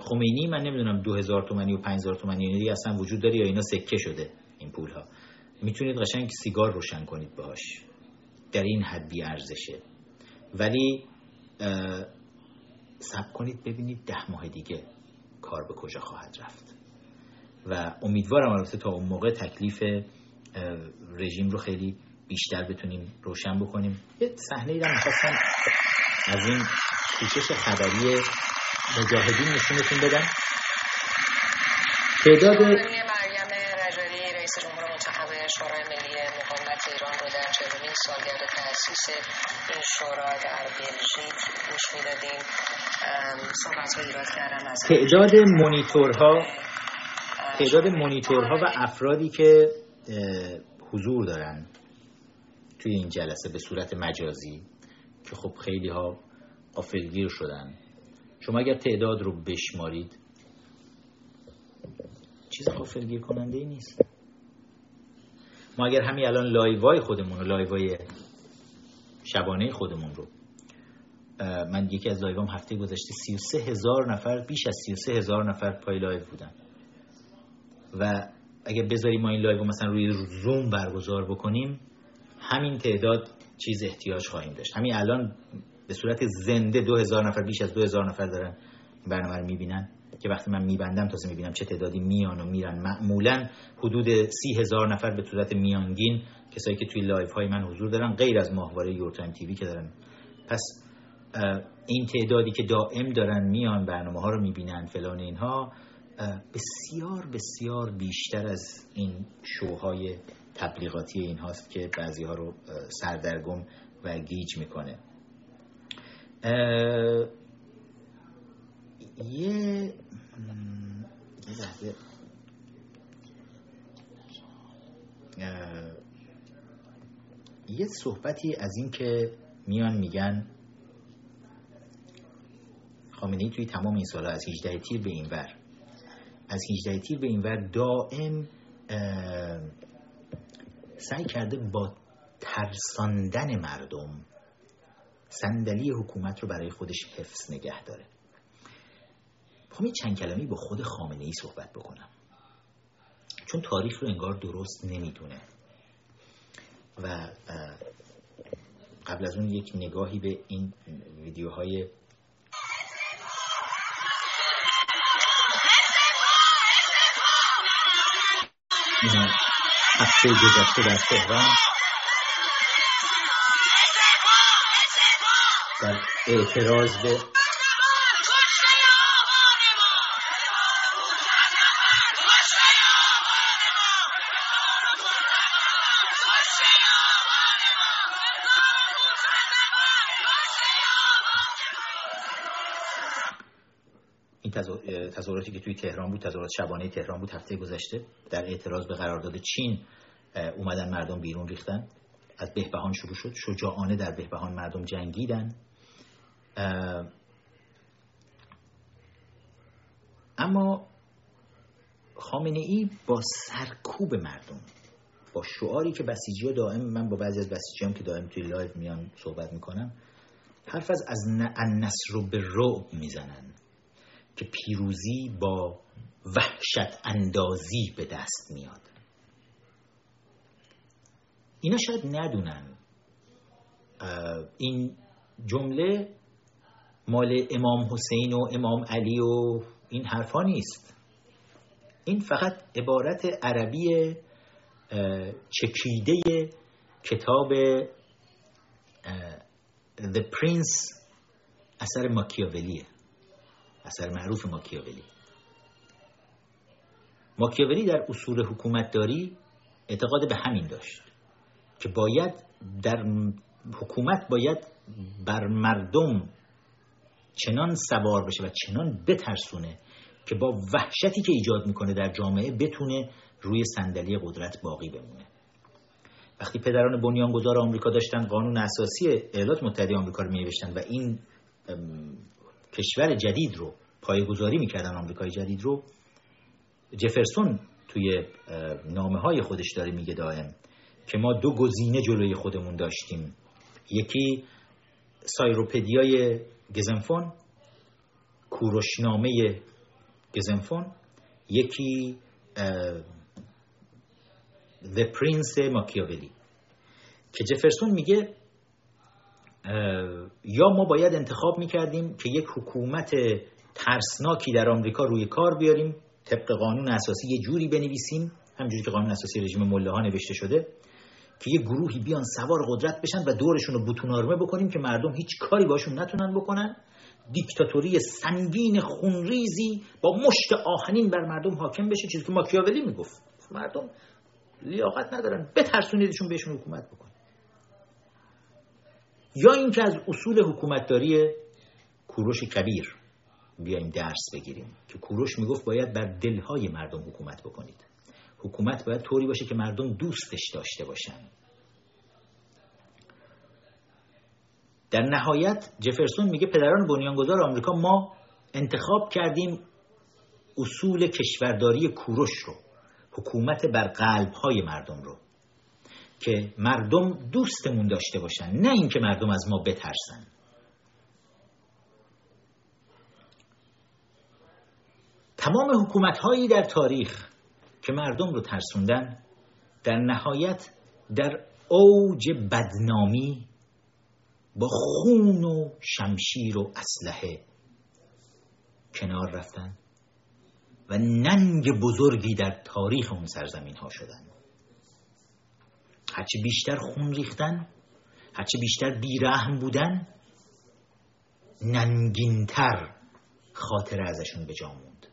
خمینی من نمی‌دونم 2000 تومانی و 5000 تومانی یعنی اصلا وجود داره یا اینا سکه شده این پول ها می‌تونید قشنگ سیگار روشن کنید باهاش. در این حد بی ارزشه. ولی سب کنید ببینید ده ماه دیگه کار به کجا خواهد رفت. و امیدوارم البته تا اون موقع تکلیف رژیم رو خیلی بیشتر بتونیم روشن بکنیم. یه صحنه ای رو می‌خواستم از این کوشش خبری مجاهدین نشونتون بدم. تعداد رئیس جمهور منتخب شورای ملی مقاومت ایران رو در چهلمین سالگرد تأسیس این شورا در بلژیک گوش می‌دادیم. صحبت ایراد کردن از تعداد مونیتورها تعداد مونیتورها و افرادی که حضور دارن. توی این جلسه به صورت مجازی که خب خیلی ها قافلگیر شدن. شما اگر تعداد رو بشمارید چیز غافلگیر کننده ای نیست. ما اگر همین الان لایوای خودمون و لایوای شبانه خودمون رو من یکی از لایوام هفته گذشته 33 هزار نفر بیش از 33 هزار نفر پای لایو بودن. و اگر بذاریم ما این لایو مثلا روی زوم برگزار بکنیم همین تعداد چیز احتیاج خواهیم داشت. همین الان به صورت زنده دو هزار نفر بیش از دو هزار نفر دارن برنامه رو می‌بینن که وقتی من میبندم تازه می‌بینم چه تعدادی میان و میرن. معمولا حدود سی هزار نفر به صورت میانگین کسایی که توی لایو های من حضور دارن غیر از ماهواره یورتایم تیوی که دارن. پس این تعدادی که دائم دارن میان برنامه ها رو می‌بینن فلان اینها بسیار بسیار بیشتر از این شوهای تبلیغاتی این هاست که بعضی ها رو سردرگم و گیج می‌کنه. یه یه صحبتی از این که میان میگن خامنه ای توی تمام این سالها از 18 تیر به این ور. از 18 تیر به این ور دائم سعی کرده با ترساندن مردم صندلی حکومت رو برای خودش حفظ نگه داره. می‌خوام چند کلمی با خود خامنه ای صحبت بکنم. چون تاریخ رو انگار درست نمی‌دونه. و قبل از اون یک نگاهی به این ویدیوهای هفته گذشته در تهران در اعتراض به تظاهراتی که توی تهران بود تظاهرات شبانه تهران بود هفته گذشته در اعتراض به قرارداد چین اومدن مردم بیرون ریختن. از بهبهان شروع شد. شجاعانه در بهبهان مردم جنگیدن. اما خامنه ای با سرکوب مردم با شعاری که بسیجی دائم من با بعضی از بسیجی که دائم توی live میان صحبت می‌کنم حرف از النصر بالرعب می‌زنن. که پیروزی با وحشت اندازی به دست میاد. اینا شاید ندونن. این جمله مال امام حسین و امام علی و این حرفا نیست. این فقط عبارت عربی چکیده کتاب The Prince اثر ماکیاولیه. اثر معروف ماکیاولی. ماکیاولی در اصول حکومتداری اعتقاد به همین داشت که باید در حکومت باید بر مردم چنان سوار بشه و چنان بترسونه که با وحشتی که ایجاد می‌کنه در جامعه بتونه روی صندلی قدرت باقی بمونه. وقتی پدران بنیانگذار آمریکا داشتن قانون اساسی ایالات متحده آمریکا رو می و این کشور جدید رو پایگذاری می‌کردن آمریکای جدید رو. جفرسون توی نامه های خودش داره میگه دائم که ما دو گزینه جلوی خودمون داشتیم. یکی سایروپدیای گزنفون کوروشنامه گزنفون. یکی The Prince ماکیاولی. که جفرسون میگه یا ما باید انتخاب می‌کردیم که یک حکومت ترسناکی در آمریکا روی کار بیاریم طبق قانون اساسی یه جوری بنویسیم همجوری که قانون اساسی رژیم مله ها نوشته شده که یه گروهی بیان سوار قدرت بشن و دورشون رو بتون آرمه بکنیم که مردم هیچ کاری باشون نتونن بکنن. دیکتاتوری سنگین خونریزی با مشت آهنین بر مردم حاکم بشه چیزی که ماکیاولی می‌گفت. مردم لیاقت ندارن. بترسونیدشون بهشون حکومت بکن. یا اینکه از اصول حکومتداری کوروش کبیر بیایم درس بگیریم که کوروش می‌گفت باید بر دلهای مردم حکومت بکنید. حکومت باید طوری باشه که مردم دوستش داشته باشن. در نهایت جفرسون میگه پدران بنیانگذار آمریکا ما انتخاب کردیم اصول کشورداری کوروش رو حکومت بر قلب های مردم رو. که مردم دوستمون داشته باشن نه اینکه مردم از ما بترسن. تمام حکومت هایی در تاریخ که مردم رو ترسوندن در نهایت در اوج بدنامی با خون و شمشیر و اسلحه کنار رفتن و ننگ بزرگی در تاریخ اون سرزمین ها شدن. هرچه بیشتر خون ریختن هرچه بیشتر بیرحم بودن ننگینتر خاطر ازشون به جا موند.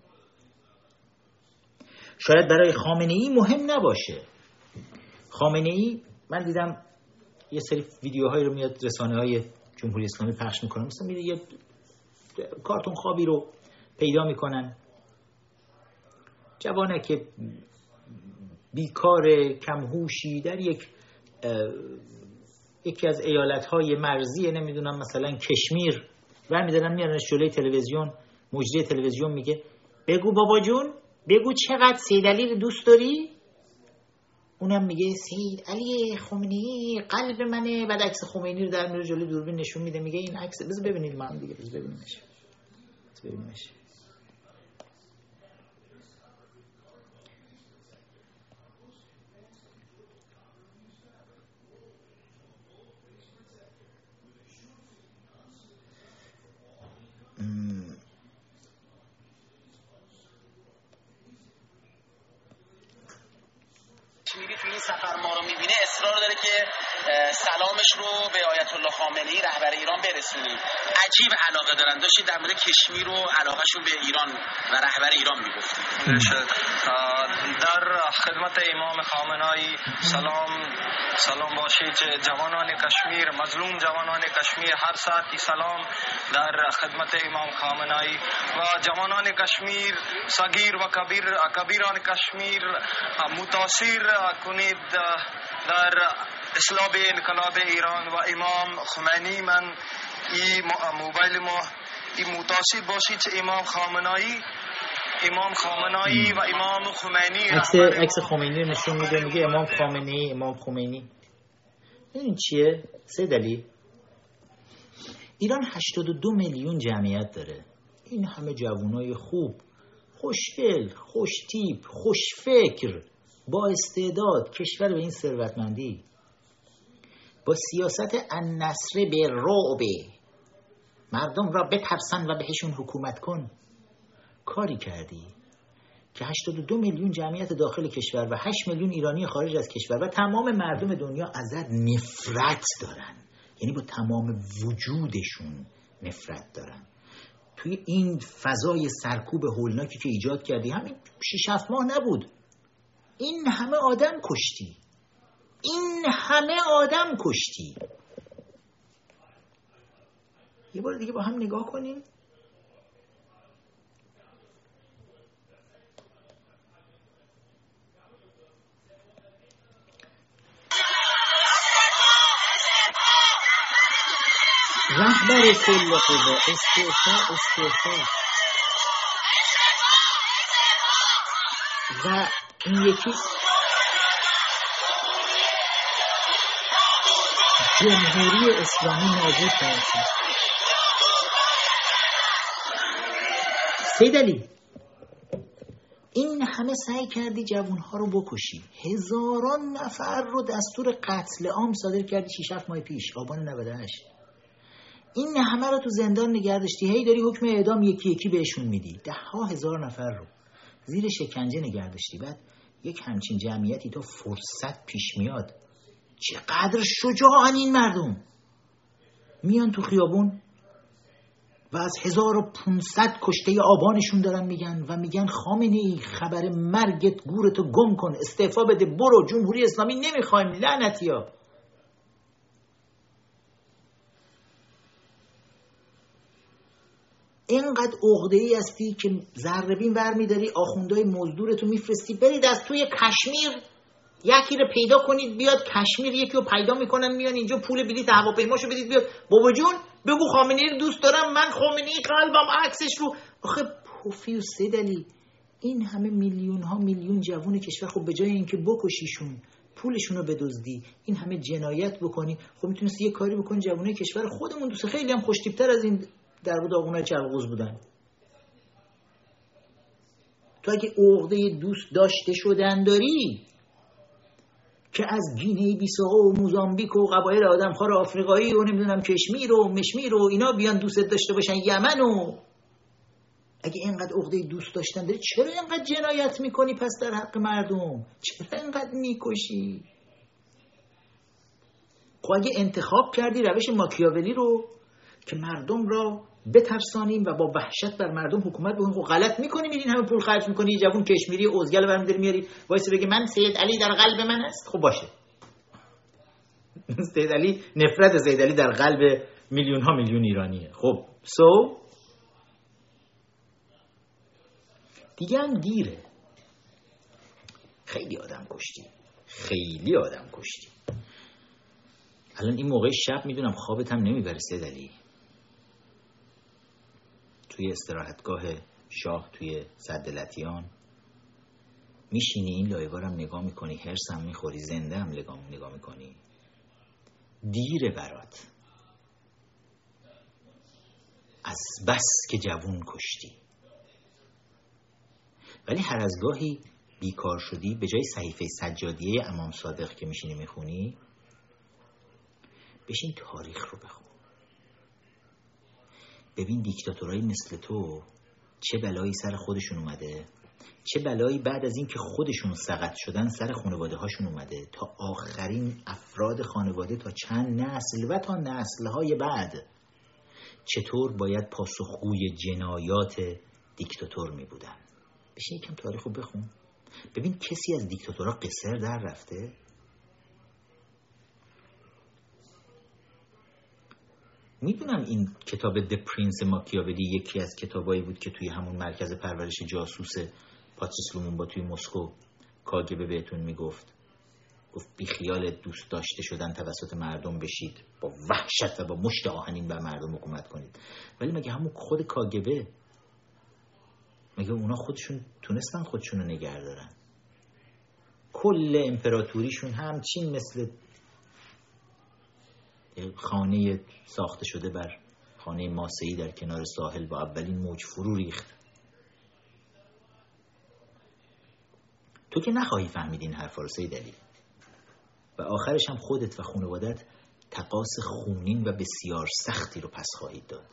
شاید برای خامنه ای مهم نباشه. خامنه ای من دیدم یه سری ویدیوهایی رو میاد رسانه های جمهوری اسلامی پخش می‌کنن. مثلا میره یه کارتون خوابی رو پیدا می‌کنن. جوانک بیکار کمهوشی در یک یکی از ایالت های مرزی نمی‌دونم مثلا کشمیر. برمیدارن میارنش جلوی تلویزیون مجری تلویزیون میگه بگو بابا جون بگو چقدر سیدلی دوست داری؟ اونم میگه سید علی خمینی قلب منه. بعد عکس خمینی رو در میره جلوی دوربین نشون میده میگه این عکس بذار ببینید هم دیگه بذار ببینیمش. ببینیمش. 嗯。سلامش رو به آیت الله خامنه‌ای رهبر ایران برسونیم. عجیب علاقه دارن. داشتید در مورد کشمیر و علاقهشون به ایران و رهبر ایران می‌گفتید در خدمت امام خامنه‌ای سلام سلام باشید. جوانان کشمیر مظلوم جوانان کشمیر هر ساعتی سلام در خدمت امام خامنه‌ای. و جوانان کشمیر صغیر و کبیر کبیران کشمیر متاثر کنید. در اصلاح انقلاب ایران و امام خمینی من این موبایل ما این متاثر باشید که امام خامنایی امام خامنایی و امام خمینی عکس عکس خمینی نشون میده میگه امام خامنی امام خمینی این چیه؟ سه دلیل. ایران 82 میلیون جمعیت داره. این همه جوانای خوب. خوشگل خوشتیپ خوشفکر. با استعداد کشور به این ثروتمندی با سیاست النصر به رعب مردم را بترسن و بهشون حکومت کن. کاری کردی که 82 میلیون جمعیت داخل کشور و 8 میلیون ایرانی خارج از کشور و تمام مردم دنیا ازت نفرت دارن. یعنی با تمام وجودشون نفرت دارن. توی این فضای سرکوب هولناکی که ایجاد کردی همین 6 ماه نبود. این همه آدم کشتی. این همه آدم کشتی. یه بار دیگه با هم نگاه کنیم. رهبر کل قوا استعفا استعفا. و این یکی. جمهوری اسلامی نابود شد. سید علی این همه سعی کردی جوانها رو بکشی. هزاران نفر رو دستور قتل عام صادر کردی 6 7 ماه پیش. آبان 98 این همه رو تو زندان نگه داشتی. هی داری حکم اعدام یکی یکی بهشون میدی. ده ها هزار نفر رو. زیر شکنجه نگه داشتی بعد یک همچین جمعیتی تو فرصت پیش میاد. چقدر شجاعن این مردم. میان تو خیابون و از 1500 کشته آبانشون دارن میگن و میگن خامنه ای خبر مرگت گورتو گم کن استعفا بده برو جمهوری اسلامی نمی‌خوایم لعنتی ها اینقدر عقده ای هستی که ذربین ور میداری آخوندهای مزدورتو میفرستی برید از توی کشمیر یکی رو پیدا کنید بیاد کشمیر یکی رو پیدا می‌کنن میان اینجا پول بلیط هواپیماشو بدید بیاد. بابا جون بگو خامنه رو دوست دارم من خامنه قلبم عکسش رو. آخه پوفی و سدلی این همه میلیون ها میلیون جوون کشور خب به جای اینکه بکشیشون پولشون رو بدزدی این همه جنایت بکنی. خب می‌تونستی یه کاری بکنی جوانای کشور خودمون دوست خیلی هم خوشتیبتر از این در داغونای چرغوز بودن. تو اگه عقده دوست داشته شدن داری که از گینه بیساو و موزامبیک و قبایل آدمخوار آفریقایی و نمی‌دونم کشمیر و مشمیر و اینا بیان دوست داشته باشن یمن و اگه اینقدر عقده دوست داشتن داری چرا اینقدر جنایت می‌کنی پس در حق مردم؟ چرا اینقدر می‌کشی؟ خب اگه انتخاب کردی روش ماکیاولی رو که مردم را بترسانیم و با وحشت بر مردم حکومت بکنیم. خب غلط می‌کنی میرین همه پول خرج می‌کنی یه جوون کشمیری اوزگل برمیداری میاری وایس بگی من سید علی در قلب من است. خب باشه. سید علی نفرت سید علی در قلب میلیون ها میلیون ایرانیه. خب سو دیگه هم دیره. خیلی آدم کشتی. خیلی آدم کشتی. الان این موقع شب می‌دونم خوابت هم نمی‌بره سید علی. توی استراحتگاه شاه توی صد لطیان. میشینی این لایوارم نگاه می‌کنی هرس هم می‌خوری زنده هم نگاه می‌کنی. دیره برات. از بس که جوون کشتی. ولی هر از گاهی بیکار شدی به جای صحیفه سجادیه امام صادق که میشینی می‌خونی بشین تاریخ رو بخون. ببین دیکتاتورایی مثل تو چه بلایی سر خودشون اومده. چه بلایی بعد از اینکه خودشون سقط شدن سر خانواده هاشون اومده. تا آخرین افراد خانواده تا چند نسل و تا نسل های بعد چطور باید پاسخگوی جنایات دیکتاتور می بودن بشه یکم تاریخ بخون. ببین کسی از دیکتاتورها قسر در رفته؟ می‌دونم این کتاب The Prince ماکیاولی یکی از کتابایی بود که توی همون مرکز پرورش جاسوس پاتریس لومومبا توی مسکو کا گ ب بهتون می‌گفت. گفت بی خیال دوست داشته شدن توسط مردم بشید. با وحشت و با مشت آهنین بر مردم حکومت کنید. ولی مگه همون خود کاگبه مگه اونا خودشون تونستن خودشون رو نگه دارن؟ کل امپراتوریشون همچین مثل خانه ساخته شده بر خانه ماسهی در کنار ساحل با اولین موج فرو ریخت. تو که نخواهی فهمید این حرفا رو دلیل و آخرش هم خودت و خانوادت تقاس خونین و بسیار سختی رو پس خواهید داد.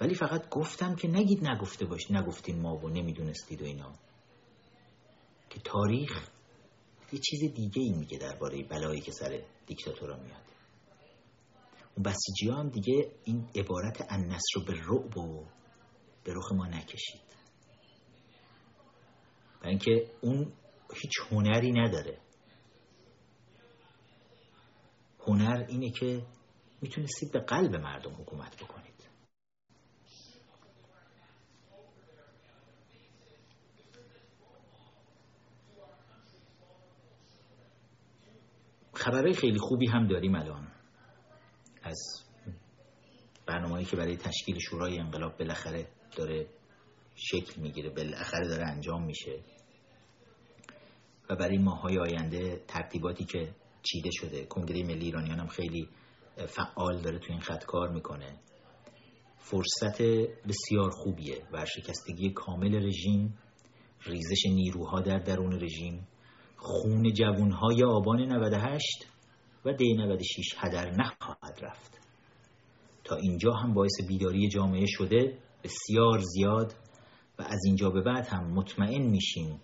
ولی فقط گفتم که نگید نگفته باش نگفتین ما و نمی‌دونستید و اینا. که تاریخ یه چیز دیگه ای میگه درباره بلایی که سر دیکتاتورا میاد. اون بسیجی هم دیگه این عبارت النصر رو به رعب و به رخ ما نکشید. برای اینکه اون هیچ هنری نداره. هنر اینه که می‌تونستید به قلب مردم حکومت بکنید خبرهای خیلی خوبی هم داریم الان. از برنامه‌ای که برای تشکیل شورای انقلاب بالاخره داره شکل می‌گیره بالاخره داره انجام میشه. و برای ماهای آینده ترتیباتی که چیده شده کنگره ملی ایرانیان هم خیلی فعال داره تو این خط کار می‌کنه. فرصت بسیار خوبیه. ورشکستگی کامل رژیم ریزش نیروها در درون رژیم خون جوانهای آبان 98 و دی 96 هدر نخواهد رفت. تا اینجا هم باعث بیداری جامعه شده بسیار زیاد و از اینجا به بعد هم مطمئن میشیم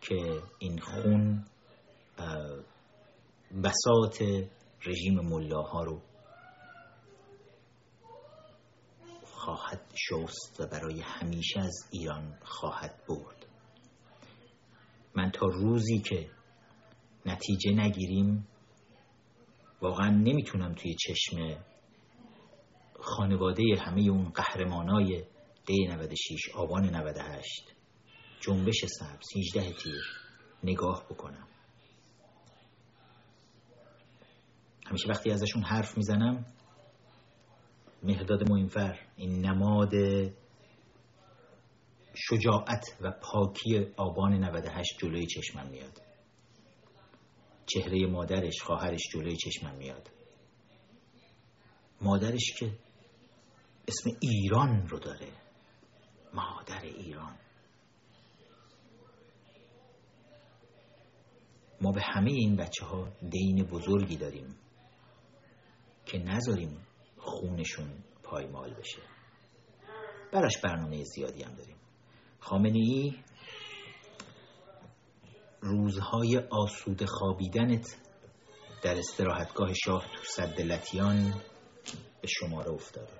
که این خون بساط رژیم ملاها رو خواهد شست و برای همیشه از ایران خواهد برد. من تا روزی که نتیجه نگیریم واقعا نمی‌تونم توی چشم خانواده همه اون قهرمانای دی 96 آبان 98 جنبش سبز 18 تیر نگاه بکنم. همیشه وقتی ازشون حرف می‌زنم مهداد موینفر این نماد شجاعت و پاکی آبان 98 جلوی چشمم میاد. چهره مادرش خواهرش جلوی چشمم میاد. مادرش که اسم ایران رو داره. مادر ایران. ما به همه این بچه ها دین بزرگی داریم که نذاریم خونشون پایمال بشه. براش برنامه زیادی هم داریم. خامنه ای؟ روزهای آسود خوابیدنت در استراحتگاه شاه تو صد لتیان به شماره افتاده.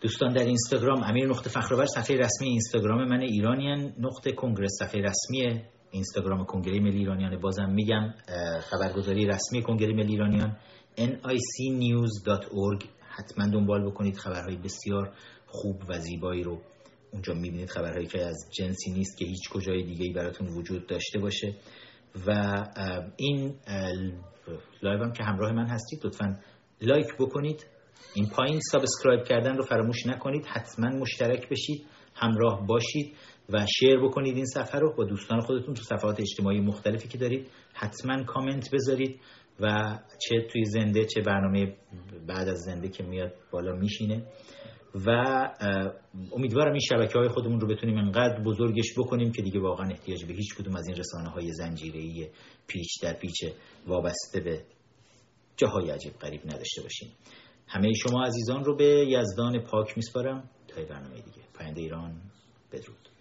دوستان در اینستاگرام امیر نقطه فخرآور صفحه رسمی اینستاگرام من ایرانیان نقطه کنگره صفحه رسمی اینستاگرام کنگره ملی ایرانیان. بازم میگم خبرگزاری رسمی کنگره ملی ایرانیان nicnews.org حتما دنبال بکنید خبرهای بسیار خوب و زیبایی رو اونجا می‌بینید. خبرهایی که از جنسی نیست که هیچ کجای دیگه براتون وجود داشته باشه. و این live هم که همراه من هستید لطفا like بکنید. این پایین subscribe کردن رو فراموش نکنید. حتما مشترک بشید همراه باشید و share بکنید این صفحه رو. با دوستان خودتون تو صفحات اجتماعی مختلفی که دارید حتما کامنت بذارید و چه توی زنده چه برنامه بعد از زنده که میاد بالا میشینه. و امیدوارم این شبکه های خودمون رو بتونیم انقدر بزرگش بکنیم که دیگه واقعا احتیاج به هیچ کدوم از این رسانه های زنجیری پیچ در پیچ وابسته به جاهای عجیب قریب نداشته باشیم. همه شما عزیزان رو به یزدان پاک میسپارم. تا برنامه دیگه. پاینده ایران بدرود.